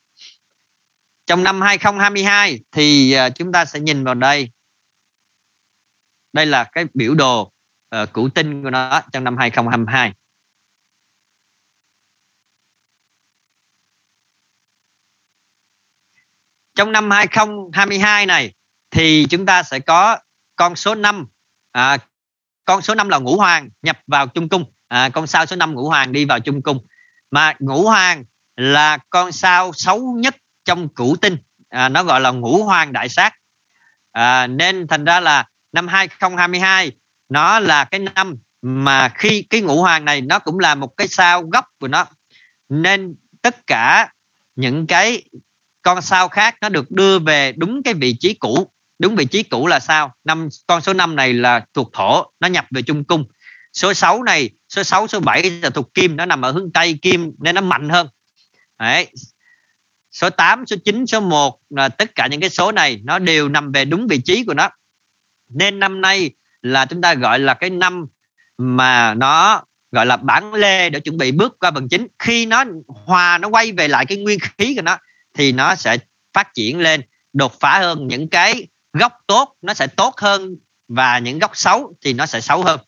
trong năm 2022 thì à, chúng ta sẽ nhìn vào đây. Đây là cái biểu đồ à, uh, củ tinh của nó trong năm 2022 trong năm 2022 này thì chúng ta sẽ có con số 5 à, con số 5 là ngũ hoàng nhập vào trung cung. À, con sao số 5 ngũ hoàng đi vào trung cung. Mà ngũ hoàng là con sao xấu nhất trong cửu tinh. À, nó gọi là ngũ hoàng đại sát. À, nên thành ra là năm 2022 nó là cái năm mà khi cái ngũ hoàng này nó cũng là một cái sao gốc của nó. Nên tất cả những cái con sao khác nó được đưa về đúng cái vị trí cũ. Đúng vị trí cũ là sao? Năm con số 5 này là thuộc thổ nó nhập về trung cung. Số 6 này số 6 số 7 là thuộc kim nó nằm ở hướng tây kim nên nó mạnh hơn. Đấy số 8 số 9 số 1 là tất cả những cái số này nó đều nằm về đúng vị trí của nó. Nên năm nay là chúng ta gọi là cái năm mà nó gọi là bản lê để chuẩn bị bước qua phần chính. Khi nó hòa nó quay về lại cái nguyên khí của nó thì nó sẽ phát triển lên đột phá hơn. Những cái góc tốt nó sẽ tốt hơn và những góc xấu thì nó sẽ xấu hơn.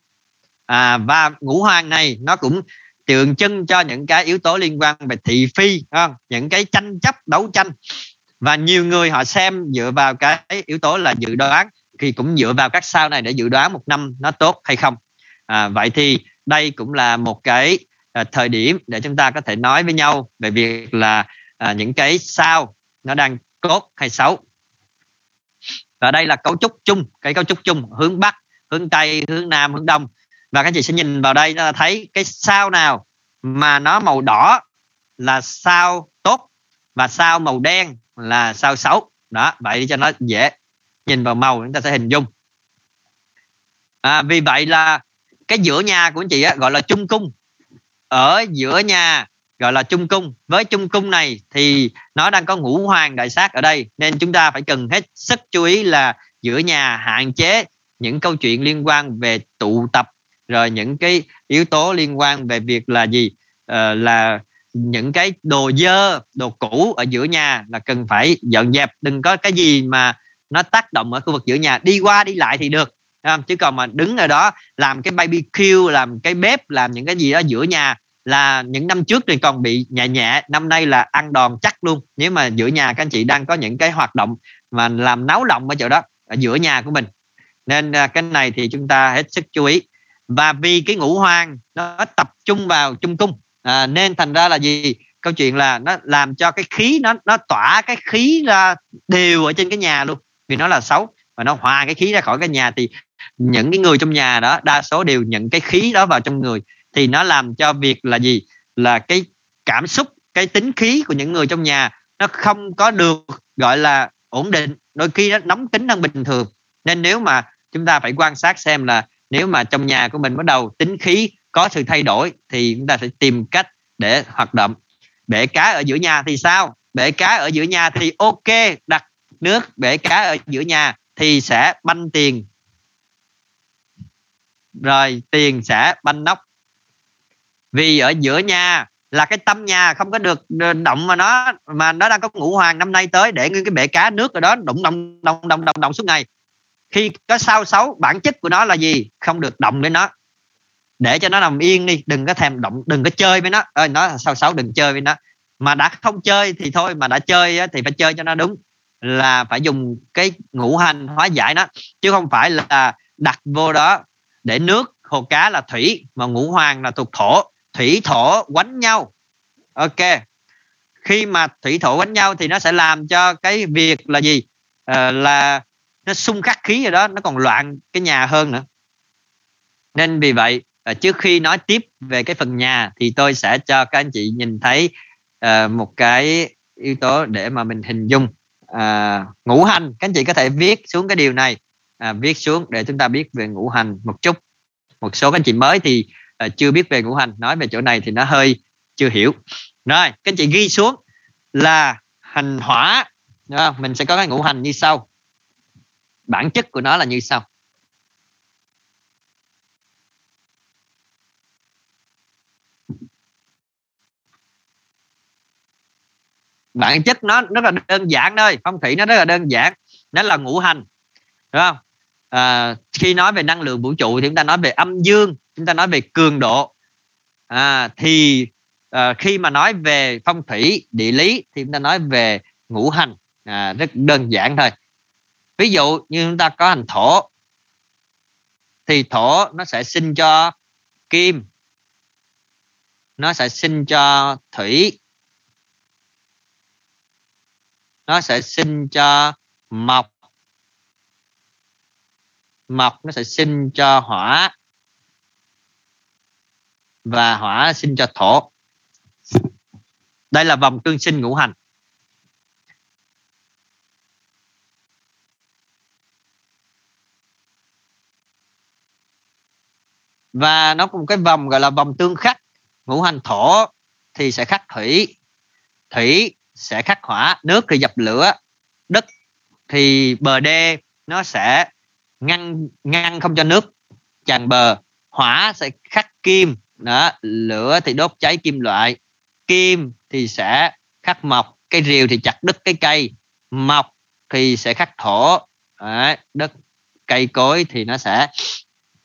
À, và ngũ hoàng này nó cũng tượng trưng cho những cái yếu tố liên quan về thị phi không? những cái tranh chấp đấu tranh. Và nhiều người họ xem dựa vào cái yếu tố là dự đoán thì cũng dựa vào các sao này để dự đoán một năm nó tốt hay không. À, vậy thì đây cũng là một cái à, thời điểm để chúng ta có thể nói với nhau về việc là à, những cái sao nó đang tốt hay xấu. Và đây là cấu trúc chung cái cấu trúc chung hướng bắc hướng tây hướng nam hướng đông và các chị sẽ nhìn vào đây là thấy cái sao nào mà nó màu đỏ là sao tốt và sao màu đen là sao xấu. Đó vậy cho nó dễ nhìn vào màu chúng ta sẽ hình dung. À, vì vậy là cái giữa nhà của anh chị á, gọi là trung cung. Ở giữa nhà gọi là trung cung. Với trung cung này thì nó đang có ngũ hoàng đại sát ở đây nên chúng ta phải cần hết sức chú ý là giữa nhà hạn chế những câu chuyện liên quan về tụ tập rồi những cái yếu tố liên quan về việc là gì? À, là những cái đồ dơ đồ cũ ở giữa nhà là cần phải dọn dẹp. Đừng có cái gì mà nó tác động ở khu vực giữa nhà. Đi qua đi lại thì được không? chứ còn mà đứng ở đó làm cái BBQ làm cái bếp làm những cái gì đó giữa nhà là những năm trước thì còn bị nhẹ nhẹ. Năm nay là ăn đòn chắc luôn. Nếu mà giữa nhà các anh chị đang có những cái hoạt động mà làm náo động ở chỗ đó ở giữa nhà của mình. Nên à, cái này thì chúng ta hết sức chú ý và vì cái ngũ hoàng nó tập trung vào trung cung à, nên thành ra là gì? Câu chuyện là nó làm cho cái khí nó nó tỏa cái khí ra đều ở trên cái nhà luôn. Vì nó là xấu và nó hòa cái khí ra khỏi cái nhà thì những cái người trong nhà đó đa số đều nhận cái khí đó vào trong người. Thì nó làm cho việc là gì? Là cái cảm xúc cái tính khí của những người trong nhà nó không có được gọi là ổn định. Đôi khi nó nóng tính hơn bình thường. Nên nếu mà chúng ta phải quan sát xem là nếu mà trong nhà của mình bắt đầu tính khí có sự thay đổi thì chúng ta sẽ tìm cách để hoạt động. Bể cá ở giữa nhà thì sao? Bể cá ở giữa nhà thì ok, đặt nước bể cá ở giữa nhà thì sẽ banh tiền. Rồi, tiền sẽ banh nóc. Vì ở giữa nhà là cái tâm nhà không có được ờ, động mà nó mà nó đang có ngũ hoàng năm nay tới để nguyên cái bể cá nước ở đó đụng động động động động động suốt ngày khi có sao xấu bản chất của nó là gì? Không được động đến nó. Để cho nó nằm yên đi đừng có thèm động đừng có chơi với nó. Ơi nó sao xấu đừng chơi với nó. Mà đã không chơi thì thôi mà đã chơi thì phải chơi cho nó đúng. Là phải dùng cái ngũ hành hóa giải nó. Chứ không phải là đặt vô đó để nước hồ cá là thủy mà ngũ hoàng là thuộc thổ. Thủy thổ quánh nhau. Ok. Khi mà thủy thổ quánh nhau thì nó sẽ làm cho cái việc là gì? À, là nó xung khắc khí rồi đó nó còn loạn cái nhà hơn nữa. Nên vì vậy à, trước khi nói tiếp về cái phần nhà thì tôi sẽ cho các anh chị nhìn thấy uh, một cái yếu tố để mà mình hình dung. Uh, ngũ hành các anh chị có thể viết xuống cái điều này. Uh, viết xuống để chúng ta biết về ngũ hành một chút. Một số các anh chị mới thì uh, chưa biết về ngũ hành nói về chỗ này thì nó hơi chưa hiểu. Rồi các anh chị ghi xuống là hành hỏa. Mình sẽ có cái ngũ hành như sau bản chất của nó là như sau. Bản chất nó rất là đơn giản thôi phong thủy nó rất là đơn giản. Nó là ngũ hành đúng không? À, khi nói về năng lượng vũ trụ thì chúng ta nói về âm dương chúng ta nói về cường độ. À, thì à, khi mà nói về phong thủy địa lý thì chúng ta nói về ngũ hành. À, rất đơn giản thôi ví dụ như chúng ta có hành thổ, thì thổ nó sẽ sinh cho kim, nó sẽ sinh cho thủy, nó sẽ sinh cho mộc mộc nó sẽ sinh cho hỏa, và hỏa sinh cho thổ. Đây là vòng tương sinh ngũ hành. Và nó có một cái vòng gọi là vòng tương khắc. Ngũ hành thổ thì sẽ khắc thủy thủy sẽ khắc hỏa, nước thì dập lửa, đất thì bờ đê, nó sẽ ngăn ngăn không cho nước tràn bờ. Hỏa sẽ khắc kim, đó, lửa thì đốt cháy kim loại. Kim thì sẽ khắc mộc cây rìu thì chặt đứt cái cây. Mộc thì sẽ khắc thổ đất, cây cối thì nó sẽ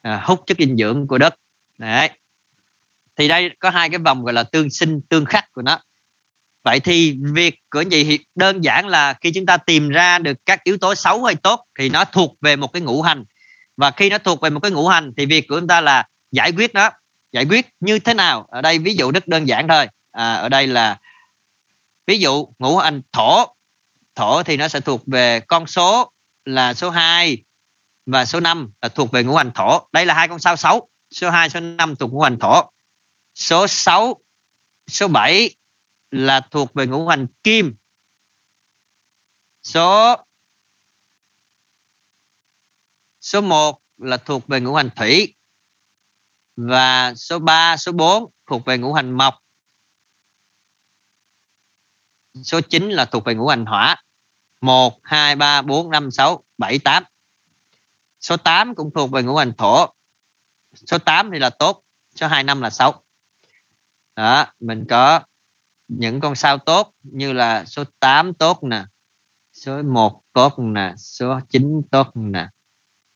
à, hút chất dinh dưỡng của đất. Đấy. thì đây có hai cái vòng gọi là tương sinh tương khắc của nó. Vậy thì việc của gì đơn giản là khi chúng ta tìm ra được các yếu tố xấu hay tốt thì nó thuộc về một cái ngũ hành. Và khi nó thuộc về một cái ngũ hành thì việc của chúng ta là giải quyết nó. Giải quyết như thế nào? Ở đây ví dụ rất đơn giản thôi. À, ở đây là ví dụ ngũ hành thổ. Thổ thì nó sẽ thuộc về con số là số 2 và số 5 là thuộc về ngũ hành thổ. Đây là hai con sao 6 số 2 số 5 thuộc ngũ hành thổ. Số 6 số 7 là thuộc về ngũ hành kim. Số số 1 là thuộc về ngũ hành thủy. Và số 3 số 4 thuộc về ngũ hành mộc. Số 9 là thuộc về ngũ hành hỏa. 1 2 3 4 5 6 7 8 số 8 cũng thuộc về ngũ hành thổ. Số 8 thì là tốt số 2 năm là xấu. Đó mình có những con sao tốt như là số 8 tốt nè số 1 tốt nè số 9 tốt nè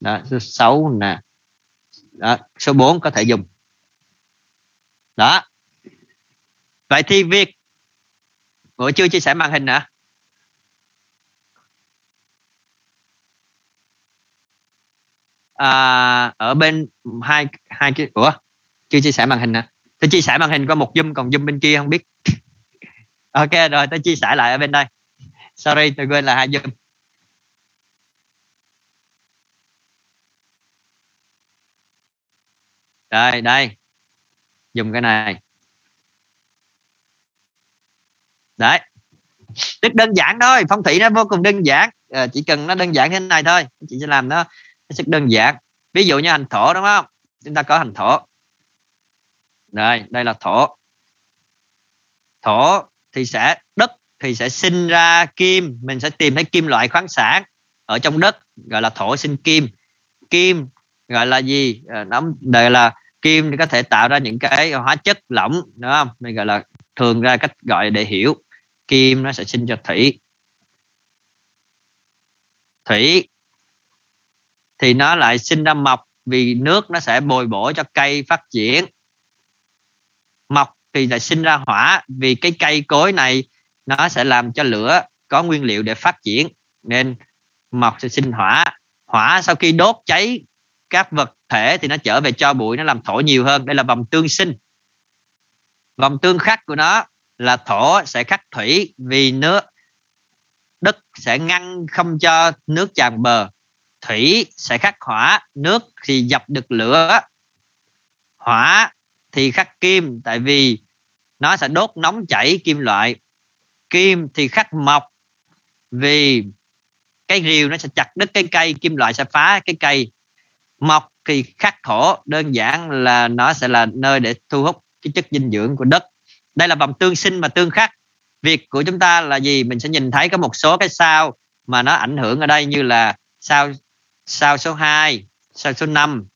đó, số 6 nè đó, số 4 có thể dùng. Đó. Vậy thì việc Ủa chưa chia sẻ màn hình hả? À, ở bên hai hai cái ủa chưa chia sẻ màn hình hả? Tôi chia sẻ màn hình có một zoom còn zoom bên kia không biết. <laughs> Ok rồi tôi chia sẻ lại ở bên đây. Sorry tôi quên là hai zoom. Đây đây. Dùng cái này. Đấy. Rất đơn giản thôi phong thủy nó vô cùng đơn giản. À, chỉ cần nó đơn giản thế này thôi chị sẽ làm nó rất đơn giản. Ví dụ như hành thổ, đúng không? Chúng ta có hành thổ. Đây đây là thổ. Thổ thì sẽ, đất thì sẽ sinh ra kim. Mình sẽ tìm thấy kim loại khoáng sản ở trong đất, gọi là thổ sinh kim. Kim gọi là gì? À, nó gọi là kim thì có thể tạo ra những cái hóa chất lỏng, đúng không? Mình gọi là thường ra cách gọi để hiểu. Kim nó sẽ sinh cho thủy. Thủy thì nó lại sinh ra mọc vì nước nó sẽ bồi bổ cho cây phát triển. Mọc thì lại sinh ra hỏa vì cái cây cối này nó sẽ làm cho lửa có nguyên liệu để phát triển, nên mọc sẽ sinh hỏa. Hỏa sau khi đốt cháy các vật thể thì nó trở về cho bụi, nó làm thổ nhiều hơn. Đây là vòng tương sinh. Vòng tương khắc của nó là thổ sẽ khắc thủy vì nước, đất sẽ ngăn không cho nước tràn bờ thủy sẽ khắc hỏa nước thì dập được lửa. Hỏa thì khắc kim, tại vì nó sẽ đốt nóng chảy kim loại. Kim thì khắc mộc, vì cái rìu nó sẽ chặt đứt cái cây, kim loại sẽ phá cái cây. Mộc thì khắc thổ, đơn giản là nó sẽ là nơi để thu hút cái chất dinh dưỡng của đất. Đây là vòng tương sinh và tương khắc. Việc của chúng ta là gì? Mình sẽ nhìn thấy có một số cái sao mà nó ảnh hưởng ở đây như là sao sao số 2 sao số 5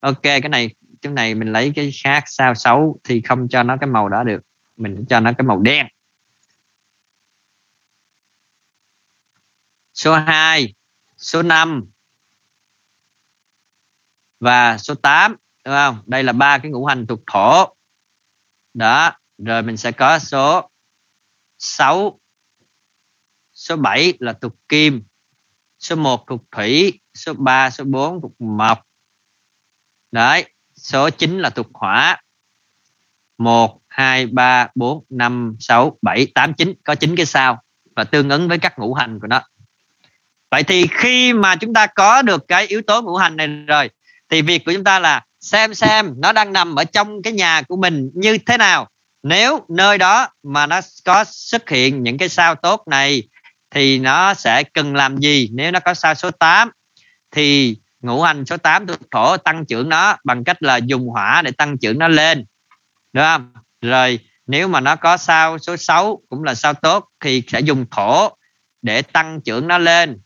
ok, cái này cái này mình lấy cái khác, sao xấu thì không cho nó cái màu đó được. Mình cho nó cái màu đen. Số 2 số 5 và số 8 đúng không? Đây là ba cái ngũ hành thuộc thổ. Đó, rồi mình sẽ có số 6 số 7 là thuộc kim, số 1 thuộc thủy, số 3 số 4 thuộc mộc. Đấy, số 9 là thuộc hỏa. 1 2 3 4 5 6 7 8 9 có 9 cái sao và tương ứng với các ngũ hành của nó. Vậy thì khi mà chúng ta có được cái yếu tố ngũ hành này rồi, thì việc của chúng ta là xem xem nó đang nằm ở trong cái nhà của mình như thế nào. Nếu nơi đó mà nó có xuất hiện những cái sao tốt này thì nó sẽ cần làm gì? Nếu nó có sao số 8 thì ngũ hành số 8 thuộc thổ tăng trưởng nó bằng cách là dùng hỏa để tăng trưởng nó lên. Đúng không? Rồi, nếu mà nó có sao số 6 cũng là sao tốt thì sẽ dùng thổ để tăng trưởng nó lên.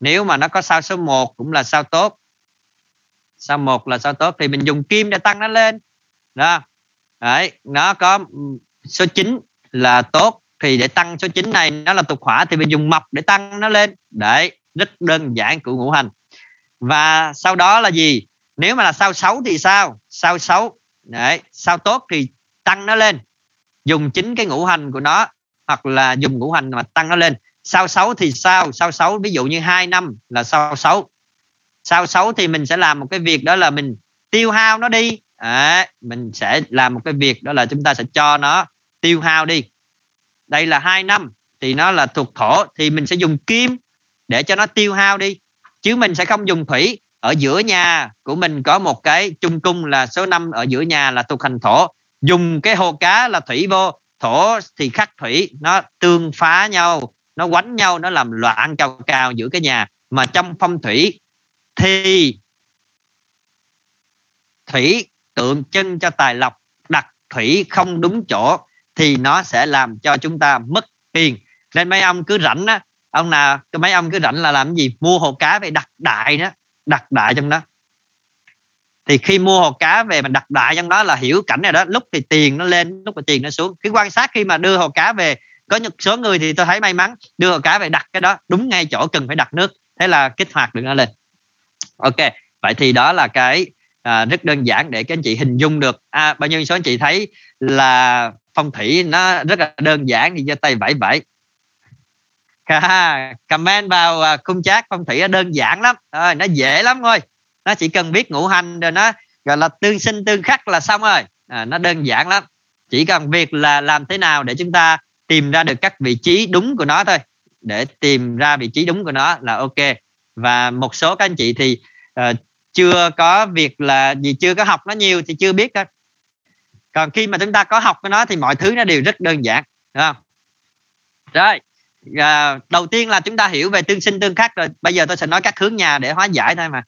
Nếu mà nó có sao số 1 cũng là sao tốt. Sao một là sao tốt thì mình dùng kim để tăng nó lên. Đó đấy, nó có ừ, số 9 là tốt thì để tăng số 9 này nó là tục hỏa thì mình dùng mộc để tăng nó lên. Đấy rất đơn giản của ngũ hành. Và sau đó là gì? Nếu mà là sao xấu thì sao? Sao xấu đấy sao tốt thì tăng nó lên. Dùng chính cái ngũ hành của nó hoặc là dùng ngũ hành mà tăng nó lên. Sao xấu thì sao? Sao xấu ví dụ như 2 năm là sao xấu sao xấu thì mình sẽ làm một cái việc đó là mình tiêu hao nó đi. À, mình sẽ làm một cái việc đó là chúng ta sẽ cho nó tiêu hao đi đây là hai năm, thì nó là thuộc thổ, thì mình sẽ dùng kim để cho nó tiêu hao đi. Chứ mình sẽ không dùng thủy. Ở giữa nhà của mình có một cái chung cung là số 5 ở giữa nhà là thuộc hành thổ. Dùng cái hồ cá là thủy vô. Thổ thì khắc thủy, nó tương phá nhau, nó quánh nhau, nó làm loạn cao cao giữa cái nhà. Mà trong phong thủy thì thủy tượng trưng cho tài lộc, đặt thủy không đúng chỗ thì nó sẽ làm cho chúng ta mất tiền. Nên mấy ông cứ rảnh á ông nào mấy ông cứ rảnh là làm gì? Mua hồ cá về đặt đại đó đặt đại trong đó. Thì khi mua hồ cá về mình đặt đại trong đó là hiểu cảnh này đó lúc thì tiền nó lên lúc thì tiền nó xuống. Cái quan sát khi mà đưa hồ cá về có một số người thì tôi thấy may mắn đưa hồ cá về đặt cái đó đúng ngay chỗ cần phải đặt nước. Thế là kích hoạt được nó lên. Ok vậy thì đó là cái à, rất đơn giản để các anh chị hình dung được. À, bao nhiêu số anh chị thấy là phong thủy nó rất là đơn giản thì giơ tay vẫy vẫy. Comment vào à, khung chat phong thủy nó đơn giản lắm. À, nó dễ lắm thôi. Nó chỉ cần biết ngũ hành rồi nó gọi là tương sinh tương khắc là xong rồi. À, nó đơn giản lắm. Chỉ cần việc là làm thế nào để chúng ta tìm ra được các vị trí đúng của nó thôi. Để tìm ra vị trí đúng của nó là ok. Và một số các anh chị thì uh, chưa có việc là gì chưa có học nó nhiều thì chưa biết thôi còn khi mà chúng ta có học cái nó thì mọi thứ nó đều rất đơn giản đúng không? Rồi à, đầu tiên là chúng ta hiểu về tương sinh tương khắc rồi. Bây giờ tôi sẽ nói các hướng nhà để hóa giải thôi mà.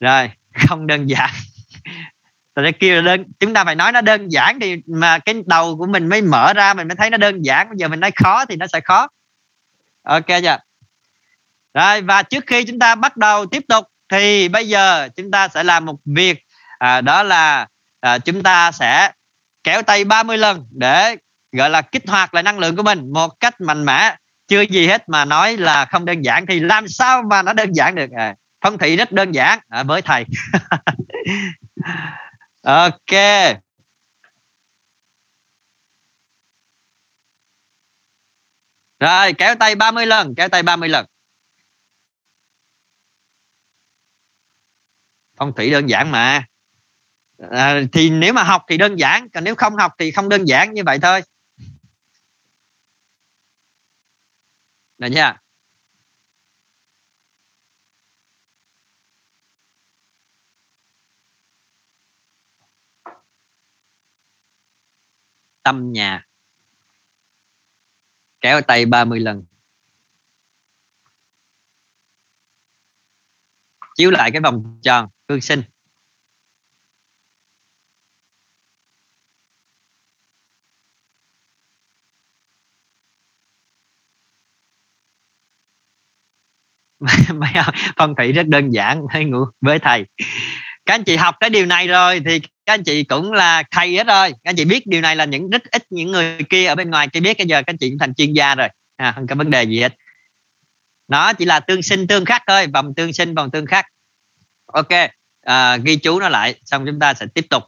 Rồi <laughs> không đơn giản. <laughs> Tôi sẽ kêu đơn chúng ta phải nói nó đơn giản thì mà cái đầu của mình mới mở ra mình mới thấy nó đơn giản. Bây giờ mình nói khó thì nó sẽ khó. Ok chưa? Rồi và trước khi chúng ta bắt đầu tiếp tục thì bây giờ chúng ta sẽ làm một việc à, đó là à, chúng ta sẽ kéo tay 30 lần để gọi là kích hoạt lại năng lượng của mình một cách mạnh mẽ. Chưa gì hết mà nói là không đơn giản thì làm sao mà nó đơn giản được? À, phong thủy rất đơn giản à, với thầy. <laughs> Ok. Rồi kéo tay 30 lần kéo tay 30 lần. Phong thủy đơn giản mà à, thì nếu mà học thì đơn giản còn nếu không học thì không đơn giản như vậy thôi. Được chưa tâm nhà. Kéo tay 30 lần. Chiếu lại cái vòng tròn cương sinh. <laughs> phong thủy rất đơn giản ngủ với thầy. Các anh chị học cái điều này rồi thì các anh chị cũng là thầy hết rồi. Các anh chị biết điều này là những rất ít những người kia ở bên ngoài kia biết bây giờ các anh chị cũng thành chuyên gia rồi. À, không có vấn đề gì hết. Nó chỉ là tương sinh tương khắc thôi vòng tương sinh vòng tương khắc. Ok à, ghi chú nó lại xong chúng ta sẽ tiếp tục.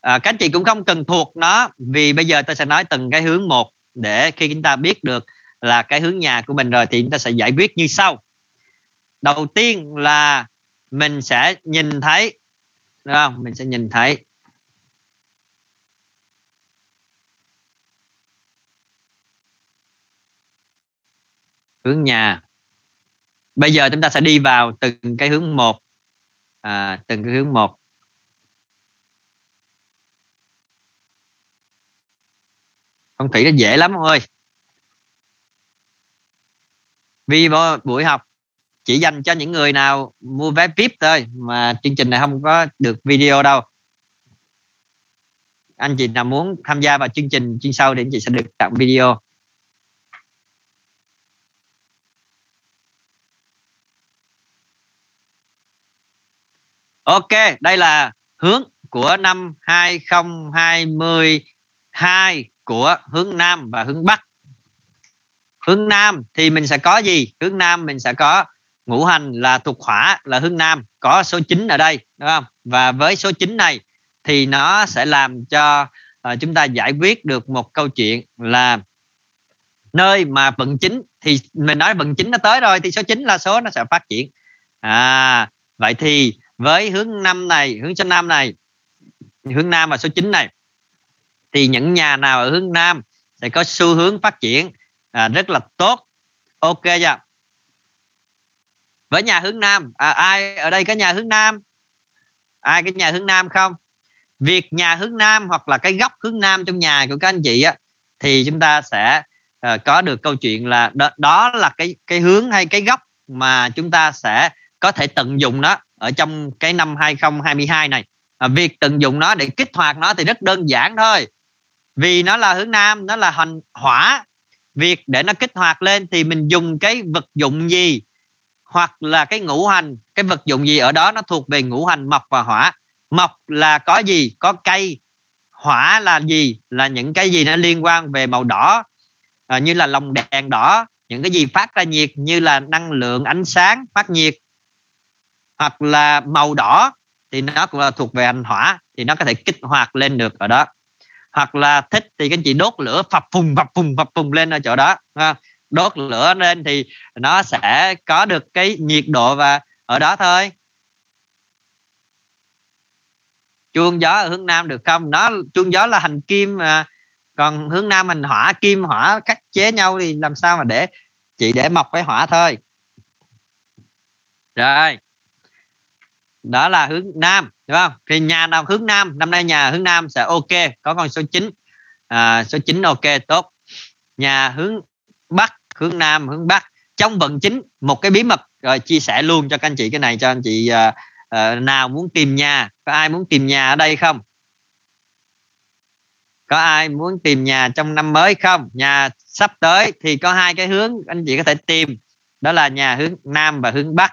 À, các anh chị cũng không cần thuộc nó vì bây giờ tôi sẽ nói từng cái hướng một để khi chúng ta biết được là cái hướng nhà của mình rồi thì chúng ta sẽ giải quyết như sau đầu tiên là mình sẽ nhìn thấy đúng không? Mình sẽ nhìn thấy. Hướng nhà. Bây giờ chúng ta sẽ đi vào từng cái hướng một. À, từng cái hướng một. Phong thủy nó dễ lắm ông ơi. Vì buổi học chỉ dành cho những người nào mua vé VIP thôi mà chương trình này không có được video đâu anh chị nào muốn tham gia vào chương trình chuyên sâu thì anh chị sẽ được tặng video Ok, đây là hướng của năm 2022 của hướng Nam và hướng Bắc. Hướng Nam thì mình sẽ có gì? Hướng Nam mình sẽ có ngũ hành là thuộc hỏa là hướng Nam, có số 9 ở đây, đúng không? Và với số 9 này thì nó sẽ làm cho uh, chúng ta giải quyết được một câu chuyện là nơi mà vận chính thì mình nói vận chính nó tới rồi thì số 9 là số nó sẽ phát triển. À vậy thì với hướng năm này hướng số năm này hướng nam và số 9 này thì những nhà nào ở hướng nam sẽ có xu hướng phát triển à, rất là tốt ok chưa với nhà hướng nam. À, ai ở đây có nhà hướng nam? Ai cái nhà hướng nam không? Việc nhà hướng nam hoặc là cái góc hướng nam trong nhà của các anh chị á thì chúng ta sẽ uh, có được câu chuyện là đó, đó là cái cái hướng hay cái góc mà chúng ta sẽ có thể tận dụng nó ở trong cái năm 2022 này. À, việc tận dụng nó để kích hoạt nó thì rất đơn giản thôi. Vì nó là hướng nam nó là hành hỏa. Việc để nó kích hoạt lên thì mình dùng cái vật dụng gì? Hoặc là cái ngũ hành cái vật dụng gì ở đó nó thuộc về ngũ hành mộc và hỏa. Mộc là có gì? Có cây. Hỏa là gì? Là những cái gì nó liên quan về màu đỏ à, như là lồng đèn đỏ những cái gì phát ra nhiệt như là năng lượng ánh sáng phát nhiệt. Hoặc là màu đỏ thì nó cũng là thuộc về hành hỏa thì nó có thể kích hoạt lên được ở đó. Hoặc là thích thì các chị đốt lửa phập phùng phập phùng phập phùng lên ở chỗ đó đốt lửa lên thì nó sẽ có được cái nhiệt độ và ở đó thôi. Chuông gió ở hướng nam được không? Nó chuông gió là hành kim mà. Còn hướng nam hành hỏa kim hỏa cắt chế nhau thì làm sao mà để chị để mọc cái hỏa thôi. Rồi. Đó là hướng nam đúng không? Thì nhà nào hướng nam? Năm nay nhà hướng nam sẽ ok có con số 9 à, số 9 ok tốt. Nhà hướng bắc hướng nam hướng bắc trong vận chính một cái bí mật rồi chia sẻ luôn cho các anh chị cái này cho anh chị uh, uh, nào muốn tìm nhà có ai muốn tìm nhà ở đây không? Có ai muốn tìm nhà trong năm mới không? Nhà sắp tới thì có hai cái hướng anh chị có thể tìm đó là nhà hướng nam và hướng bắc.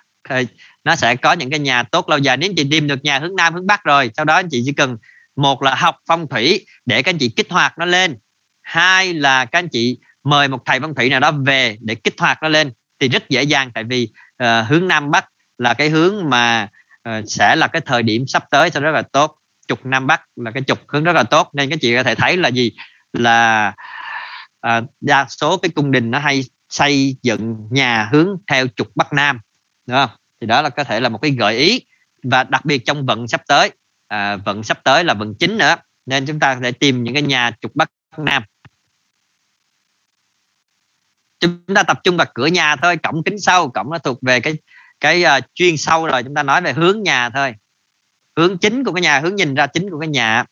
Nó sẽ có những cái nhà tốt lâu dài. Nếu anh chị tìm được nhà hướng nam hướng bắc rồi sau đó anh chị chỉ cần một là học phong thủy để các anh chị kích hoạt nó lên. Hai là các anh chị mời một thầy phong thủy nào đó về để kích hoạt nó lên thì rất dễ dàng tại vì uh, hướng nam bắc là cái hướng mà uh, sẽ là cái thời điểm sắp tới sẽ rất là tốt. Trục nam bắc là cái trục hướng rất là tốt nên các chị có thể thấy là gì? Là uh, đa số cái cung đình nó hay xây dựng nhà hướng theo trục bắc nam đúng không? Thì đó là có thể là một cái gợi ý. Và đặc biệt trong vận sắp tới à, vận sắp tới là vận chính nữa nên chúng ta sẽ tìm những cái nhà trục bắc nam chúng ta tập trung vào cửa nhà thôi cổng kính sâu, cổng nó thuộc về cái cái uh, chuyên sâu rồi chúng ta nói về hướng nhà thôi. Hướng chính của cái nhà hướng nhìn ra chính của cái nhà.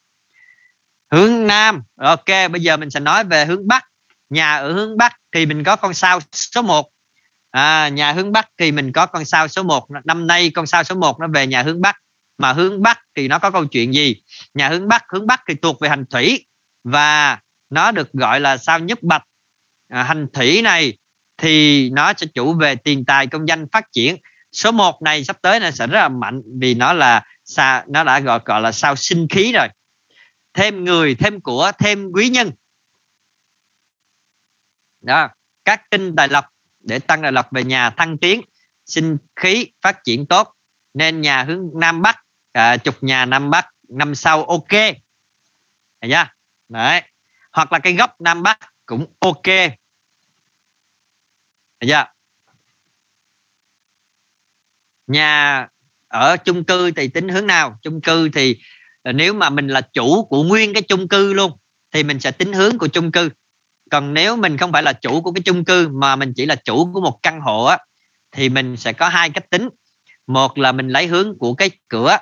Hướng nam ok bây giờ mình sẽ nói về hướng bắc. Nhà ở hướng bắc thì mình có con sao số 1 à, nhà hướng bắc thì mình có con sao số 1 năm nay con sao số 1 nó về nhà hướng bắc. Mà hướng bắc thì nó có câu chuyện gì? Nhà hướng bắc hướng bắc thì thuộc về hành thủy. Và nó được gọi là sao nhất bạch à, hành thủy này thì nó sẽ chủ về tiền tài công danh phát triển. Số 1 này sắp tới này sẽ rất là mạnh vì nó là sao nó đã gọi gọi là sao sinh khí rồi. Thêm người thêm của thêm quý nhân. Đó các tinh tài lộc để tăng tài lộc về nhà thăng tiến sinh khí phát triển tốt. Nên nhà hướng nam bắc à, chục nhà nam bắc năm sau ok. Đấy. đấy. Hoặc là cái góc nam bắc cũng ok dạ. Chưa nhà ở chung cư thì tính hướng nào? Chung cư thì ờ, nếu mà mình là chủ của nguyên cái chung cư luôn, thì mình sẽ tính hướng của chung cư. Còn nếu mình không phải là chủ của cái chung cư mà mình chỉ là chủ của một căn hộ á, thì mình sẽ có hai cách tính. Một là mình lấy hướng của cái cửa.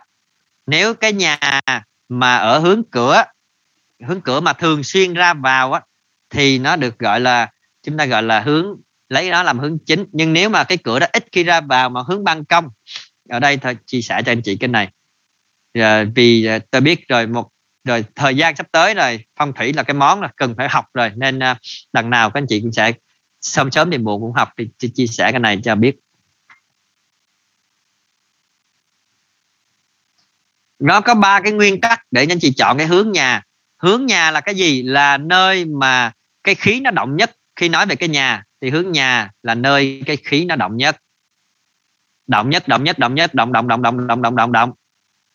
Nếu cái nhà mà ở hướng cửa hướng cửa mà thường xuyên ra vào á, thì nó được gọi là, chúng ta gọi là hướng lấy nó làm hướng chính. Nhưng nếu mà cái cửa đó ít khi ra vào mà hướng ban công ở đây thôi chia sẻ cho anh chị cái này. À, vì à, tôi biết rồi một rồi thời gian sắp tới rồi phong thủy là cái món là cần phải học rồi nên uh, đằng nào các anh chị cũng sẽ sớm sớm thì muộn cũng học thì chia sẻ cái này cho biết. Nó có ba cái nguyên tắc để anh chị chọn cái hướng nhà. Hướng nhà là cái gì? Là nơi mà cái khí nó động nhất khi nói về cái nhà thì hướng nhà là nơi cái khí nó động nhất. Động nhất động nhất động nhất động động động động động động động động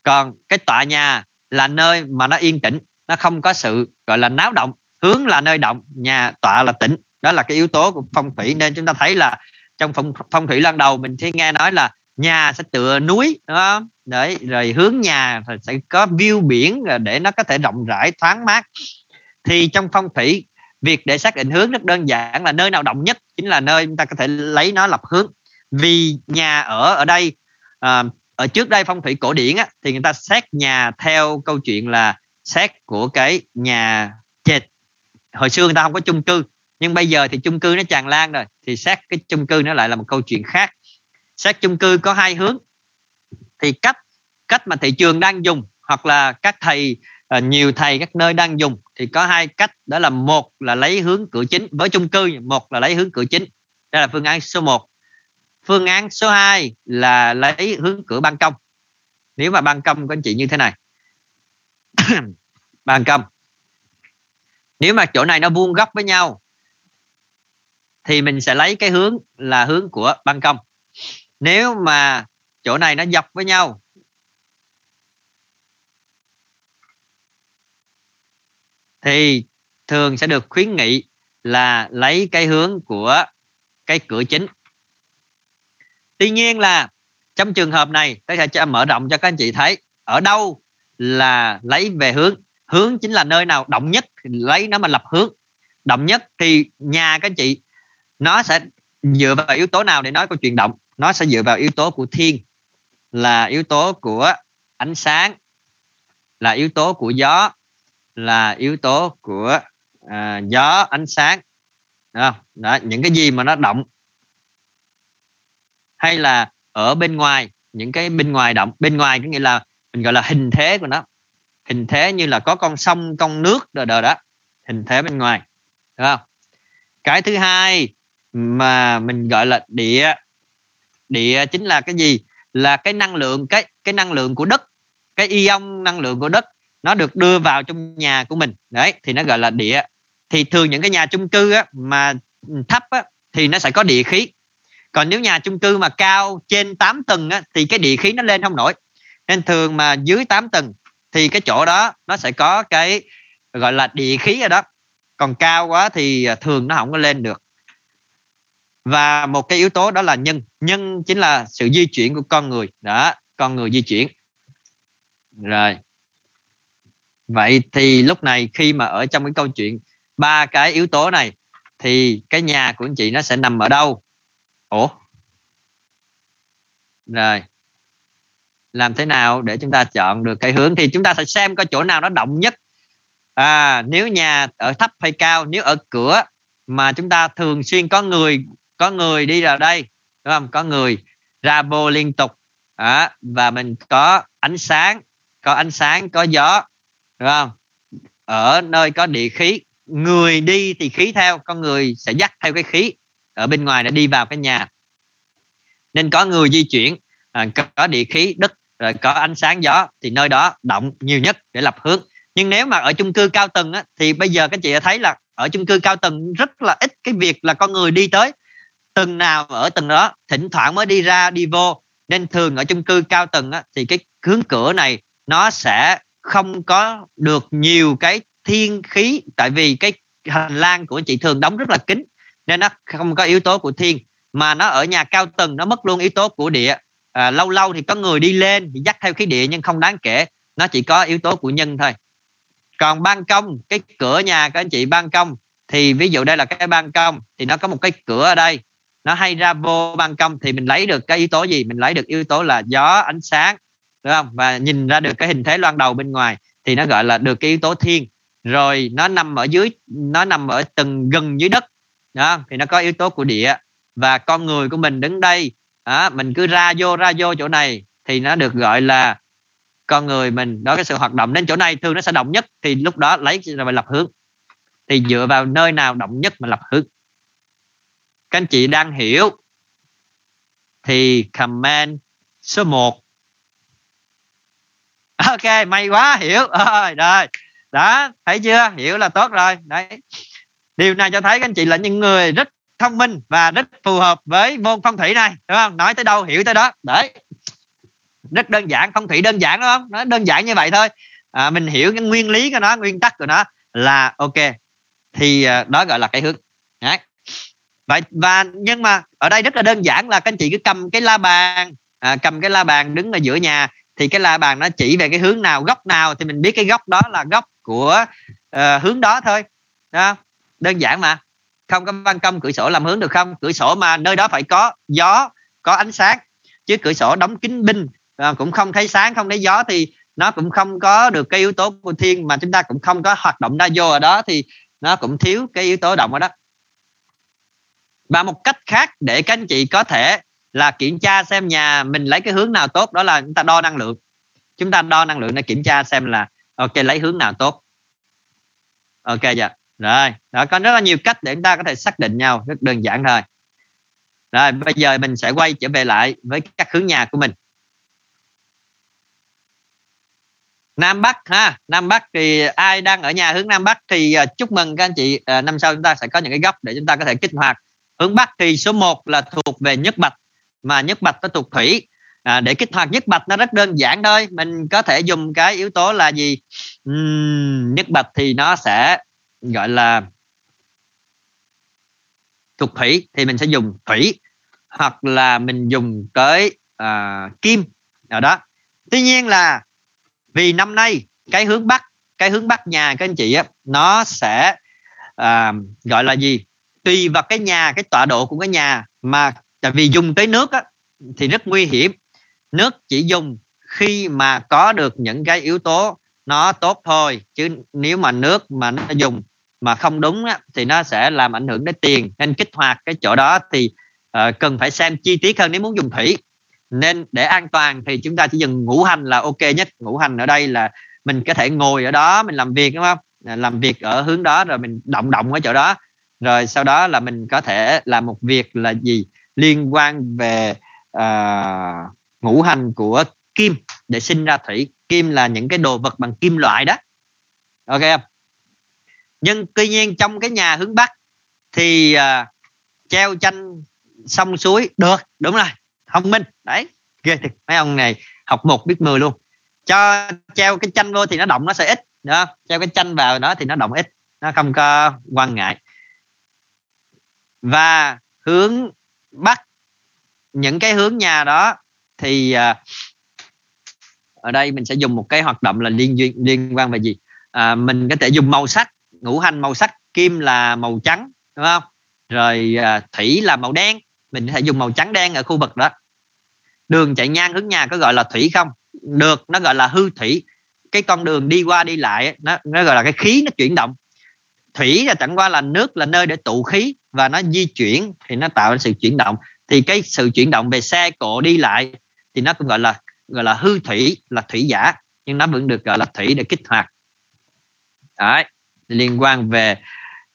còn cái tọa nhà là nơi mà nó yên tĩnh nó không có sự gọi là náo động. Hướng là nơi động nhà tọa là tĩnh. Đó là cái yếu tố của phong thủy. Nên chúng ta thấy là trong phong, phong thủy lần đầu mình thấy nghe nói là nhà sẽ tựa núi đúng không? Đấy rồi hướng nhà thì sẽ có view biển để nó có thể rộng rãi thoáng mát. Thì trong phong thủy việc để xác định hướng rất đơn giản là nơi nào động nhất chính là nơi chúng ta có thể lấy nó lập hướng. Vì nhà ở ở đây à, ở trước đây phong thủy cổ điển á, thì người ta xét nhà theo câu chuyện là xét của cái nhà trệt hồi xưa người ta không có chung cư nhưng bây giờ thì chung cư nó tràn lan rồi thì xét cái chung cư nó lại là một câu chuyện khác. Xét chung cư có hai hướng thì cách cách mà thị trường đang dùng hoặc là các thầy Ờ, nhiều thầy các nơi đang dùng thì có hai cách. Đó là một là lấy hướng cửa chính với chung cư, một là lấy hướng cửa chính. Đây là phương án số 1 phương án số 2 là lấy hướng cửa ban công. Nếu mà ban công của anh chị như thế này. <coughs> Ban công. Nếu mà chỗ này nó vuông góc với nhau, thì mình sẽ lấy cái hướng là hướng của ban công. Nếu mà chỗ này nó dọc với nhau thì thường sẽ được khuyến nghị là lấy cái hướng của cái cửa chính. Tuy nhiên là trong trường hợp này, tôi sẽ cho mở rộng cho các anh chị thấy, ở đâu là lấy về hướng? Hướng chính là nơi nào? Động nhất lấy nó mà lập hướng. Động nhất thì nhà các anh chị, nó sẽ dựa vào yếu tố nào để nói câu chuyện động? Nó sẽ dựa vào yếu tố của thiên, là yếu tố của ánh sáng, là yếu tố của gió là yếu tố của à, gió ánh sáng. Đó, đó những cái gì mà nó động. Hay là ở bên ngoài những cái bên ngoài động. Bên ngoài có nghĩa là mình gọi là hình thế của nó. Hình thế như là có con sông con nước rồi đó, đó. Hình thế bên ngoài. Đúng không? Cái thứ hai mà mình gọi là địa địa chính là cái gì? Là cái năng lượng cái cái năng lượng của đất. Cái ion năng lượng của đất nó được đưa vào trong nhà của mình. Đấy thì nó gọi là địa. Thì thường những cái nhà chung cư á, mà thấp á, thì nó sẽ có địa khí. Còn nếu nhà chung cư mà cao trên 8 tầng á, thì cái địa khí nó lên không nổi. Nên thường mà dưới 8 tầng thì cái chỗ đó nó sẽ có cái gọi là địa khí ở đó. Còn cao quá thì à, thường nó không có lên được. Và một cái yếu tố đó là nhân. Nhân chính là sự di chuyển của con người. Đó con người di chuyển. Rồi vậy thì lúc này khi mà ở trong cái câu chuyện ba cái yếu tố này thì cái nhà của anh chị nó sẽ nằm ở đâu? Ủa? Rồi. Làm thế nào để chúng ta chọn được cái hướng? Thì chúng ta sẽ xem coi chỗ nào nó động nhất. À nếu nhà ở thấp hay cao nếu ở cửa mà chúng ta thường xuyên có người có người đi vào đây đúng không? Có người ra vô liên tục. À, và mình có ánh sáng có ánh sáng có gió đúng không? Ở nơi có địa khí người đi thì khí theo con người sẽ dắt theo cái khí. Ở bên ngoài để đi vào cái nhà. Nên có người di chuyển à, có địa khí đất rồi có ánh sáng gió thì nơi đó động nhiều nhất để lập hướng. Nhưng nếu mà ở chung cư cao tầng á, thì bây giờ các chị đã thấy là ở chung cư cao tầng rất là ít cái việc là con người đi tới. Tầng nào ở tầng đó thỉnh thoảng mới đi ra đi vô. Nên thường ở chung cư cao tầng á, thì cái hướng cửa này nó sẽ không có được nhiều cái thiên khí tại vì cái hành lang của chị thường đóng rất là kín nên nó không có yếu tố của thiên mà nó ở nhà cao tầng nó mất luôn yếu tố của địa. À, lâu lâu thì có người đi lên thì dắt theo khí địa nhưng không đáng kể nó chỉ có yếu tố của nhân thôi. Còn ban công cái cửa nhà các anh chị ban công thì ví dụ đây là cái ban công thì nó có một cái cửa ở đây. Nó hay ra vô ban công thì mình lấy được cái yếu tố gì? Mình lấy được yếu tố là gió ánh sáng đúng không? Và nhìn ra được cái hình thế loan đầu bên ngoài thì nó gọi là được cái yếu tố thiên. Rồi nó nằm ở dưới nó nằm ở từng gần dưới đất. Đó thì nó có yếu tố của địa. Và con người của mình đứng đây đó, mình cứ ra vô ra vô chỗ này thì nó được gọi là con người mình. Đó cái sự hoạt động đến chỗ này thường nó sẽ động nhất thì lúc đó lấy rồi lập hướng. Thì dựa vào nơi nào động nhất mà lập hướng. Các anh chị đang hiểu thì comment số 1 ok may quá hiểu. Rồi rồi. Đó thấy chưa? Hiểu là tốt rồi. Đấy. Điều này cho thấy các anh chị là những người rất thông minh và rất phù hợp với môn phong thủy này đúng không? Nói tới đâu hiểu tới đó. Đấy. Rất đơn giản phong thủy đơn giản đúng không? Nó đơn giản như vậy thôi. À, mình hiểu cái nguyên lý của nó nguyên tắc của nó là ok. Thì à, đó gọi là cái hướng. Đấy. vậy và nhưng mà ở đây rất là đơn giản là các anh chị cứ cầm cái la bàn à, cầm cái la bàn đứng ở giữa nhà thì cái la bàn nó chỉ về cái hướng nào góc nào thì mình biết cái góc đó là góc của uh, hướng đó thôi. Đó. đơn giản mà. Không có ban công cửa sổ làm hướng được không? Cửa sổ mà nơi đó phải có gió có ánh sáng chứ cửa sổ đóng kín binh uh, cũng không thấy sáng không thấy gió thì nó cũng không có được cái yếu tố của thiên mà chúng ta cũng không có hoạt động đa vô ở đó thì nó cũng thiếu cái yếu tố động ở đó. Và một cách khác để các anh chị có thể là kiểm tra xem nhà mình lấy cái hướng nào tốt đó là chúng ta đo năng lượng. Chúng ta đo năng lượng để kiểm tra xem là ok lấy hướng nào tốt. Ok dạ rồi đó có rất là nhiều cách để chúng ta có thể xác định nhau rất đơn giản thôi. Rồi bây giờ mình sẽ quay trở về lại với các hướng nhà của mình. Nam Bắc ha Nam Bắc thì ai đang ở nhà hướng Nam Bắc thì uh, chúc mừng các anh chị uh, năm sau chúng ta sẽ có những cái góc để chúng ta có thể kích hoạt. Hướng Bắc thì số 1 là thuộc về nhất bạch mà nhất bạch nó thuộc thủy. À, để kích hoạt nhất bạch nó rất đơn giản thôi. Mình có thể dùng cái yếu tố là gì? Uhm, nhất bạch thì nó sẽ gọi là thuộc thủy thì mình sẽ dùng thủy. Hoặc là mình dùng tới à, kim. Ở đó. Tuy nhiên là vì năm nay cái hướng bắc cái hướng bắc nhà các anh chị á nó sẽ à, gọi là gì? Tùy vào cái nhà cái tọa độ của cái nhà mà tại vì dùng tới nước á, thì rất nguy hiểm. Nước chỉ dùng khi mà có được những cái yếu tố nó tốt thôi chứ nếu mà nước mà nó dùng mà không đúng á, thì nó sẽ làm ảnh hưởng đến tiền. Nên kích hoạt cái chỗ đó thì uh, cần phải xem chi tiết hơn nếu muốn dùng thủy. Nên để an toàn thì chúng ta chỉ dùng ngũ hành là ok nhất. Ngũ hành ở đây là mình có thể ngồi ở đó mình làm việc đúng không? Ờ, làm việc ở hướng đó rồi mình động động ở chỗ đó. Rồi sau đó là mình có thể làm một việc là gì? Liên quan về uh, ngũ hành của kim để sinh ra thủy. Kim là những cái đồ vật bằng kim loại đó. Ok không? Nhưng tuy nhiên trong cái nhà hướng bắc thì uh, treo tranh sông suối được đúng rồi thông minh. Đấy ghê thiệt. Mấy ông này học một biết mười luôn. Cho treo cái tranh vô thì nó động nó sẽ ít đó treo cái tranh vào đó thì nó động ít nó không có quan ngại. Và hướng bắt những cái hướng nhà đó thì à, ở đây mình sẽ dùng một cái hoạt động là liên duyên liên quan về gì? À, mình có thể dùng màu sắc ngũ hành màu sắc kim là màu trắng đúng không? Rồi à, thủy là màu đen mình có thể dùng màu trắng đen ở khu vực đó. Đường chạy ngang hướng nhà có gọi là thủy không? Được nó gọi là hư thủy. Cái con đường đi qua đi lại nó nó gọi là cái khí nó chuyển động. Thủy là chẳng qua là nước là nơi để tụ khí và nó di chuyển thì nó tạo ra sự chuyển động. Thì cái sự chuyển động về xe cộ đi lại thì nó cũng gọi là gọi là hư thủy là thủy giả nhưng nó vẫn được gọi là thủy để kích hoạt. Đấy liên quan về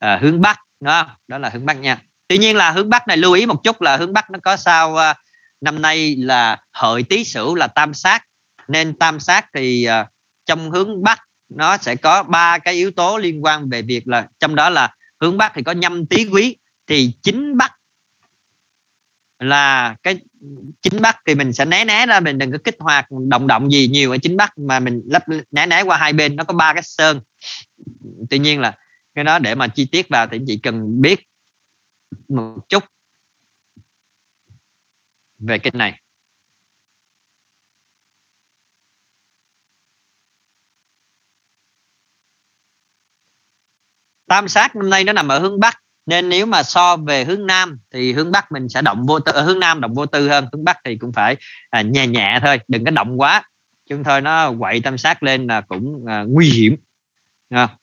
uh, hướng bắc đó đó là hướng bắc nha. Tuy nhiên là hướng bắc này lưu ý một chút là hướng bắc nó có sao uh, năm nay là hợi tý sửu là tam sát. Nên tam sát thì uh, trong hướng bắc nó sẽ có ba cái yếu tố liên quan về việc là trong đó là hướng bắc thì có nhâm tý quý thì chính bắc là cái, chính bắc thì mình sẽ né né ra, mình đừng có kích hoạt động động gì nhiều ở chính bắc mà mình lắp né né qua hai bên, nó có ba cái sơn. Tuy nhiên là cái đó để mà chi tiết vào thì chị cần biết một chút về kinh này. Tam sát năm nay nó nằm ở hướng bắc nên nếu mà so về hướng nam thì hướng bắc mình sẽ động vô tư ờ, hướng nam động vô tư hơn hướng bắc thì cũng phải à, nhẹ nhẹ thôi đừng có động quá. Chúng thôi nó quậy tam sát lên là cũng à, nguy hiểm. À.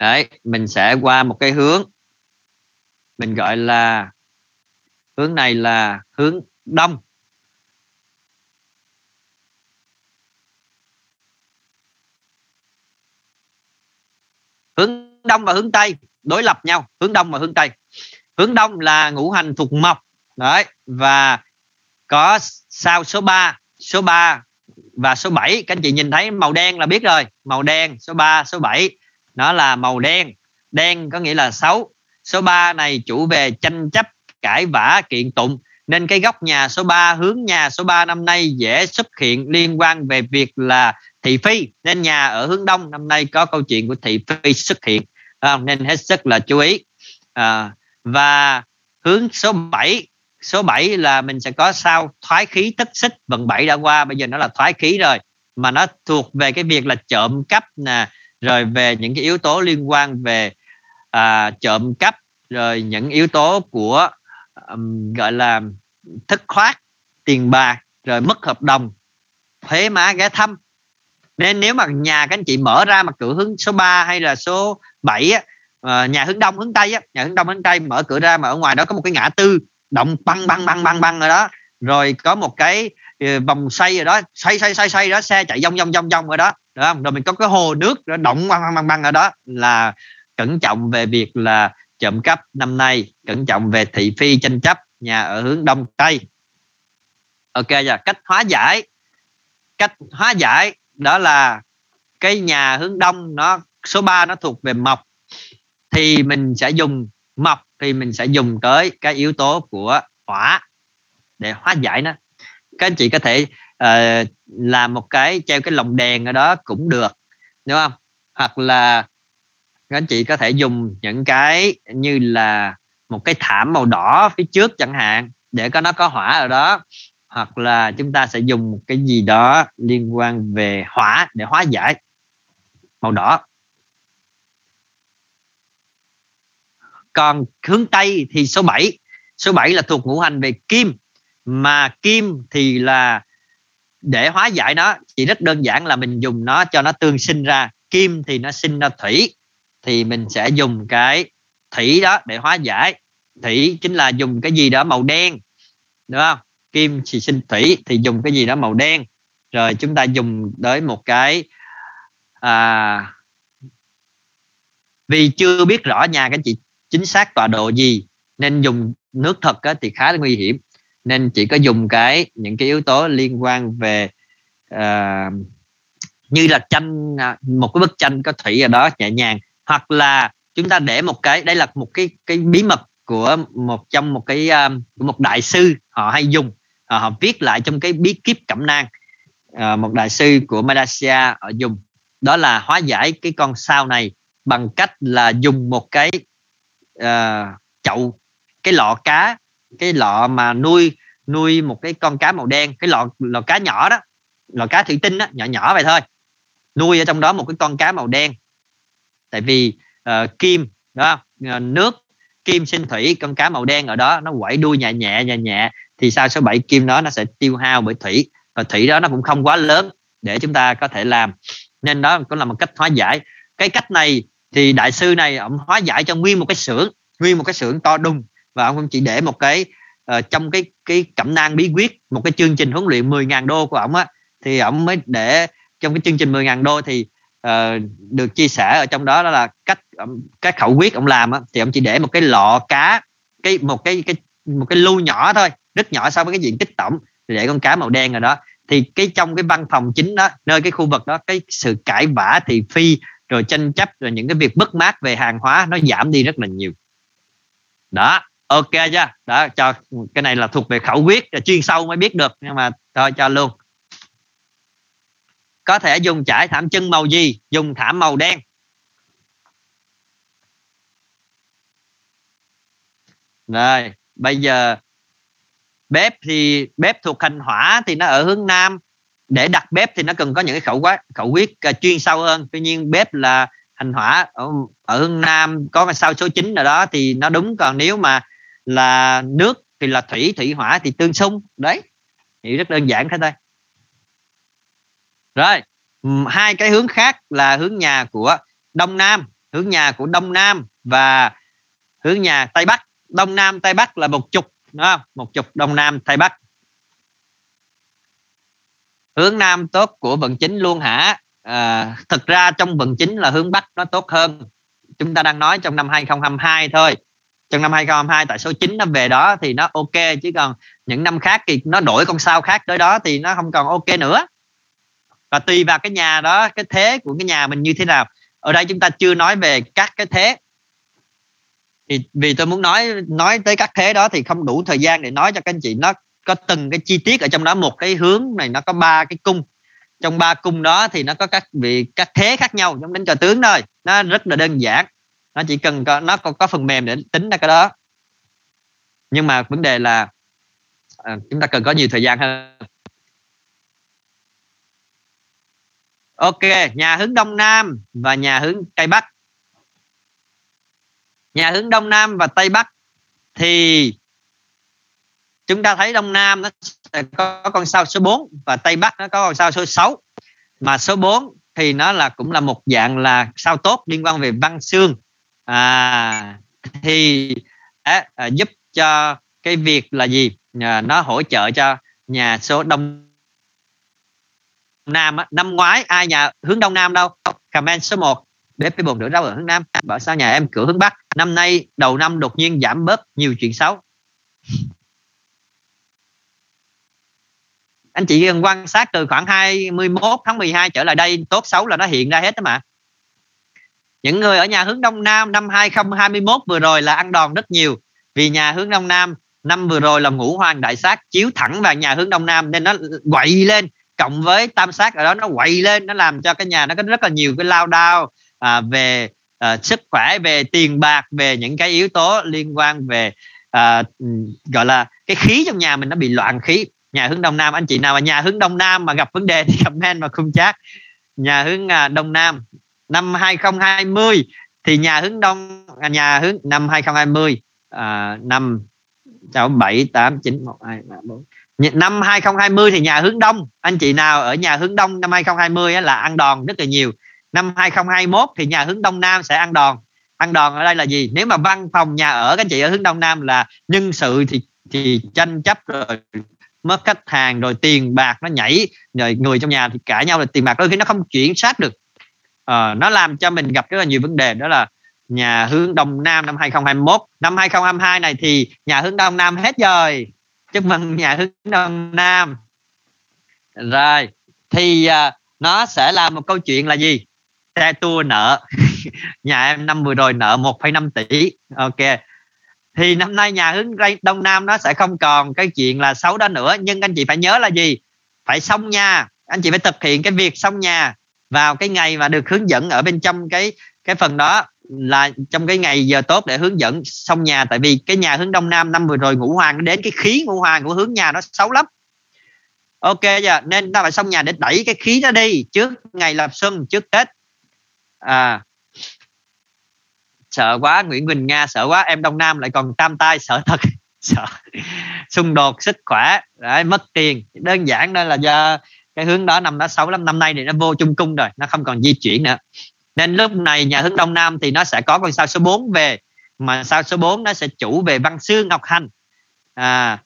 đấy mình sẽ qua một cái hướng. Mình gọi là hướng này là hướng đông. Hướng đông và hướng tây, đối lập nhau, hướng đông và hướng tây. Hướng đông là ngũ hành thuộc mộc, đấy, và có sao số 3 số 3 và số 7 các anh chị nhìn thấy màu đen là biết rồi, màu đen, số 3 số 7 nó là màu đen. Đen có nghĩa là xấu. Số 3 này chủ về tranh chấp, cãi vã, kiện tụng nên cái góc nhà số 3 hướng nhà số 3 năm nay dễ xuất hiện liên quan về việc là thị phi. Nên nhà ở hướng đông năm nay có câu chuyện của thị phi xuất hiện. Không? nên hết sức là chú ý. À, và hướng số 7 số 7 là mình sẽ có sao thoái khí tất xích. Vận 7 đã qua bây giờ nó là thoái khí rồi. Mà nó thuộc về cái việc là trộm cắp nè. Rồi về những cái yếu tố liên quan về à, trộm cắp. Rồi những yếu tố của um, gọi là thất thoát tiền bạc rồi mất hợp đồng thuế má ghé thăm. Nên nếu mà nhà các anh chị mở ra mà cửa hướng số 3 hay là số 7 á, ờ, nhà hướng đông hướng tây á, nhà hướng đông hướng tây mở cửa ra mà ở ngoài đó có một cái ngã tư động băng băng băng băng băng rồi đó. Rồi có một cái ờ, vòng xoay rồi đó xoay xoay xoay xoay đó xe chạy vòng vòng vòng vòng rồi đó được không? Rồi mình có cái hồ nước đó, động băng băng băng băng ở đó là cẩn trọng về việc là trộm cắp năm nay cẩn trọng về thị phi tranh chấp nhà ở hướng đông tây. Ok giờ cách hóa giải. Cách hóa giải đó là cái nhà hướng đông nó số 3 nó thuộc về mộc. Thì mình sẽ dùng mộc thì mình sẽ dùng tới cái yếu tố của hỏa để hóa giải nó. Các anh chị có thể uh, làm một cái treo cái lồng đèn ở đó cũng được đúng không? Hoặc là các anh chị có thể dùng những cái như là một cái thảm màu đỏ phía trước chẳng hạn, để có nó có hỏa ở đó. Hoặc là chúng ta sẽ dùng một cái gì đó liên quan về hỏa để hóa giải màu đỏ. Còn hướng tây thì số 7 số 7 là thuộc ngũ hành về kim, mà kim thì là để hóa giải nó, chỉ rất đơn giản là mình dùng nó cho nó tương sinh ra. Kim thì nó sinh ra thủy, thì mình sẽ dùng cái thủy đó để hóa giải. Thủy chính là dùng cái gì đó màu đen đúng không? Kim thì sinh thủy thì dùng cái gì đó màu đen. Rồi chúng ta dùng tới một cái à, vì chưa biết rõ nhà các chị chính xác tọa độ gì nên dùng nước thật á, thì khá là nguy hiểm. Nên chỉ có dùng cái những cái yếu tố liên quan về uh, như là tranh à, một cái bức tranh có thủy ở đó nhẹ nhàng hoặc là chúng ta để một cái đây là một cái cái bí mật của một trong một cái um, một đại sư họ hay dùng. À, họ viết lại trong cái bí kíp cẩm nang à, một đại sư của Malaysia ở dùng. Đó là hóa giải cái con sao này bằng cách là dùng một cái uh, chậu cái lọ cá cái lọ mà nuôi nuôi một cái con cá màu đen cái lọ lọ cá nhỏ đó lọ cá thủy tinh đó nhỏ nhỏ vậy thôi nuôi ở trong đó một cái con cá màu đen. Tại vì uh, kim đó uh, nước kim sinh thủy con cá màu đen ở đó nó quẩy đuôi nhẹ nhẹ nhẹ nhẹ thì sao số 7 kim đó nó sẽ tiêu hao bởi thủy. Và thủy đó nó cũng không quá lớn để chúng ta có thể làm. Nên đó cũng là một cách hóa giải. Cái cách này thì đại sư này ông hóa giải cho nguyên một cái xưởng nguyên một cái xưởng to đùng. Và ông chỉ để một cái uh, trong cái cái cẩm nang bí quyết một cái chương trình huấn luyện 10.000 đô của ông á thì ông mới để trong cái chương trình 10.000 đô thì uh, được chia sẻ ở trong đó đó là cách um, cái khẩu quyết ông làm á, thì ông chỉ để một cái lọ cá cái một cái cái một cái lu nhỏ thôi rất nhỏ so với cái diện tích tổng để con cá màu đen rồi đó. Thì cái trong cái văn phòng chính đó nơi cái khu vực đó cái sự cãi vã thì phi rồi tranh chấp rồi những cái việc bất mát về hàng hóa nó giảm đi rất là nhiều. Đó ok chưa? Đó cho cái này là thuộc về khẩu quyết là chuyên sâu mới biết được nhưng mà thôi cho luôn có thể dùng trải thảm chân màu gì? Dùng thảm màu đen. Rồi bây giờ bếp thì bếp thuộc hành hỏa thì nó ở hướng nam. Để đặt bếp thì nó cần có những cái khẩu quá khẩu quyết uh, chuyên sâu hơn. Tuy nhiên bếp là hành hỏa ở, ở hướng nam có cái sao số 9 nào đó thì nó đúng. Còn nếu mà là nước thì là thủy thủy hỏa thì tương xung. Đấy thì rất đơn giản thế thôi rồi hai cái hướng khác là hướng nhà của đông nam hướng nhà của đông nam và hướng nhà tây bắc. Đông nam tây bắc là một chục đúng không? Một chục đông nam tây bắc. Hướng nam tốt của vận chính luôn hả? À, thực ra trong vận chính là hướng bắc nó tốt hơn. Chúng ta đang nói trong năm 2022 thôi. Trong năm 2022 tại số 9 nó về đó thì nó ok chứ còn những năm khác thì nó đổi con sao khác tới đó thì nó không còn ok nữa và tùy vào cái nhà đó cái thế của cái nhà mình như thế nào. Ở đây chúng ta chưa nói về các cái thế. Thì vì tôi muốn nói nói tới các thế đó thì không đủ thời gian để nói cho các anh chị. Nó có từng cái chi tiết ở trong đó một cái hướng này nó có ba cái cung. Trong ba cung đó thì nó có các vị các thế khác nhau giống đến cờ tướng thôi. Nó rất là đơn giản. Nó chỉ cần có nó có, có phần mềm để tính ra cái đó. Nhưng mà vấn đề là à, chúng ta cần có nhiều thời gian hơn. Ok nhà hướng đông nam và nhà hướng tây bắc. Nhà hướng đông nam và tây bắc thì chúng ta thấy đông nam nó sẽ có con sao số 4 và tây bắc nó có con sao số 6 mà số 4 thì nó là cũng là một dạng là sao tốt liên quan về văn xương. À, thì à, à, giúp cho cái việc là gì? À, nó hỗ trợ cho nhà số đông nam á. năm ngoái ai nhà hướng đông nam đâu? Comment số 1 bếp cái bồn rửa rau ở hướng nam. Bảo sao nhà em cửa hướng bắc? Năm nay đầu năm đột nhiên giảm bớt nhiều chuyện xấu. Anh chị cần quan sát từ khoảng 21 tháng 12 trở lại đây, tốt xấu là nó hiện ra hết đó mà. Những người ở nhà hướng đông nam năm 2021 vừa rồi là ăn đòn rất nhiều. Vì nhà hướng đông nam năm vừa rồi là ngũ hoàng đại sát, chiếu thẳng vào nhà hướng đông nam nên nó quậy lên cộng với tam sát ở đó nó quậy lên nó làm cho cái nhà nó có rất là nhiều cái lao đao à, về à, sức khỏe về tiền bạc về những cái yếu tố liên quan về à, gọi là cái khí trong nhà mình nó bị loạn khí. Nhà hướng đông nam anh chị nào mà nhà hướng đông nam mà gặp vấn đề thì comment mà không chắc nhà hướng à, đông nam năm 2020 thì nhà hướng đông à, nhà hướng năm 2020 à, năm sáu bảy tám chín một hai ba bốn năm 2020 thì nhà hướng đông. Anh chị nào ở nhà hướng đông năm 2020 là ăn đòn rất là nhiều. Năm 2021 thì nhà hướng đông nam sẽ ăn đòn. Ăn đòn ở đây là gì? Nếu mà văn phòng nhà ở các anh chị ở hướng đông nam là nhân sự thì thì tranh chấp rồi mất khách hàng rồi tiền bạc nó nhảy rồi người trong nhà thì cãi nhau là tiền bạc. Đôi khi nó không chuyển sát được. À, nó làm cho mình gặp rất là nhiều vấn đề. Đó là nhà hướng đông nam năm 2021 năm 2022 này thì nhà hướng đông nam hết rồi chúc mừng nhà hướng đông nam. Rồi thì uh, nó sẽ là một câu chuyện là gì? Xe tua nợ. <laughs> Nhà em năm vừa rồi nợ 1,5 tỷ. Ok. Thì năm nay nhà hướng đông nam nó sẽ không còn cái chuyện là xấu đó nữa nhưng anh chị phải nhớ là gì? Phải xong nhà. Anh chị phải thực hiện cái việc xong nhà vào cái ngày mà được hướng dẫn ở bên trong cái cái phần đó là trong cái ngày giờ tốt để hướng dẫn xong nhà. Tại vì cái nhà hướng đông nam năm vừa rồi ngũ hoàng nó đến cái khí ngũ hoàng của hướng nhà nó xấu lắm. Ok giờ nên ta phải xong nhà để đẩy cái khí đó đi trước ngày lập xuân trước tết. À. Sợ quá Nguyễn Quỳnh Nga sợ quá em Đông Nam lại còn tam tai sợ thật. <laughs> Sợ. Xung đột sức khỏe. Đấy, mất tiền. Đơn giản đó là do cái hướng đó năm đó xấu lắm. Năm nay thì nó vô chung cung rồi nó không còn di chuyển nữa nên lúc này nhà hướng Đông Nam thì nó sẽ có con sao số 4 về, mà sao số 4 nó sẽ chủ về văn xương ngọc hành. À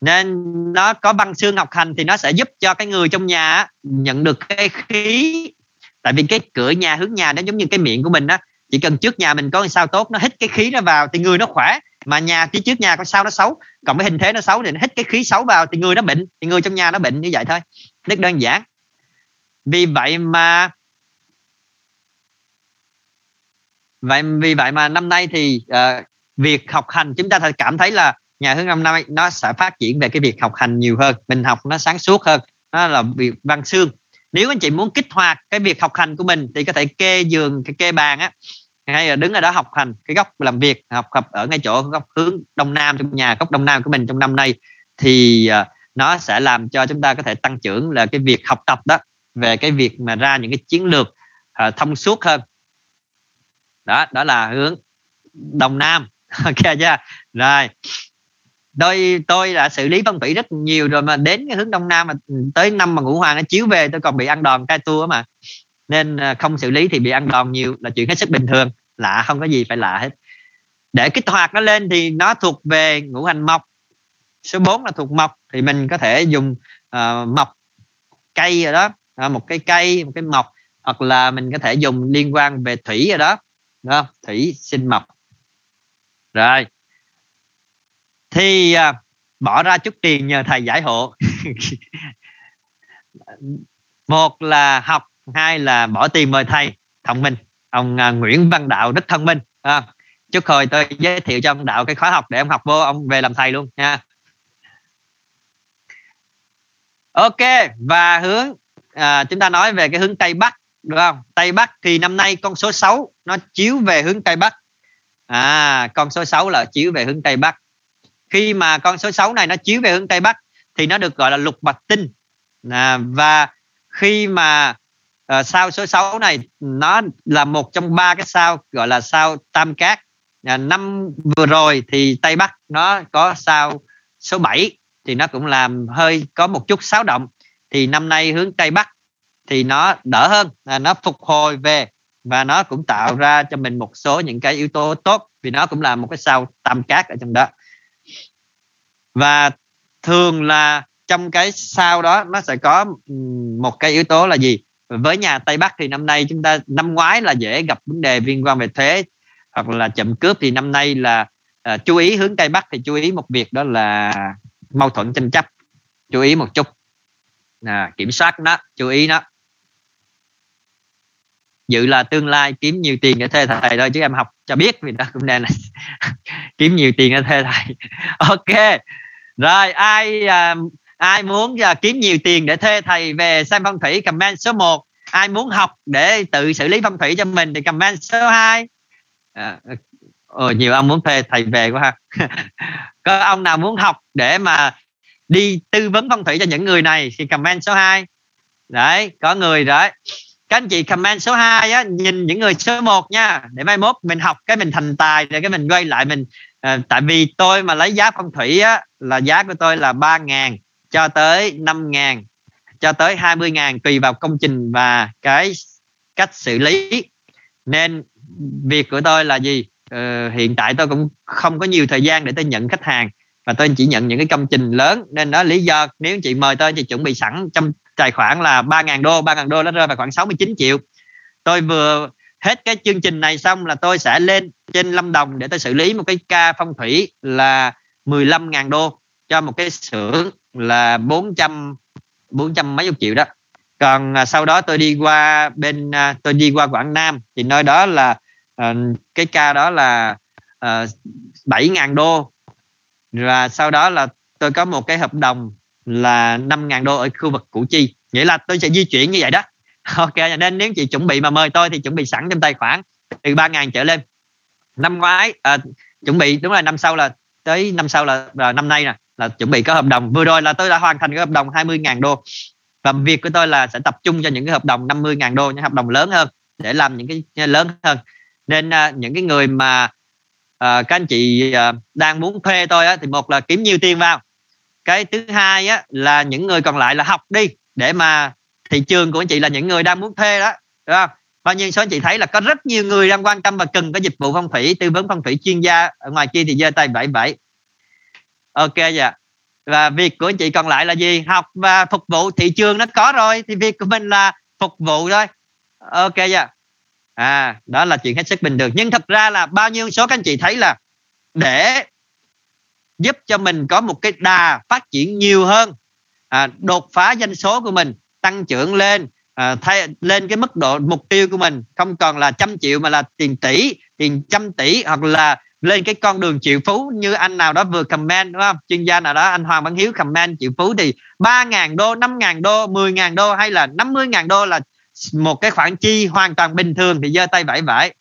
nên nó có văn xương ngọc hành thì nó sẽ giúp cho cái người trong nhà nhận được cái khí. Tại vì cái cửa nhà hướng nhà nó giống như cái miệng của mình đó chỉ cần trước nhà mình có sao tốt, nó hít cái khí nó vào thì người nó khỏe, mà nhà phía trước nhà có sao nó xấu còn cái hình thế nó xấu thì nó hít cái khí xấu vào thì người nó bệnh, thì người trong nhà nó bệnh như vậy thôi. Rất đơn giản. Vì vậy mà vậy vì vậy mà năm nay thì uh, việc học hành chúng ta cảm thấy là nhà hướng năm nay nó sẽ phát triển về cái việc học hành nhiều hơn mình học nó sáng suốt hơn nó là việc văn xương. Nếu anh chị muốn kích hoạt cái việc học hành của mình thì có thể kê giường cái kê bàn á. Hay là đứng ở đó học hành cái góc làm việc học tập ở ngay chỗ góc hướng đông nam trong nhà góc đông nam của mình trong năm nay thì uh, nó sẽ làm cho chúng ta có thể tăng trưởng là cái việc học tập đó về cái việc mà ra những cái chiến lược uh, thông suốt hơn đó đó là hướng đông nam. <laughs> Ok chưa? Rồi. Tôi tôi đã xử lý phong thủy rất nhiều rồi mà đến cái hướng đông nam mà tới năm mà ngũ hoàng nó chiếu về tôi còn bị ăn đòn cai tua mà. Nên à, không xử lý thì bị ăn đòn nhiều là chuyện hết sức bình thường. Lạ không có gì phải lạ hết. Để kích hoạt nó lên thì nó thuộc về ngũ hành mộc. Số 4 là thuộc mộc thì mình có thể dùng uh, mộc cây rồi đó à, một cái cây một cái mộc hoặc là mình có thể dùng liên quan về thủy rồi đó đó thủy sinh mộc. Rồi. Thì à, bỏ ra chút tiền nhờ thầy giải hộ. <laughs> Một là học hai là bỏ tiền mời thầy thông minh. Ông à, Nguyễn Văn Đạo rất thông minh à, chút hồi tôi giới thiệu cho ông Đạo cái khóa học để ông học vô ông về làm thầy luôn nha. Ok và hướng à, chúng ta nói về cái hướng tây bắc đúng không? Tây bắc thì năm nay con số 6 nó chiếu về hướng tây bắc. À con số 6 là chiếu về hướng tây bắc. Khi mà con số 6 này nó chiếu về hướng tây bắc thì nó được gọi là lục bạch tinh. À, và khi mà ờ, uh, sao số 6 này nó là một trong ba cái sao gọi là sao tam cát. À, năm vừa rồi thì tây bắc nó có sao số 7 thì nó cũng làm hơi có một chút xáo động. Thì năm nay hướng tây bắc thì nó đỡ hơn à, nó phục hồi về và nó cũng tạo ra cho mình một số những cái yếu tố tốt vì nó cũng là một cái sao tam cát ở trong đó. Và thường là trong cái sao đó nó sẽ có một cái yếu tố là gì? Với nhà Tây Bắc thì năm nay chúng ta năm ngoái là dễ gặp vấn đề liên quan về thuế hoặc là chậm cướp thì năm nay là uh, chú ý hướng Tây Bắc thì chú ý một việc đó là mâu thuẫn tranh chấp chú ý một chút. À, kiểm soát nó chú ý nó dự là tương lai kiếm nhiều tiền để thuê thầy thôi chứ em học cho biết vì đó cũng nên <laughs> kiếm nhiều tiền để thuê thầy ok rồi ai à, ai muốn à, kiếm nhiều tiền để thuê thầy về xem phong thủy comment số 1 ai muốn học để tự xử lý phong thủy cho mình thì comment số 2 à, ờ, Ồ, nhiều ông muốn thuê thầy về quá ha. <laughs> Có ông nào muốn học để mà đi tư vấn phong thủy cho những người này thì comment số 2 đấy có người đấy các anh chị comment số 2 á nhìn những người số 1 nha. Để mai mốt mình học cái mình thành tài để cái mình quay lại mình à, tại vì tôi mà lấy giá phong thủy á là giá của tôi là 3 ngàn cho tới 5 ngàn cho tới 20 ngàn tùy vào công trình và cái cách xử lý. Nên việc của tôi là gì? Ờ, hiện tại tôi cũng không có nhiều thời gian để tôi nhận khách hàng và tôi chỉ nhận những cái công trình lớn. Nên đó lý do nếu chị mời tôi thì chuẩn bị sẵn trong tài khoản là 3.000 đô 3.000 đô nó rơi vào khoảng 69 triệu. Tôi vừa hết cái chương trình này xong là tôi sẽ lên trên Lâm Đồng để tôi xử lý một cái ca phong thủy là 15.000 đô cho một cái xưởng là 400 400 mấy chục triệu đó. Còn à, sau đó tôi đi qua bên à, tôi đi qua Quảng Nam thì nơi đó là à, cái ca đó là à, 7.000 đô. Và sau đó là tôi có một cái hợp đồng là 5.000 đô ở khu vực Củ Chi. Nghĩa là tôi sẽ di chuyển như vậy đó. <laughs> Ok nên nếu chị chuẩn bị mà mời tôi thì chuẩn bị sẵn trong tài khoản từ 3.000 trở lên. Năm ngoái à, chuẩn bị đúng là năm sau là tới năm sau là, là năm nay nè là chuẩn bị có hợp đồng. Vừa rồi là tôi đã hoàn thành cái hợp đồng 20.000 đô. Và việc của tôi là sẽ tập trung cho những cái hợp đồng 50.000 đô những hợp đồng lớn hơn để làm những cái lớn hơn. Nên à, những cái người mà à, các anh chị à, đang muốn thuê tôi á, thì một là kiếm nhiều tiền vào cái thứ hai á, là những người còn lại là học đi để mà thị trường của anh chị là những người đang muốn thuê đó đúng không? Bao nhiêu số anh chị thấy là có rất nhiều người đang quan tâm và cần có dịch vụ phong thủy tư vấn phong thủy chuyên gia ở ngoài kia thì giơ tay bảy bảy. Ok dạ. Và việc của anh chị còn lại là gì? Học và phục vụ thị trường nó có rồi thì việc của mình là phục vụ thôi. Ok dạ. À đó là chuyện hết sức bình thường. Nhưng thật ra là bao nhiêu số các anh chị thấy là để giúp cho mình có một cái đà phát triển nhiều hơn. À, đột phá doanh số của mình tăng trưởng lên à, thay lên cái mức độ mục tiêu của mình. Không còn là trăm triệu mà là tiền tỷ tiền trăm tỷ hoặc là lên cái con đường triệu phú như anh nào đó vừa comment đúng không? Chuyên gia nào đó anh Hoàng Văn Hiếu comment triệu phú thì 3.000 đô 5.000 đô 10.000 đô hay là 50.000 đô là một cái khoản chi hoàn toàn bình thường thì giơ tay vẫy vẫy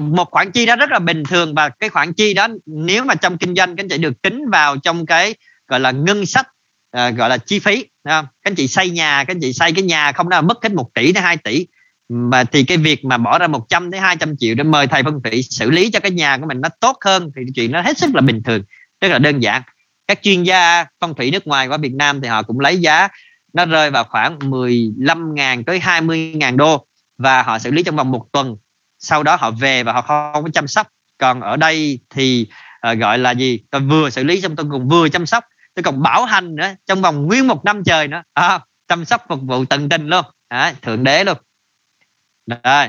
một khoản chi đó rất là bình thường và cái khoản chi đó nếu mà trong kinh doanh các anh chị được tính vào trong cái gọi là ngân sách à, gọi là chi phí không? các anh chị xây nhà các anh chị xây cái nhà không đâu mất hết một tỷ đến 2 tỷ. Mà thì cái việc mà bỏ ra 100 đến 200 triệu để mời thầy phân thủy xử lý cho cái nhà của mình nó tốt hơn thì chuyện nó hết sức là bình thường rất là đơn giản. Các chuyên gia phong thủy nước ngoài qua Việt Nam thì họ cũng lấy giá nó rơi vào khoảng 15.000 tới 20.000 đô và họ xử lý trong vòng một tuần sau đó họ về và họ không có chăm sóc. Còn ở đây thì uh, gọi là gì? Tôi vừa xử lý xong tôi còn vừa chăm sóc. Tôi còn bảo hành nữa trong vòng nguyên một năm trời nữa. À, chăm sóc phục vụ tận tình luôn. À, thượng đế luôn. Rồi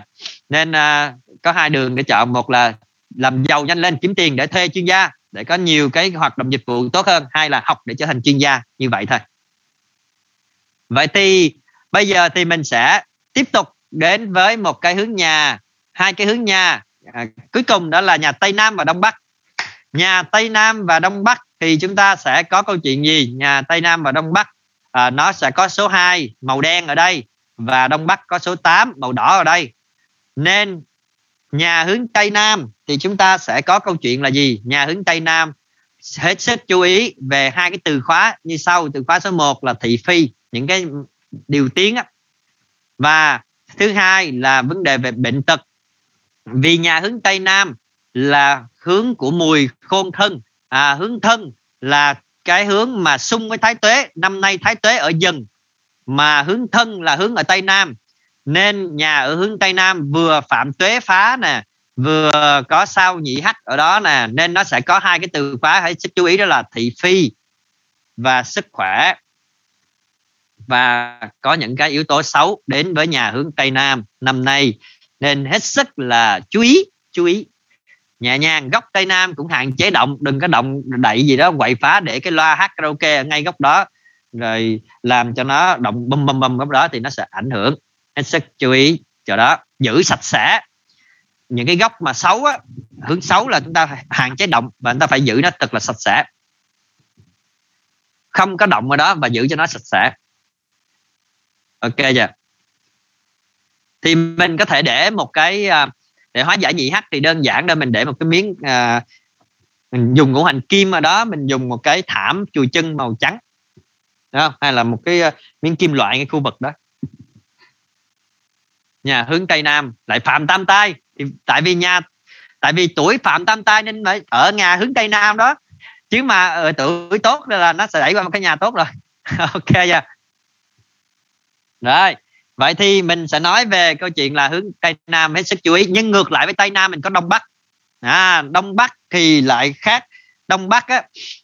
nên uh, có hai đường để chọn. Một là làm giàu nhanh lên kiếm tiền để thuê chuyên gia để có nhiều cái hoạt động dịch vụ tốt hơn. Hai là học để trở thành chuyên gia như vậy thôi. Vậy thì bây giờ thì mình sẽ tiếp tục đến với một cái hướng nhà hai cái hướng nhà. À, cuối cùng đó là nhà tây nam và đông bắc. Nhà tây nam và đông bắc thì chúng ta sẽ có câu chuyện gì? Nhà tây nam và đông bắc à, nó sẽ có số 2 màu đen ở đây và đông bắc có số 8 màu đỏ ở đây. Nên nhà hướng tây nam thì chúng ta sẽ có câu chuyện là gì? Nhà hướng tây nam hết sức chú ý về hai cái từ khóa như sau. Từ khóa số 1 là thị phi những cái điều tiếng á. Và thứ hai là vấn đề về bệnh tật vì nhà hướng tây nam là hướng của mùi khôn thân à, hướng thân là cái hướng mà xung với thái tuế. Năm nay thái tuế ở dần mà hướng thân là hướng ở tây nam. Nên nhà ở hướng tây nam vừa phạm tuế phá nè vừa có sao nhị hắc ở đó nè nên nó sẽ có hai cái từ khóa hãy chú ý đó là thị phi và sức khỏe. Và có những cái yếu tố xấu đến với nhà hướng tây nam năm nay nên hết sức là chú ý chú ý. Nhẹ nhàng góc tây nam cũng hạn chế động, đừng có động đậy gì đó, quậy phá để cái loa hát karaoke ở ngay góc đó. Rồi làm cho nó động bum bum bum góc đó thì nó sẽ ảnh hưởng. Hết sức chú ý chỗ đó. Giữ sạch sẽ. Những cái góc mà xấu á, hướng xấu là chúng ta phải hạn chế động và chúng ta phải giữ nó thật là sạch sẽ. Không có động ở đó và giữ cho nó sạch sẽ. Ok chưa? Thì mình có thể để một cái à, để hóa giải nhị hắc thì đơn giản đó mình để một cái miếng à, mình dùng ngũ hành kim ở đó mình dùng một cái thảm chùi chân màu trắng. Đúng không? hay là một cái uh, miếng kim loại ngay khu vực đó. Nhà hướng tây nam lại phạm tam tai. Thì tại vì nhà tại vì tuổi phạm tam tai nên phải ở nhà hướng tây nam đó. Chứ mà ở tuổi tốt là nó sẽ đẩy qua một cái nhà tốt rồi. <laughs> Ok chưa? Rồi vậy thì mình sẽ nói về câu chuyện là hướng tây nam hết sức chú ý. Nhưng ngược lại với tây nam mình có đông bắc. À, đông bắc thì lại khác. Đông bắc á,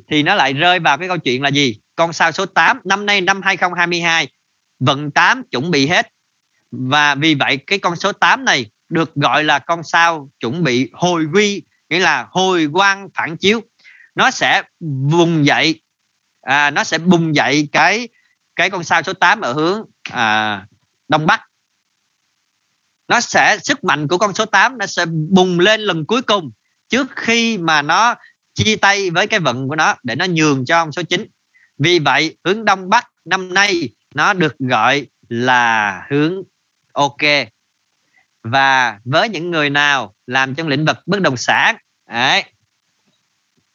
thì nó lại rơi vào cái câu chuyện là gì? Con sao số 8 năm nay năm 2022 vận 8 chuẩn bị hết. Và vì vậy cái con số 8 này được gọi là con sao chuẩn bị hồi quy nghĩa là hồi quang phản chiếu. Nó sẽ bùng dậy à, nó sẽ bùng dậy cái cái con sao số 8 ở hướng à, đông bắc. Nó sẽ sức mạnh của con số 8 nó sẽ bùng lên lần cuối cùng trước khi mà nó chia tay với cái vận của nó để nó nhường cho con số 9 vì vậy hướng đông bắc năm nay nó được gọi là hướng ok. Và với những người nào làm trong lĩnh vực bất động sản đấy,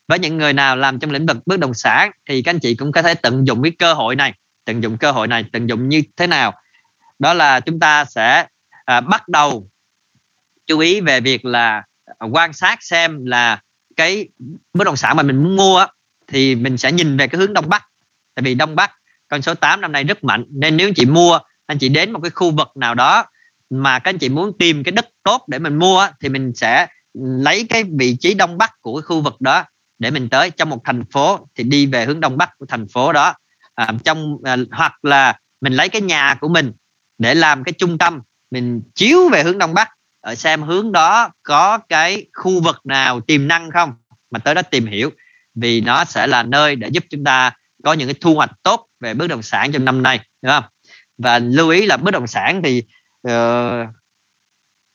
với những người nào làm trong lĩnh vực bất động sản thì các anh chị cũng có thể tận dụng cái cơ hội này tận dụng cơ hội này tận dụng như thế nào? Đó là chúng ta sẽ à, bắt đầu chú ý về việc là quan sát xem là cái bất động sản mà mình muốn mua thì mình sẽ nhìn về cái hướng đông bắc. Tại vì đông bắc con số 8 năm nay rất mạnh nên nếu chị mua anh chị đến một cái khu vực nào đó mà các anh chị muốn tìm cái đất tốt để mình mua thì mình sẽ lấy cái vị trí đông bắc của cái khu vực đó để mình tới trong một thành phố thì đi về hướng đông bắc của thành phố đó. À, trong à, hoặc là mình lấy cái nhà của mình để làm cái trung tâm mình chiếu về hướng đông bắc ở xem hướng đó có cái khu vực nào tiềm năng không mà tới đó tìm hiểu vì nó sẽ là nơi để giúp chúng ta có những cái thu hoạch tốt về bất động sản trong năm nay đúng không? Và lưu ý là bất động sản thì uh,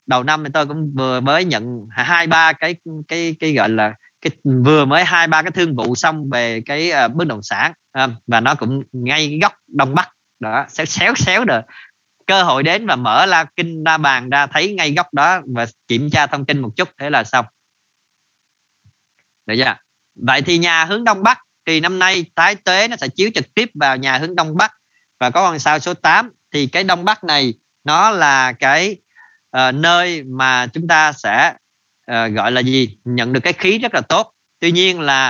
đầu năm thì tôi cũng vừa mới nhận hai ba cái cái cái gọi là cái vừa mới hai ba cái thương vụ xong về cái uh, bất động sản uh, và nó cũng ngay góc đông bắc đó xéo xéo xéo được cơ hội đến và mở la kinh ra bàn ra thấy ngay góc đó và kiểm tra thông tin một chút thế là xong. Được chưa? Vậy thì nhà hướng đông bắc thì năm nay tái tuế nó sẽ chiếu trực tiếp vào nhà hướng đông bắc. Và có con sao số 8 thì cái đông bắc này nó là cái uh, nơi mà chúng ta sẽ uh, gọi là gì? Nhận được cái khí rất là tốt. Tuy nhiên là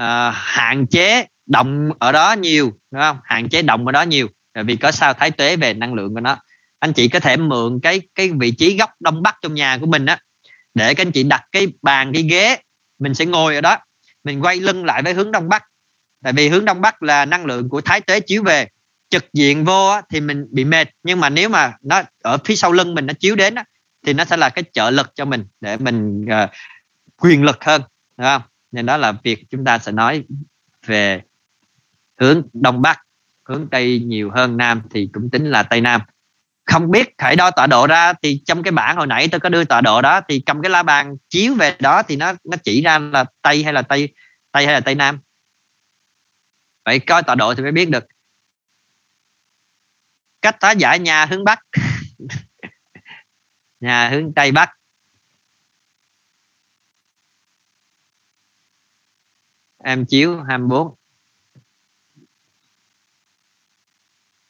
uh, hạn chế động ở đó nhiều đúng không? Hạn chế động ở đó nhiều vì có sao thái tuế về năng lượng của nó. Anh chị có thể mượn cái cái vị trí góc đông bắc trong nhà của mình á để các anh chị đặt cái bàn cái ghế mình sẽ ngồi ở đó. Mình quay lưng lại với hướng đông bắc. Tại vì hướng đông bắc là năng lượng của thái tuế chiếu về. Trực diện vô á, thì mình bị mệt. Nhưng mà nếu mà nó ở phía sau lưng mình nó chiếu đến á, thì nó sẽ là cái trợ lực cho mình để mình uh, quyền lực hơn đúng không? Nên đó là việc chúng ta sẽ nói về hướng đông bắc hướng tây nhiều hơn nam thì cũng tính là tây nam. Không biết khải đo tọa độ ra thì trong cái bảng hồi nãy tôi có đưa tọa độ đó thì cầm cái la bàn chiếu về đó thì nó nó chỉ ra là tây hay là tây tây hay là tây nam? Vậy coi tọa độ thì mới biết được. Cách phá giải nhà hướng bắc. <laughs> Nhà hướng tây bắc. Em chiếu 24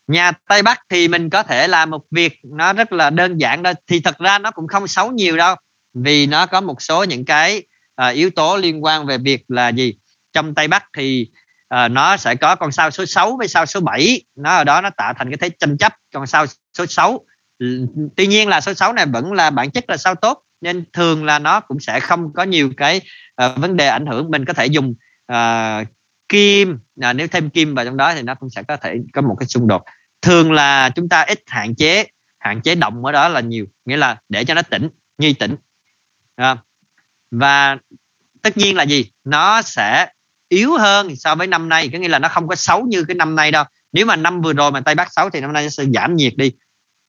nhà tây bắc thì mình có thể làm một việc nó rất là đơn giản đó thì thật ra nó cũng không xấu nhiều đâu vì nó có một số những cái uh, yếu tố liên quan về việc là gì? Trong tây bắc thì uh, nó sẽ có con sao số 6 với sao số 7 nó ở đó nó tạo thành cái thế tranh chấp con sao số 6 tuy nhiên là số 6 này vẫn là bản chất là sao tốt nên thường là nó cũng sẽ không có nhiều cái uh, vấn đề ảnh hưởng. Mình có thể dùng uh, kim. À, nếu thêm kim vào trong đó thì nó cũng sẽ có thể có một cái xung đột. Thường là chúng ta ít hạn chế hạn chế động ở đó là nhiều nghĩa là để cho nó tỉnh nhi tỉnh. À, và tất nhiên là gì? Nó sẽ yếu hơn so với năm nay có nghĩa là nó không có xấu như cái năm nay đâu. Nếu mà năm vừa rồi mà tây bắc xấu thì năm nay nó sẽ giảm nhiệt đi.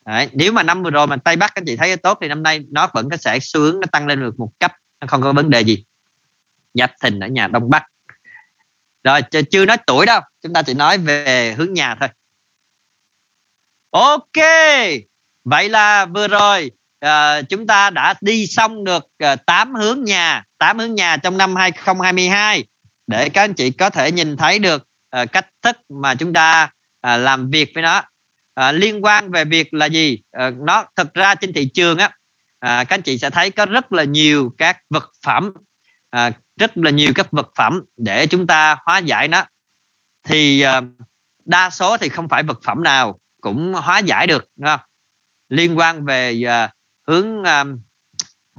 Đấy. nếu mà năm vừa rồi mà tây bắc các chị thấy tốt thì năm nay nó vẫn có sẽ xu hướng nó tăng lên được một cấp nó không có vấn đề gì. Giáp thìn ở nhà đông bắc rồi chưa nói tuổi đâu. Chúng ta chỉ nói về hướng nhà thôi. Ok. Vậy là vừa rồi uh, chúng ta đã đi xong được ờ, uh, 8 hướng nhà 8 hướng nhà trong năm 2022 để các anh chị có thể nhìn thấy được uh, cách thức mà chúng ta uh, làm việc với nó. Uh, liên quan về việc là gì? Uh, nó thực ra trên thị trường á uh, các anh chị sẽ thấy có rất là nhiều các vật phẩm à, rất là nhiều các vật phẩm để chúng ta hóa giải nó. Thì à, đa số thì không phải vật phẩm nào cũng hóa giải được đúng không? liên quan về à, hướng à,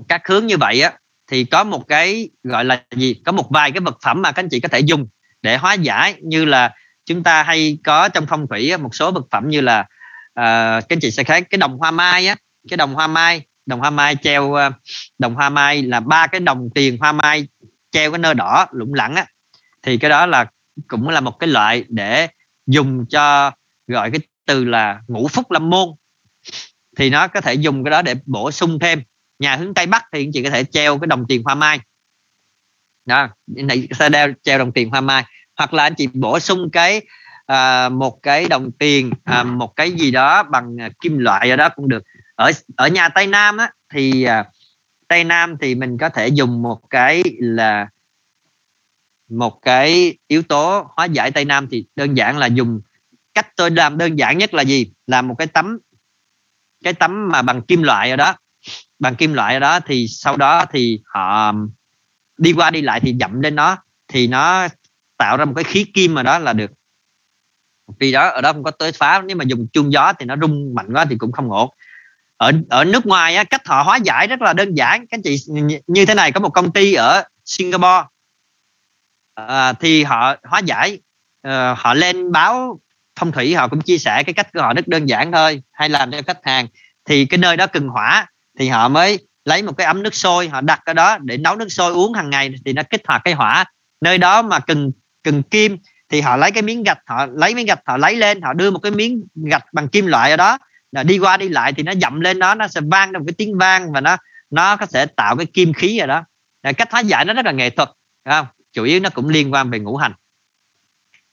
các hướng như vậy á thì có một cái gọi là gì? Có một vài cái vật phẩm mà các anh chị có thể dùng để hóa giải như là chúng ta hay có trong phong thủy một số vật phẩm như là uh, các anh chị sẽ thấy cái đồng hoa mai á. Cái đồng hoa mai đồng hoa mai treo ờ, đồng hoa mai là ba cái đồng tiền hoa mai treo cái nơ đỏ lủng lẳng á. Thì cái đó là cũng là một cái loại để dùng cho gọi cái từ là ngũ phúc lâm môn. Thì nó có thể dùng cái đó để bổ sung thêm. Nhà hướng tây bắc thì anh chị có thể treo cái đồng tiền hoa mai. Đó này sẽ đeo treo đồng tiền hoa mai. Hoặc là anh chị bổ sung cái à, một cái đồng tiền à, một cái gì đó bằng ờ, kim loại ở đó cũng được ở ở nhà tây nam á, thì à, tây nam thì mình có thể dùng một cái là một cái yếu tố hóa giải tây nam thì đơn giản là dùng cách tôi làm đơn giản nhất là gì? Làm một cái tấm cái tấm mà bằng kim loại ở đó. Bằng kim loại ở đó thì sau đó thì họ đi qua đi lại thì dậm lên nó, thì nó tạo ra một cái khí kim mà đó là được. Vì đó, ở đó không có tới phá, nếu mà dùng chuông gió thì nó rung mạnh quá thì cũng không ổn ở ở nước ngoài á, cách họ hóa giải rất là đơn giản. Các chị như thế này có một công ty ở Singapore. À, thì họ hóa giải à, họ lên báo phong thủy họ cũng chia sẻ cái cách của họ rất đơn giản thôi hay làm cho khách hàng. Thì cái nơi đó cần hỏa thì họ mới lấy một cái ấm nước sôi họ đặt ở đó để nấu nước sôi uống hàng ngày thì nó kích hoạt cái hỏa. Nơi đó mà cần cần kim thì họ lấy cái miếng gạch họ lấy miếng gạch họ lấy lên họ đưa một cái miếng gạch bằng kim loại ở đó đi qua đi lại thì nó dậm lên đó, nó sẽ vang ra một cái tiếng vang và nó nó có thể tạo cái kim khí rồi đó. Cách hóa giải nó rất là nghệ thuật không? Chủ yếu nó cũng liên quan về ngũ hành.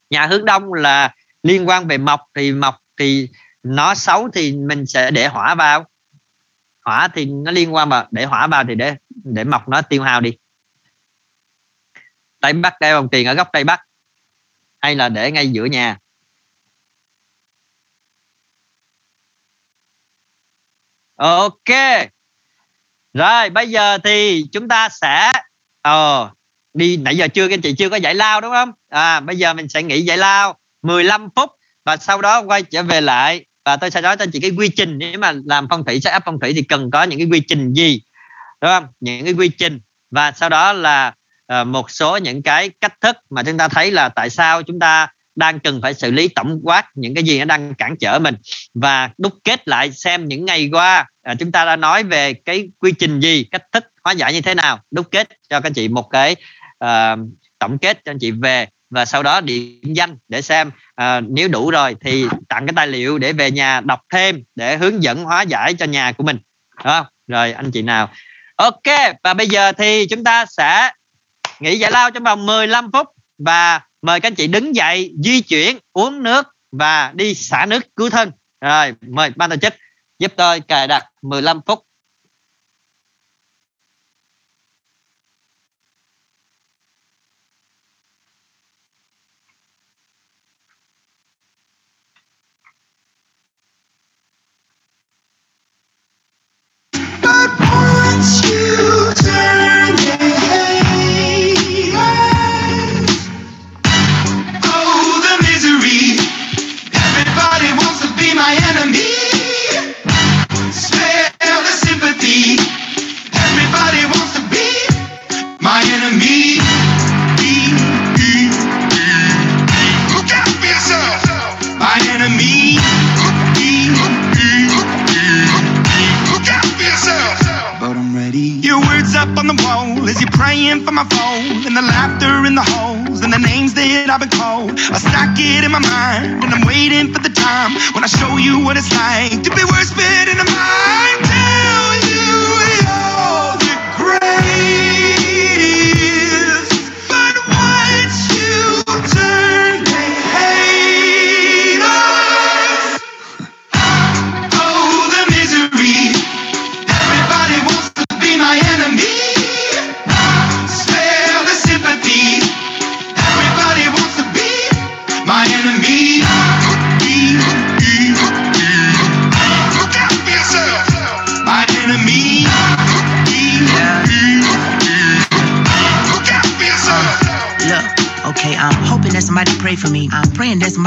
Nhà hướng đông là liên quan về mộc, thì mộc thì nó xấu thì mình sẽ để hỏa vào. Hỏa thì nó liên quan mà để hỏa vào thì để để mộc nó tiêu hao đi. Tây bắc đeo vòng tiền ở góc tây bắc. Hay là để ngay giữa nhà. Ờ, ok. Rồi bây giờ thì chúng ta sẽ ờ đi nãy giờ chưa các anh chị chưa có giải lao đúng không? À bây giờ mình sẽ nghỉ giải lao 15 phút và sau đó quay trở về lại. Và tôi sẽ nói cho anh chị cái quy trình nếu mà làm phong thủy setup phong thủy thì cần có những cái quy trình gì đúng không? Những cái quy trình. Và sau đó là uh, một số những cái cách thức mà chúng ta thấy là tại sao chúng ta đang cần phải xử lý tổng quát những cái gì nó đang cản trở mình. Và đúc kết lại xem những ngày qua à, chúng ta đã nói về cái quy trình gì cách thức hóa giải như thế nào đúc kết cho các chị một cái uh, tổng kết cho anh chị về. Và sau đó điểm danh để xem à, nếu đủ rồi thì tặng cái tài liệu để về nhà đọc thêm để hướng dẫn hóa giải cho nhà của mình. Đúng không? rồi anh chị nào? Ok và bây giờ thì chúng ta sẽ nghỉ giải lao trong vòng 15 phút và mời các anh chị đứng dậy, di chuyển, uống nước và đi xả nước cứu thân. Rồi, mời ban tổ chức giúp tôi cài đặt 15 phút.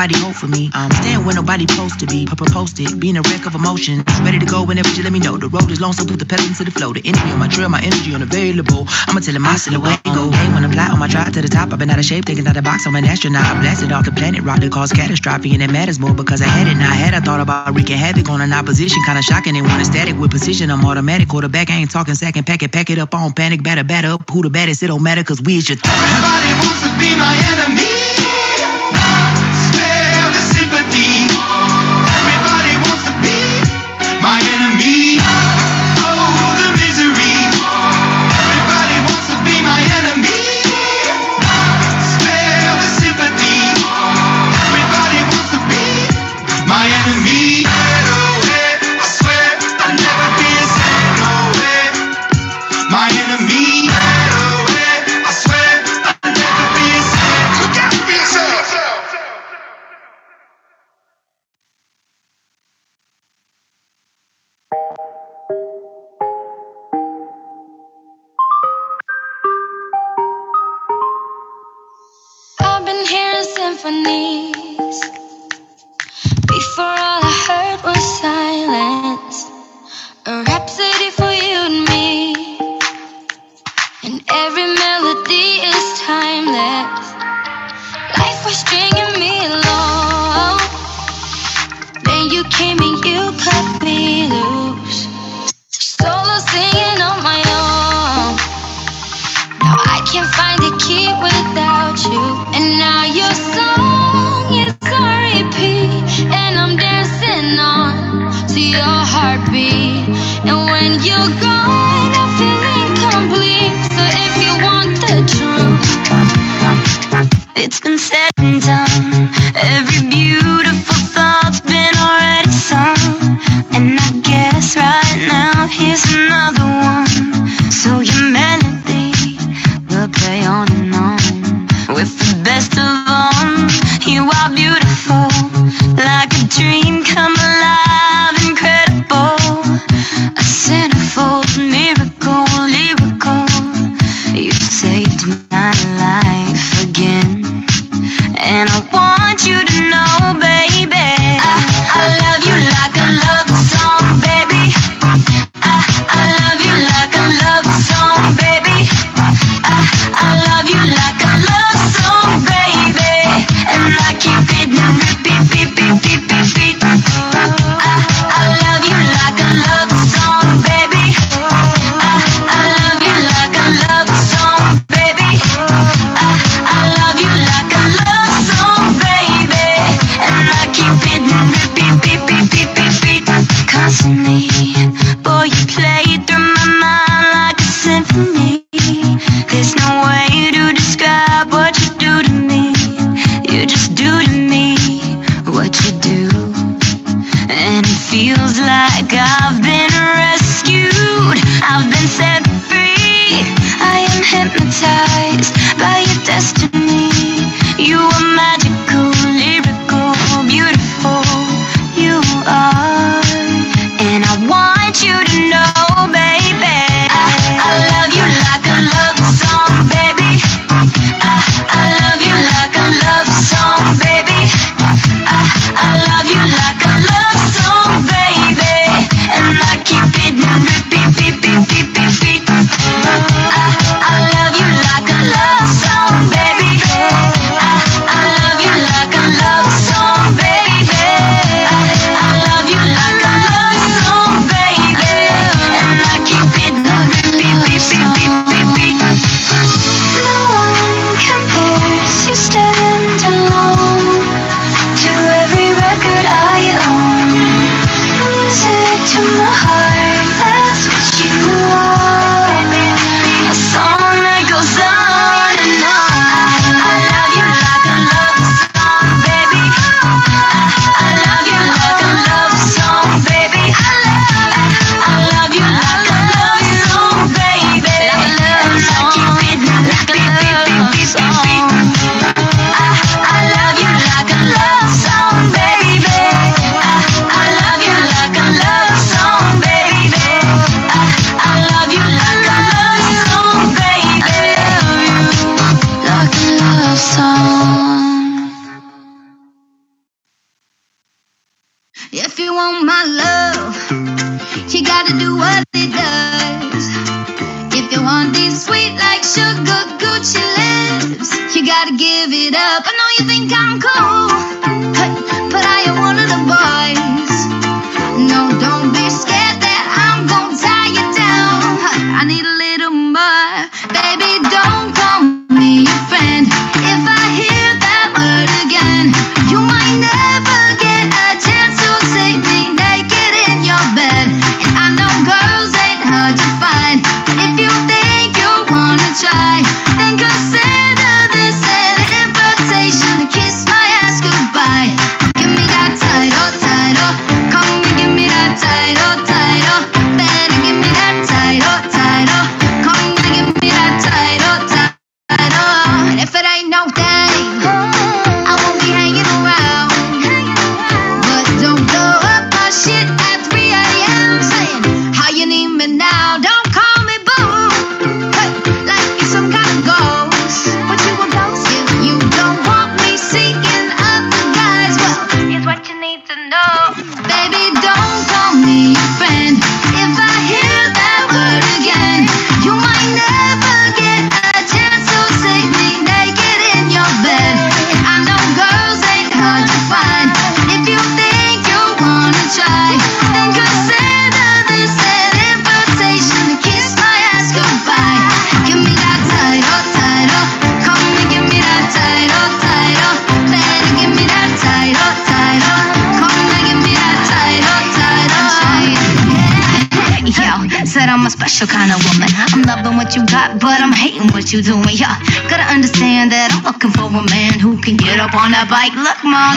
Somebody hope for me. I'm staying where nobody supposed to be. Papa posted, being a wreck of emotion. Ready to go whenever you let me know. The road is long, so put the pedal into the flow. The energy on my trail, my energy unavailable. I'ma tell him my silhouette go. Hey, when I fly on my drive to the top, I've been out of shape, thinking out the box. I'm an astronaut. I blasted off the planet, rock that caused catastrophe, and it matters more because I had it. Now I had I thought about wreaking havoc on an opposition, kinda shocking. They want a static with precision. I'm automatic quarterback. I ain't talking second pack it, pack it up on panic, batter, batter up. Who the baddest? It don't matter, cause we is your Everybody wants to be my enemy.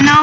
no.